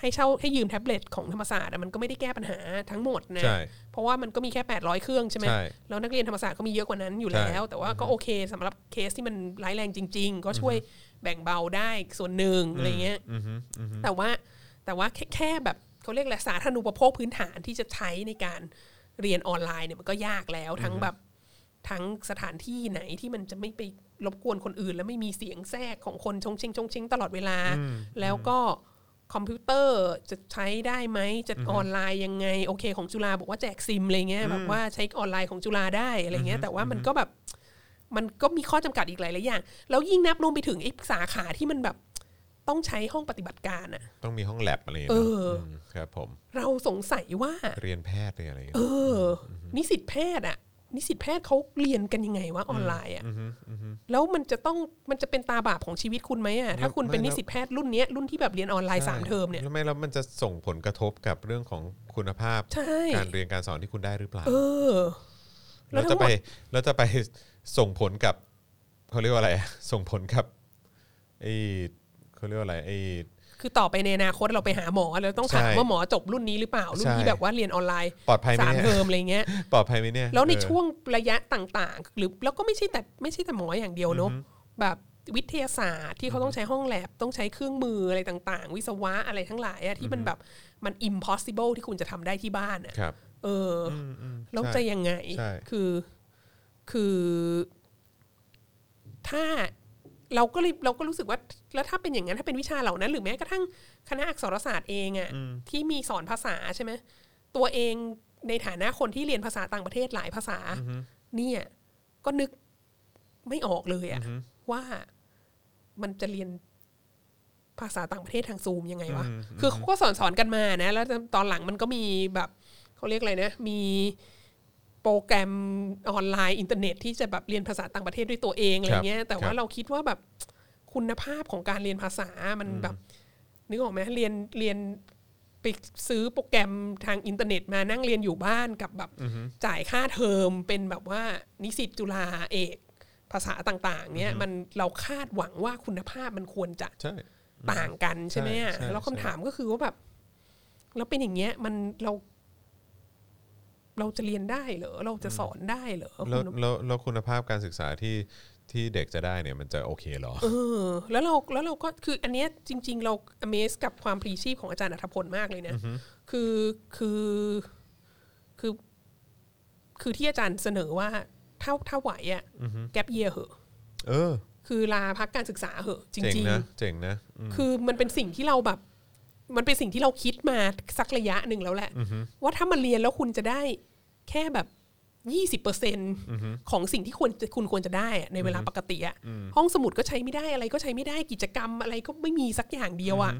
ให้เช่าให้ยืมแท็บเล็ตของธรรมศาสตร์อะมันก็ไม่ได้แก้ปัญหาทั้งหมดนะใช่เพราะว่ามันก็มีแค่ 800 เครื่องใช่ไหมใช่แล้วนักเรียนธรรมศาสตร์ก็มีเยอะกว่านั้นอยู่แล้ว แต่ว่าก็โอเคสำหรับเคสที่มันร้ายแรงจริง ๆ ก็ช่วย แบ่งเบาได้ส่วนหนึ่งอะไรเงี้ยอือฮึอือฮึแต่ว่าแต่ว่าแค่แค่แบบเขาเรียกแหละไรสาธารณูปโภคพื้นฐานที่จะใช้ในการเรียนออนไลน์เนี่ยมันก็ยากแล้วทั้งแบบทั้งสถานที่ไหนที่มันจะไม่ไปรบกวนคนอื่น แล้วไม่มีเสียงแทรกของคนชงเชงชงเชงตลอดเวลา แล้วก็คอมพิวเตอร์จะใช้ได้ไหมจะออนไลน์ยังไง โอเค ของจุฬาบอกว่าแจกซิมอะไรเงี้ยแบบว่าใช้ออนไลน์ของจุฬาได้อะไรเงี้ยแต่ว่ามันก็แบบ มันก็มีข้อจำกัดอีกหลายๆอย่าง แล้วยิ่งนับรวมไปถึงไอ้สาขาที่มันแบบต้องใช้ห้องปฏิบัติการอะต้องมีห้องแลบอะไรอย่างเอเงี้ยอมครับผม เราสงสัยว่าเรียนแพทย์เลยอะไรอย่างเอเงี้ยอนิสิตแพทย์อะนิสิตแพทย์เขาเรียนกันยังไงวะออนไลน์อะแล้วมันจะต้องมันจะเป็นตาบาปของชีวิตคุณไหมอะถ้าคุณเป็นนิสิตแพทย์รุ่นเนี้ยรุ่นที่แบบเรียนออนไลน์สามเทอมเนี่ยแล้วไม่แล้วมันจะส่งผลกระทบกับเรื่องของคุณภาพใช่การเรียนการสอนที่คุณได้หรือเปล่าเออแล้แล้ววทั้จะงหมไปดแล้วจะไป ส่งผลกับเขาเรียกว่าอะไร ส่งผลกับไอ้เขาเรียกว่าอะไรไอ้ คือต่อไปในอนาคตเราไปหาหมอเราต้องถามใช่ว่าหมอจบรุ่นนี้หรือเปล่า รุ่นที่ใช่ แบบว่าเรียนออนไลน์ปลอดภัยไหมสามเนี่ยเทอมอะไรเงี้ย ปลอดภัยไหมเนี่ยแล้วในเออ ช่วงระยะต่างๆ หรือแล้วก็ไม่ใช่แต่ไม่ใช่แต่หมออย่างเดียวเนอะแบบวิทยาศาสตร์ที่เขาต้องใช้ห้องแลบต้องใช้เครื่องมืออะไรต่าง ๆ วิศวะอะไรทั้งหลายอะที่มันแบบมัน impossible ที่คุณจะทำได้ที่บ้านอะครับ เอออมอืมแล้วใช่ จะยังไง ใช่ คือ คือ ถ้าเราก็เลยเราก็รู้สึกว่า แล้วถ้าเป็นอย่างนั้นถ้าเป็นวิชาเหล่านั้น หรือแม้กระทั่งคณะอักษรศาสตร์เองอะที่มีสอนภาษาใช่ไหมตัวเองในฐานะคนที่เรียนภาษาต่างประเทศหลายภาษา เนี่ย ก็นึกไม่ออกเลยอะว่ามันจะเรียนภาษาต่างประเทศทางซูมยังไงวะ คือเขาก็สอนสอนกันมานะ แล้วตอนหลังมันก็มีแบบเขาเรียกอะไรนะ มีโป รแกรมออนไลน์อินเทอร์เน็ต ที่จะแบบเรียนภาษาต่างประเทศด้วยตัวเองอะไรเงี้ยแต่ว่าเราคิดว่าแบบคุณภาพของการเรียนภาษามันแบบนึกออกไหมเรียนเรียนไปซื้อโปรแกรมทางอินเทอร์เน็ตมานั่งเรียนอยู่บ้านกับแบบจ่ายค่าเทอมเป็นแบบว่านิสิตจุฬาเอกภาษาต่าง ๆ เนี่ยมันเราคาดหวังว่าคุณภาพมันควรจะใช่ต่างกันใช่ไหมอะใช่ใช่แล้วคำถามก็คือว่าแบบแล้วเป็นอย่างเงี้ยมันเรา เราจะเรียนได้เหรอเราจะสอนได้เหรอแล้วคุณแล้วแล้วคุณภาพการศึกษาที่ที่เด็กจะได้เนี่ยมันจะโอเคเหรอเออแล้วเราแล้วเราก็คืออันเนี้ยจริง ๆ เรา amaze กับความพรีชีพของอาจารย์อัธพลมากเลยนะคือคือคือ คือที่อาจารย์เสนอว่าถ้าถ้าไหวอะแกปเยียเหอะ เออ คือลาพักการศึกษาเหอะจเจ๋งริงนะเจ๋งนะอืมๆคือมันเป็นสิ่งที่เราแบบ มันเป็นสิ่งที่เราคิดมาสักระยะหนึ่งแล้วแหละ ว่าถ้ามันเรียนแล้วคุณจะได้ แค่แบบยี่สิบเปอร์เซ็นของสิ่งที่ควรจะคุณควรจะได้อะในเวลาปกติอะห้องสมุดก็ใช้ไม่ได้อะไรก็ใช้ไม่ได้กิจกรรมอะไรก็ไม่มีสักอย่างเดียวอะ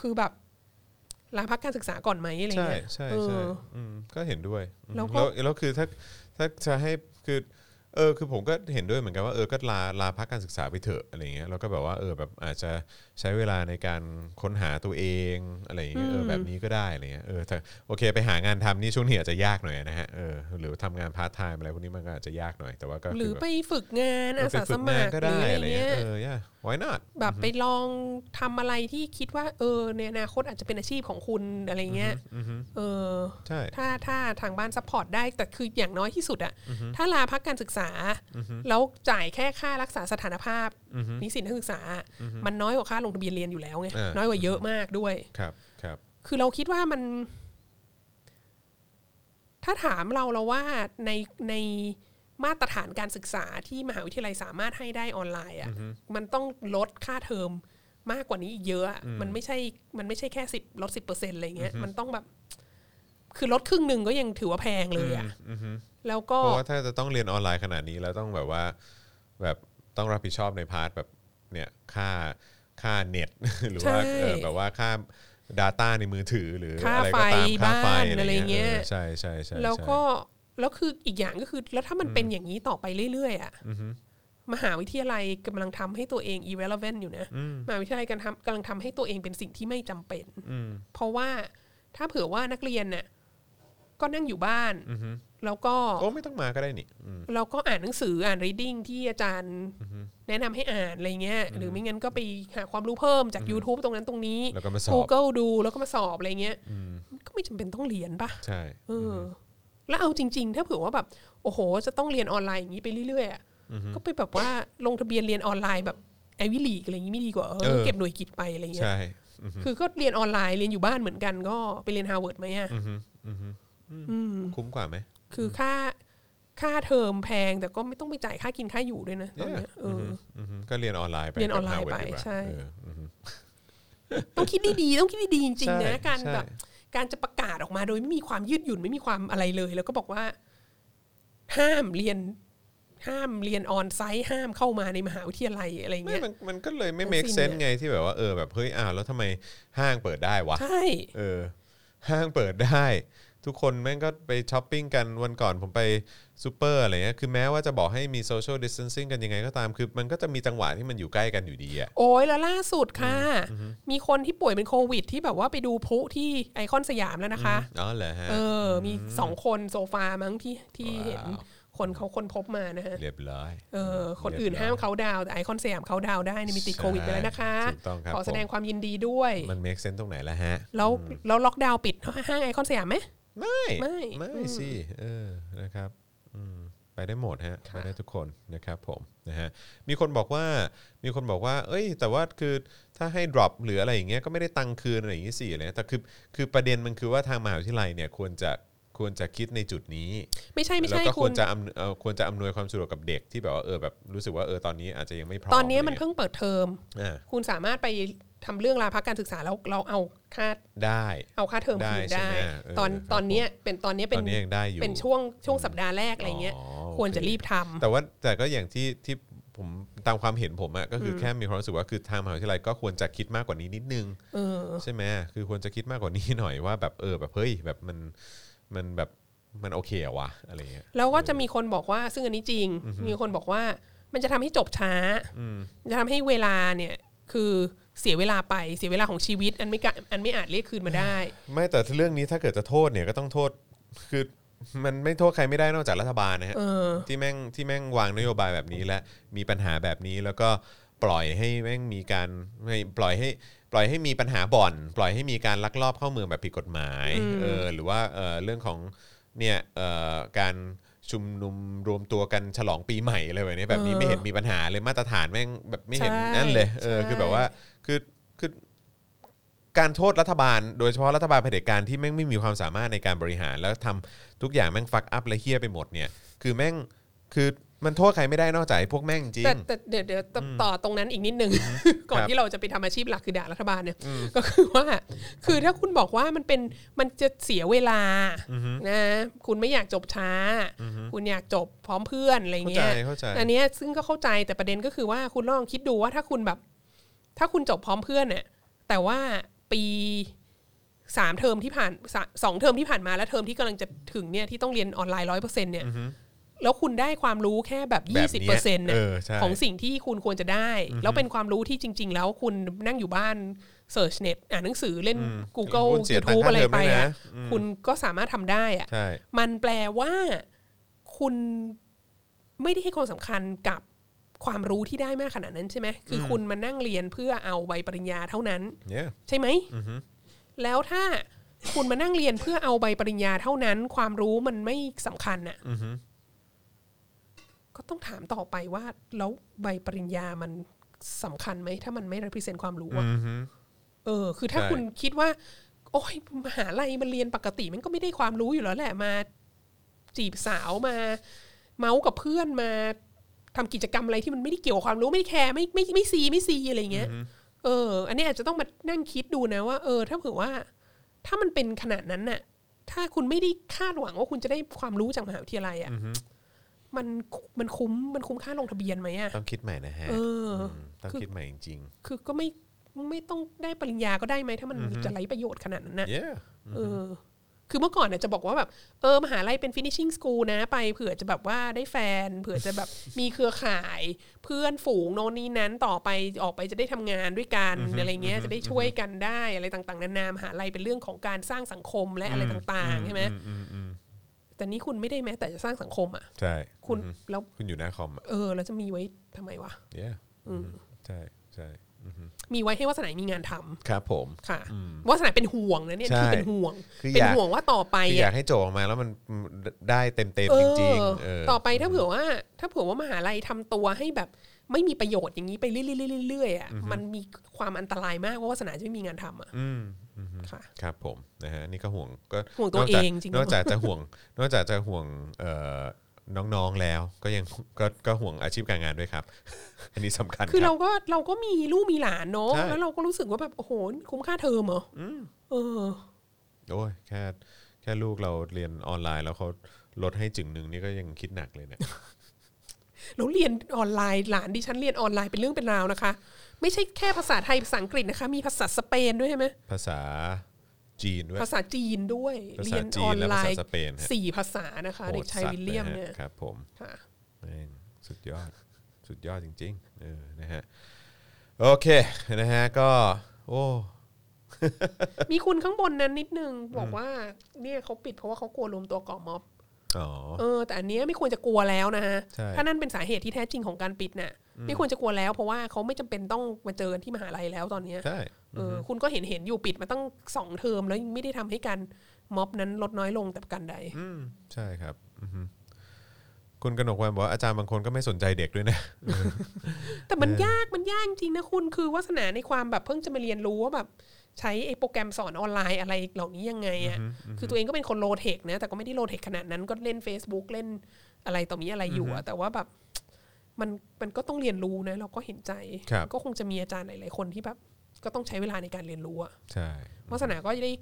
คือแบบลาพักการศึกษาก่อนไหมอะไรใช่เงี้ยใช่เอใช่ออืมก็เห็นด้วยอืมแล้วก็แล้วแล้วคือถ้าถ้าจะให้คือเออคือผมก็เห็นด้วยเหมือนกันว่าเออก็ลาลาพักการศึกษาไปเถอะอะไรเงี้ยแล้วก็แบบว่าเออแบบอาจจะ ใช้เวลาในการค้นหาตัวเองอะไรอย่างเงี้ยเออแบบนี้ก็ได้อะไรเงี้ยเออแต่โอเคไปหางานทำนี่ช่วงนี้อาจจะยากหน่อยนะฮะเออหรือทำงานพาร์ทไทม์อะไรพวกนี้มันก็อาจจะยากหน่อยแต่ว่าก็หรือคืแบบไปฝึกงานเออาอไปสาฝึสกมังานครก็หรือได้อะไรอะไรเงี้เงี้ยยเออ yeah why not แบบไปลองทำอะไรที่คิดว่าเออในอนาคตอาจจะเป็นอาชีพของคุณอะไรเงี้ยเออใช่ถ้าถ้าทางบ้าน support ได้แต่คืออย่างน้อยที่สุดอะถ้าลาพักการศึกษา แล้วจ่ายแค่ค่ารักษาสถานภาพนิสิตนักศึกษา มันน้อยกว่าค่าลงทะเบียนเรียนอยู่แล้วไงอ่าน้อยกว่าเยอะมากด้วย ครับครับ คือเราคิดว่ามัน ถ้าถามเราเราว่าในในมาตรฐานการศึกษาที่มหาวิทยาลัยสามารถให้ได้ออนไลน์อะ่ะมันต้องลดค่าเทอมมากกว่านี้อีกเยอะอะมันไม่ใช่มันไม่ใช่แค่สิบลดสิบเปอร์เซ็นต์อะไรเงี้ยมันต้องแบบ คือลดครึ่งหนึ่งก็ยังถือว่าแพงเลยอะ่ะแล้วก็ เพราะว่าถ้าจะต้องเรียนออนไลน์ขนาดนี้แล้วต้องแบบว่า แบบต้องรับผิดชอบใน part แบบเนี่ยค่า ค่าเน็ต หรือว่าใช่เออแบบว่าค่า Data ในมือถือหรือค่าอะไรก็ตามไฟค่าไฟบ้านอะไรอะไรเงี้ยเงี้ยเออใช่ใช่ใช่แล้วใช่ก็แล้วคืออีกอย่างก็คือแล้วถ้ามันเป็นอย่างนี้ต่อไปเรื่อยๆอะมหาวิทยาลัยกำลังทำให้ตัวเอง irrelevant อยู่นะมหาวิทยาลัยกำลังทำกำลังทำให้ตัวเองเป็นสิ่งที่ไม่จำเป็นเพราะว่าถ้าเผื่อว่านักเรียนเนี่ยก็นั่งอยู่บ้าน แล้วก็โอ้ไม่ต้องมาก็ได้นี่อืม เราก็อ่านหนังสืออ่าน reading ที่อาจารย์แนะนำให้อ่านอะไรเงี้ยหรือไม่งั้นก็ไปหาความรู้เพิ่มจาก YouTube ตรงนั้นตรงนี้ แล้วก็มาสอบ Google ดูแล้วก็มาสอบอะไรเงี้ยมันก็ไม่จำเป็นต้องเรียนปะใช่ เออแล้วเอาจริง ๆ ถ้าเผื่อว่าแบบ โอ้โห จะต้องเรียนออนไลน์อย่างนี้ไปเรื่อยๆอะก็ไปแบบว่าลงทะเบียนเรียนออนไลน์แบบ Ivy League อะไรอย่างนี้ไม่ดีกว่าเออเก็บหน่วยกิตไปอะไรเงี้ยใช่ คือก็เรียนออนไลน์เรียนอยู่บ้านเหมือนกันก็ไปเรียนฮาร์วาร์ดไหมอะคุ้มกว่าไหม คือค่าค่าเทอมแพง แต่ก็ไม่ต้องไปจ่ายค่ากินค่าอยู่ด้วยนะตอนเนี้ยเอออืมก็เรียนออนไลน์ไปเรียนออนไลน์กับไป Harvard ดีกว่าใช่เอออืมต้องคิดดีๆต้องคิดดีๆจริงๆนะใช่การใช่แบบการจะประกาศออกมาโดยไม่มีความยืดหยุ่นไม่มีความอะไรเลย แล้วก็บอกว่า ห้ามเรียนห้ามเรียน onsite ห้ามเข้ามาในมหาวิทยาลัยอะไรไม่เงี้ยมันมันก็เลยไม่ทั้ง make สิ้น sense เนี่ยไงที่แบบว่าเออแบบเฮ้ยอ้าวแล้วทำไมห้างเปิดได้วะใช่เออ ห้างเปิดได้ ทุกคนแม่งก็ไปช้อปปิ้งกันวันก่อนผมไปซูเปอร์อะไรเงี้ยคือแม้ว่าจะบอกให้มี social distancing กันยังไงก็ตามคือ มันก็จะมีจังหวะที่มันอยู่ใกล้กันอยู่ดีอะโอ้ยแล้วล่าสุดค่ะ มีคนที่ป่วยเป็นโควิด ที่แบบว่าไปดูพลุที่ไอคอนสยามแล้วนะคะอ๋อเหรอฮะเออ มีสองคน so far มั้งที่ที่ว้าวเห็นคนเขาคนพบมานะฮะเรียบร้อยเออคนอื่นห้ามเขาดาวน์แต่ไอคอนสยามเขาดาวน์ได้นี่มีติดโควิดไปแล้วนะคะถูกต้องครับขอแสดงผมความยินดีด้วยมัน make sense ตรงไหนล่ะฮะแล้วแล้วล็อกดาวน์ปิดห้างไอคอนสยามไหม ไม่ไม่ไม่สิเออนะครับอืมไปได้หมดฮะไปได้ทุกคนนะครับผมนะฮะมีคนบอกว่ามีคนบอกว่า เอ้ย แต่ว่าคือถ้าให้ drop หรืออะไรอย่างเงี้ยก็ไม่ได้ตังค์คืนอะไรอย่างงี้สิอะไรเงี้ยแต่คือคือประเด็นมันคือว่าทางมหาวิทยาลัยเนี่ยควรจะควรจะคิดในจุดนี้ ไม่ใช่ไม่แล้วใช่ก็คคุวรณจะอำเอ่อควรจะอำนวยความสะดวกกับเด็กที่แบบว่าเออแบบรู้สึกว่าเออตอนนี้อาจจะยังไม่พร้อมตอนนี้มันะไรเพิ่งเปิดเทอมเงี้ยอ่าคุณสามารถไป ทำเรื่องลาพักการศึกษาแล้วเราเอาค่าได้ เอาค่าเทอมคืนได้ใช่ได้ไหมเออตอนครับตอนเนี้ยเป็นตอนเนี้ยตเป็อนนนี้ยังได้อยู่เป็นช่วงช่วงสัปดาห์แรกอะไรเงี้ยอ๋อควรจะโอเรีบทำแต่ว่าแต่ก็อย่างที่ที่ผมตามความเห็นผมอะก็คืออแค่มีความรู้สึกว่าคือทางมหาวิทยาลัยก็ควรจะคิดมากกว่านี้นิดนึงเออใช่ไหมคือควรจะคิดมากกว่านี้หน่อยว่าแบบเออแบบเฮ้ยแบบมันมันแบบมันโอเคอะวะอะไรเงี้ยแล้วก็จะมีคนบอกว่าซึ่งอันนี้จริง มีคนบอกว่ามันจะทำให้จบช้าจะทำให้เวลาเนี่ยคือ เสียเวลาไปเสียเวลาของชีวิต อันไม่กะอันไม่อาจเรียกคืนมาได้ ไม่แต่เรื่องนี้ถ้าเกิดจะโทษเนี่ยก็ต้องโทษคือมันไม่โทษใครไม่ได้นอกจากรัฐบาลนะฮะเออที่แม่งที่แม่งวางนโยบายแบบนี้และมีปัญหาแบบนี้แล้วก็ปล่อยให้แม่งมีการไม่ปล่อยให้ปล่อยให้มีปัญหาบ่อน ปล่อยให้มีการลักลอบเข้าเมืองแบบผิดกฎหมายเออหรือว่าเออเรื่องของเนี่ยเอ่อการชุมนุมรวมตัวกันฉลองปีใหม่อะไรแบบนี้แบบนี้เออไม่เห็นมีปัญหาเลยมาตรฐานแม่งแบบไม่เห็นใช่นั่นเลยเออใช่คือแบบว่า คือคือการโทษรัฐบาล โดยเฉพาะรัฐบาลเผด็จการที่แม่งไม่มีความสามารถในการบริหาร แล้วทำทุกอย่างแม่งฟักอัพและเฮี้ยไปหมดเนี่ยคือแม่งคือมันโทษใครไม่ได้นอกจากไอ้พวกแม่งจริแต่งแต่เดี๋ยวเดี๋ยวต่อต่อตรงนั้นอีกนิดนึง ก่อนครับที่เราจะไปทำอาชีพหลักคือด่ารัฐบาลเนี่ย ก็คือว่า คือถ้าคุณบอกว่ามันเป็นมันจะเสียเวลานะ คุณไม่อยากจบช้า คุณอยากจบพร้อมเพื่อนอะไรเข้าใจเงี้ยเข้าใจ อันเนี้ยซึ่งก็เข้าใจแต่ประเด็นก็คือว่าคุณลองคิดดูว่าถ้าคุณแบบ ถ้าคุณจบพร้อมเพื่อนเนี่ยแต่ว่าปีสามเทอมที่ผ่านสะสองเทอมที่ผ่านมาและเทอมที่กำลังจะถึงเนี่ยที่ต้องเรียนออนไลน์ร้อยเปอร์เซ็นต์เนี่ยแล้วคุณได้ความรู้แค่แบบแบยี่บสิบเนี้เปอยร์เซ็นต์เออใช่ของสิ่งที่คุณควรจะได้ แล้วเป็นความรู้ที่จริง ๆ แล้วคุณนั่งอยู่บ้าน search เน็ตอ่านหนังสือเล่น Google คุณเสียตัง YouTube ค่าอะไรเทอมไปด้วยนะอะคุณก็สามารถทำได้อะใช่มันแปลว่าคุณไม่ได้ให้ความสำคัญกับ ความรู้ที่ได้มากขนาดนั้นใช่ไหมคืออคุณมานั่งเรียนเพื่อเอาใบปริญญาเท่านั้นเนี่ยใช่ไหมแล้วถ้าคุณมานั่งเรียนเพื่อเอาใบปริญญาเท่านั้น ความรู้มันไม่สำคัญน่ะก็ต้องถามต่อไปว่า แล้วใบปริญญามันสำคัญไหม ถ้ามันไม่ represent ความรู้อะเออ คือถ้าใช่คุณคิดว่า โอ้ยมหาลัยมันเรียนปกติ มันก็ไม่ได้ความรู้อยู่แล้วแหละมา จีบสาวมา เมาส์กับเพื่อนมา ทำกิจกรรมอะไรที่มันไม่ได้เกี่ยวกับความรู้ไม่แคร์ไม่ไม่ไม่ซีไม่ซีอะไรเงี้ยเออ อันนี้อาจจะต้องมานั่งคิดดูนะว่า เออ ถ้าเผื่อว่า ถ้ามันเป็นขนาดนั้นน่ะ ถ้าคุณไม่ได้คาดหวังว่าคุณจะได้ความรู้จากมหาวิทยาลัยอะมันมันคุ้มมันคุ้มค่าลงทะเบียนไหมอะต้องคิดใหม่นะฮะเออมต้องคิดใหม่จริงคือก็ไม่ไม่ต้องได้ปริญญาก็ได้ไหมถ้ามันจะไร้ประโยชน์ขนาดนั้นน่ะๆ yeah เออ คือเมื่อก่อนเนี่ยจะบอกว่าแบบเออมหาลัยเป็น finishing school นะไปเผื่อจะแบบว่าได้แฟน เผื่อจะแบบมีเครือข่ายเพื่อนฝูงโน่นนี้นั้นต่อไปออกไปจะได้ทำงานด้วยกันอะไรเงี้ยจะได้ช่วยกันได้อะไรต่างๆนานามหาลัยเป็นเรื่องของการสร้างสังคมและอะไรต่างๆใช่ไหมแต่นี่คุณไม่ได้แม้แต่จะสร้างสังคมอะใช่คุณแล้วคุณอยู่หน้าคอมอะเออแล้วจะมีไว้ทำไมวะ yeah ใช่ใช่ มีไว้ให้วาสนามีงานทำครับ ผมค่ะวาสนาเป็นห่วงนะเนี่ยใช่คือเป็นห่วงคือเป็นอยากห่วงว่าต่อไปคืออยาอะกให้โจออกมาแล้วมันได้เต็มเอๆจอริงๆเออต่อไปถ้าเผื่อว่า ถ้าเผื่อว่ามหาลัยทำตัวให้แบบไม่มีประโยชน์อย่างนี้ไปเรื่อยๆๆๆๆอะมันมีความอันตรายมากว่าวาสนาจะไม่มีงานทำอะอืมค่ะครับผมนะฮะนี่ก็ห่วงก็ห่วงตัวนกจากเองจริงๆนอกจากจะห่วง นอกจากจะห่วงเอ่อ น้องๆแล้ว ก็ยังก็ก็ห่วงอาชีพการงานด้วยครับ อันนี้สำคัญคือคเรารับก็เราก็มีลูกมีหลานเนาะใช่ แล้วเราก็รู้สึกว่าแบบโอ้โหคุ้มค่าเทอมเหรออเออ โอ้ยแค่แค่ลูกเราเรียนออนไลน์ แล้วเขาลดให้จึงหนึ่งนี่ก็ยังคิดหนักเลยเนี่ย แล้วเรียนออนไลน์หลานดิฉันเรียนออนไลน์เป็นเรื่องเป็นราวนะคะ ไม่ใช่แค่ภาษาไทยภาษาอังกฤษนะคะ มีภาษาสเปนด้วยใช่ไหมภาษา จีนด้วยภาษาจีนด้วยภาษาเรียนจีอนอนและไลภาษาน์สเปนฮะสี่ภาษานะคะโหเด็ดกชายสัตวิลเลียมะฮะเนี่ยครับผมค่ะแม่งสุดยอดสุดยอดจริงๆเออนะฮะโอเคนะฮะก็ โอ้มีคุณข้างบนนั้นนิดนึง บอกว่าเนี่ยเขาปิดเพราะว่าเขากลัวรวมตัวก่อม็อบอ๋อ เออ แต่อันเนี้ยไม่ควรจะกลัวแล้วนะฮะใช่ถ้านั่นเป็นสาเหตุที่แท้จริงของการปิดน่ะ ไม่ควรจะกลัวแล้ว เพราะว่าเขาไม่จำเป็นต้องมาเจอกันที่มหาลัยแล้วตอนเนี้ยใช่เออคุณก็เห็นเห็นอยู่ปิดมาตั้งสองเทอมแล้วยังไม่ได้ทำให้การม็อบนั้นลดน้อยลงแต่ประการใดอืมใช่ครับอือฮึคุณกนกวันบอกว่าอาจารย์บางคนก็ไม่สนใจเด็กด้วยนะ แต่มันยากมันยากจริงนะคุณคือวาสนาในความแบบเพิ่งจะมาเรียนรู้ว่าแบบ ใช้ไอ้โปรแกรมสอนออนไลน์อะไรเหล่านี้ยังไงอะคือตัวเองก็เป็นคนโลเทคนะ แต่ก็ไม่ได้โลเทคขนาดนั้นก็เล่น Facebook เล่นอะไรต่อมีอะไรอยู่อะแต่ว่าแบบมันมันก็ต้องเรียนรู้นะ เราก็เห็นใจครับก็คงจะมีอาจารย์หลาย ๆ คนที่แบบก็ต้องใช้เวลาในการเรียนรู้อะใช่วาสนาก็ได้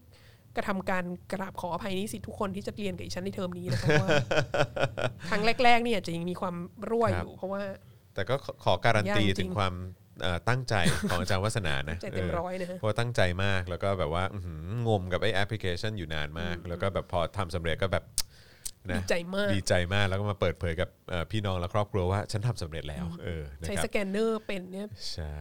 กระทำการกราบขออภัยนิสิตทุกคนที่จะเรียนกับอีฉันในเทอมนี้นะคะว่าครั้งแรก ๆ เนี่ยจะยังมีความรั่วอยู่เพราะว่า แต่ก็ขอขอการันตียากจริงถึงความเอ่อ ตั้งใจของอาจารย์วัฒนานะใจเต็มออร้อยนะฮะเพราะว่าตั้งใจมากแล้วก็แบบว่าอื้อหืองมกับไอ้แอปพลิเคชันอยู่นานมาก แล้วก็แบบพอทำสำเร็จก็แบบนะดีใจมากดีใจมากแล้วก็มาเปิดเผยกับเอ่อพี่น้องและครอบครัวว่า ฉันทำสำเร็จแล้วเออนะใช้ครับสแกนเนอร์เป็นเนี่ยใช่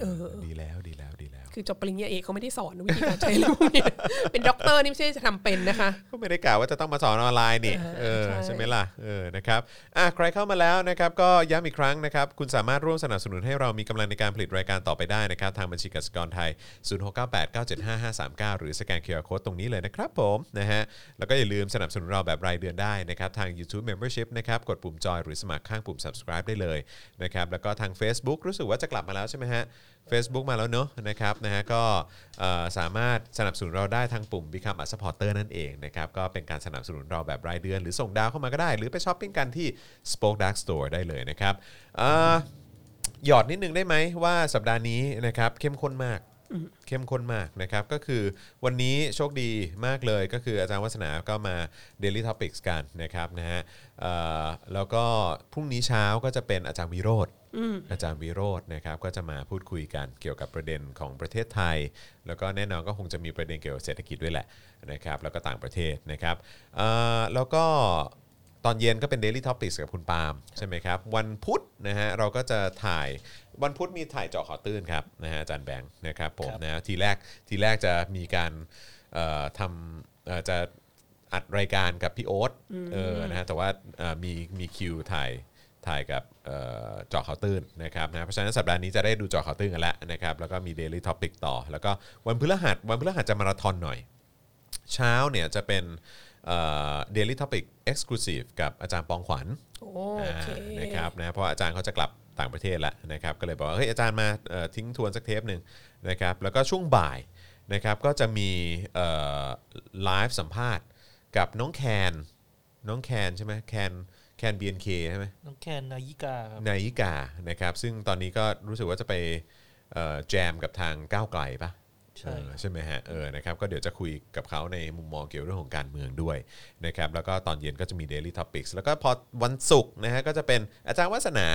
เออเออดีแล้วดีแล้วดีแล้ว คือจบปริญญาเอกเขาไม่ได้สอนวิธีการใช้เรื่องพวกนี้เป็นด็อกเตอร์นี่ไม่ใช่จะทำเป็นนะคะก็ไม่ได้กล่าวว่าจะต้องมาสอนออนไลน์นี่อ่าเออใช่ใช่ไหมล่ะเออนะครับอะใครเข้ามาแล้วนะครับก็ย้ำอีกครั้งนะครับคุณสามารถร่วมสนับสนุนให้เรามีกำลังในการผลิตรายการต่อไปได้นะครับทางบัญชีกสิกรไทย 0698975539 หรือสแกน QR Code ตรงนี้เลยนะครับผมนะฮะแล้วก็อย่าลืมสนับสนุนเราแบบรายเดือนได้นะครับทาง YouTube Membership นะครับกดปุ่มจอยหรือสมัครข้างปุ่ม subscribe ได้เลยนะครับแล้วก็ทาง Facebook รู้สึกว่าจะกลับมาแล้วใช่ไหมฮะ Facebook มาแล้วเนอะนะครับนะฮะก็เอ่อสามารถสนับสนุนเราได้ทางปุ่ม Become a supporter นั่นเองนะครับก็เป็นการสนับสนุนเราแบบรายเดือน หรือส่งดาวเข้ามาก็ได้ หรือไปช้อปปิ้งกันที่ Spoke Dark Store ได้เลยนะครับเอ่อหยอดนิดนึงได้ไหมว่าสัปดาห์นี้นะครับเข้มข้นมาก เข้มข้นมากนะครับ ก็คือวันนี้โชคดีมากเลยก็คืออาจารย์วัฒนาก็มา Daily Topics กันนะครับนะฮะเอ่อแล้วก็พรุ่งนี้เช้าก็จะเป็นอาจารย์วิโรธอาจารย์วิโรธนะครับก็จะมาพูดคุยกันเกี่ยวกับประเด็นของประเทศไทย แล้วก็แน่นอนก็คงจะมีประเด็นเกี่ยวกับเศรษฐกิจด้วยแหละนะครับแล้วก็ต่างประเทศนะครับเอ่อแล้วก็ตอนเย็นก็เป็น Daily Topics กับคุณปาล์มใช่ไหมครับ วันพุธนะฮะเราก็จะถ่าย วันพุธมีถ่ายเจาะขอตื้นครับนะฮะอาจารย์แบงค์นะครับผมนะทีแรกทีแรกจะมีการเอ่อทำเอ่อจะอัดรายการกับพี่โอ๊ตเออนะฮะแต่ว่าเอ่อมีมีคิวถ่ายถ่ายกับเอ่อเจาะข่าวตื้นนะครับนะเพราะฉะนั้นสัปดาห์นี้จะได้ดูเจาะข่าวตื้นกันแล้วนะครับแล้วก็มี Daily Topic ต่อ แล้วก็วันพฤหัสวันพฤหัสจะมาราธอนหน่อย เช้าเนี่ยจะเป็นเอ่อ Daily Topic Exclusive กับอาจารย์ปองขวัญโอเคอ่านะครับนะเพราะว่าอาจารย์เขาจะกลับ ต่างประเทศแล้วนะครับก็เลยบอกว่าเฮ้ยอาจารย์มาเอ่อทิ้งทวนสักเทปหนึ่งนะครับแล้วก็ช่วงบ่ายนะครับก็จะมีไลฟ์สัมภาษณ์กับน้องแคนน้องแคนใช่ไหมแคนแคน BNK ใช่ไหมน้องแคนนายิกาครับนายิกานะครับซึ่งตอนนี้ก็รู้สึกว่าจะไปเอ่อแจมกับทางก้าวไกลปะ ใช่เออใช่ไหมฮะเออนะครับก็เดี๋ยวจะคุยกับเขาในมุมมองเกี่ยวเรื่องของการเมืองด้วยนะครับแล้วก็ตอนเย็นก็จะมี Daily Topics แล้วก็พอวันศุกร์นะฮะก็จะเป็นอาจารย์วัฒนา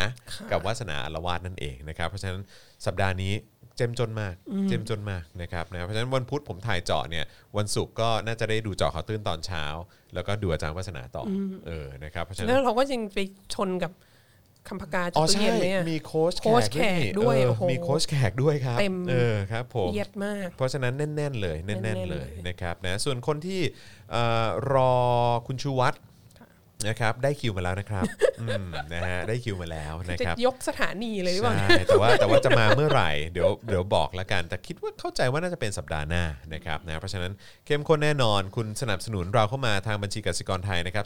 กับวัฒนาอารวาสนั่นเองนะครับเพราะฉะนั้นสัปดาห์นี้เจ้มจนมากเจ้มจนมากนะครับนะเพราะฉะนั้นวันพุธผมถ่ายเจาะเนี่ยวันศุกร์ก็น่าจะได้ดูเจาะข่าวตื้นตอนเช้า แล้วก็ดูอาจารย์วัฒนาต่ออเออนะครับเพราะฉะนั้แล้วนเราก็ยังไปชนกับ คำพกาจอ๋อตุใช่เย็นไหมอะมีโค้ชโค้ชแขกด้วยเออโอ้โหมีโค้ชแขกด้วยครับเต็มเออครับผมเอียดมาก เพราะฉะนั้นแน่น ๆ เลยแน่นแน่ๆนๆเลเลยยนะครับนะส่วนคนที่เอ่อรอคุณชูวัตร นะครับได้คิวมาแล้วนะครับอืมนะฮะได้คิวมาแล้วนะจะครับ ยกสถานีเลยหรือเปล่า ใช่แต่ว่าแต่ว่าจะมาเมื่อไหร่เดี๋ยวเดี๋ยวบอกละกันแต่คิดว่าเข้าใจว่าน่าจะเป็นสัปดาห์หน้านะครับนะเพราะฉะนั้นเข้มข้นแน่นอนคุณสนับสนุนเราเข้ามาทางบัญชีกสิกรไทยนะครับ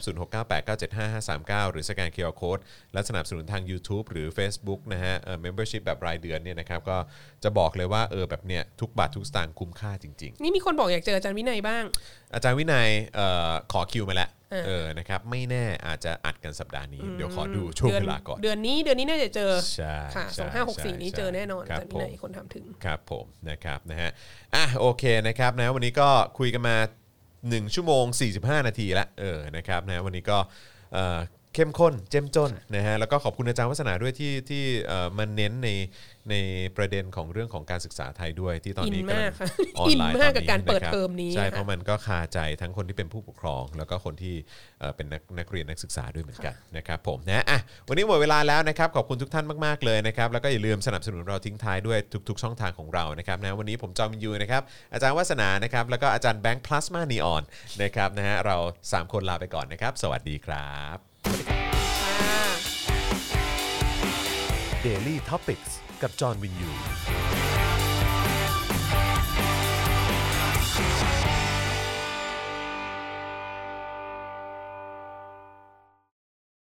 0698975539หรือสแกนเคอร์โคดและสนับสนุนทาง YouTube หรือ Facebook นะฮะเอ่อ membership แบบรายเดือนเนี่ยนะครับก็จะบอกเลยว่าเออแบบเนี้ยทุกบาททุกสตางค์คุ้มค่าจริง ๆ นี่มีคนบอกอยากเจออาจารย์วินัยบ้าง อาจารย์วินัยเอ่อขอคิวมาแล้ว เออเออนะครับไม่แน่อาจจะอัดกันสัปดาห์นี้ เดี๋ยวขอดูช่วงเวลาก่อน เดือนนี้เดือนนี้น่าจะเจอใช่ค่ะใช่สองห้าหกสี่ใช่นี้ใช่เจอแน่นอนครัอาบจารย์วินัยผมคนถามถึงครับผมนะครับนะฮะอะโอเคนะครับนะวันนี้ก็คุยกันมา 1 ชั่วโมง 45 นาทีละเออนะครับนะวันนี้ก็เอ่อเข้มข้นเจ้มจนนะฮะแล้วก็ขอบคุณอาจารย์วัฒนาด้วยที่ที่เอ่อมันเน้นใน ในประเด็นของเรื่องของการศึกษาไทยด้วยที่ตอนนี้อินมากำลังค่ะออนไลน์อินมากกับการเปิดเทอมนี้ครับใช่ค่ะเพราะมันก็คาใจทั้งคนที่เป็นผู้ปกครอง แล้วก็คนที่เอ่อเป็นนักนักเรียนนักศึกษาด้วยเหมือนกันนะครับผมนะอะวันนี้หมดเวลาแล้วนะครับขอบคุณทุกท่านมากๆเลยนะครับแล้วก็อย่าลืมสนับสนุนเราทิ้งท้ายด้วยทุก ๆ ช่องทางของเรานะครับนะวันนี้ผมจอมยูนะครับอาจารย์วัฒนานะครับแล้วก็อาจารย์แบงค์พลาสมานีออนนะครับนะฮะเราสามคนลาไปก่อนนะครับ สวัสดีครับค่ะ Daily Topics กับจอห์นวินยู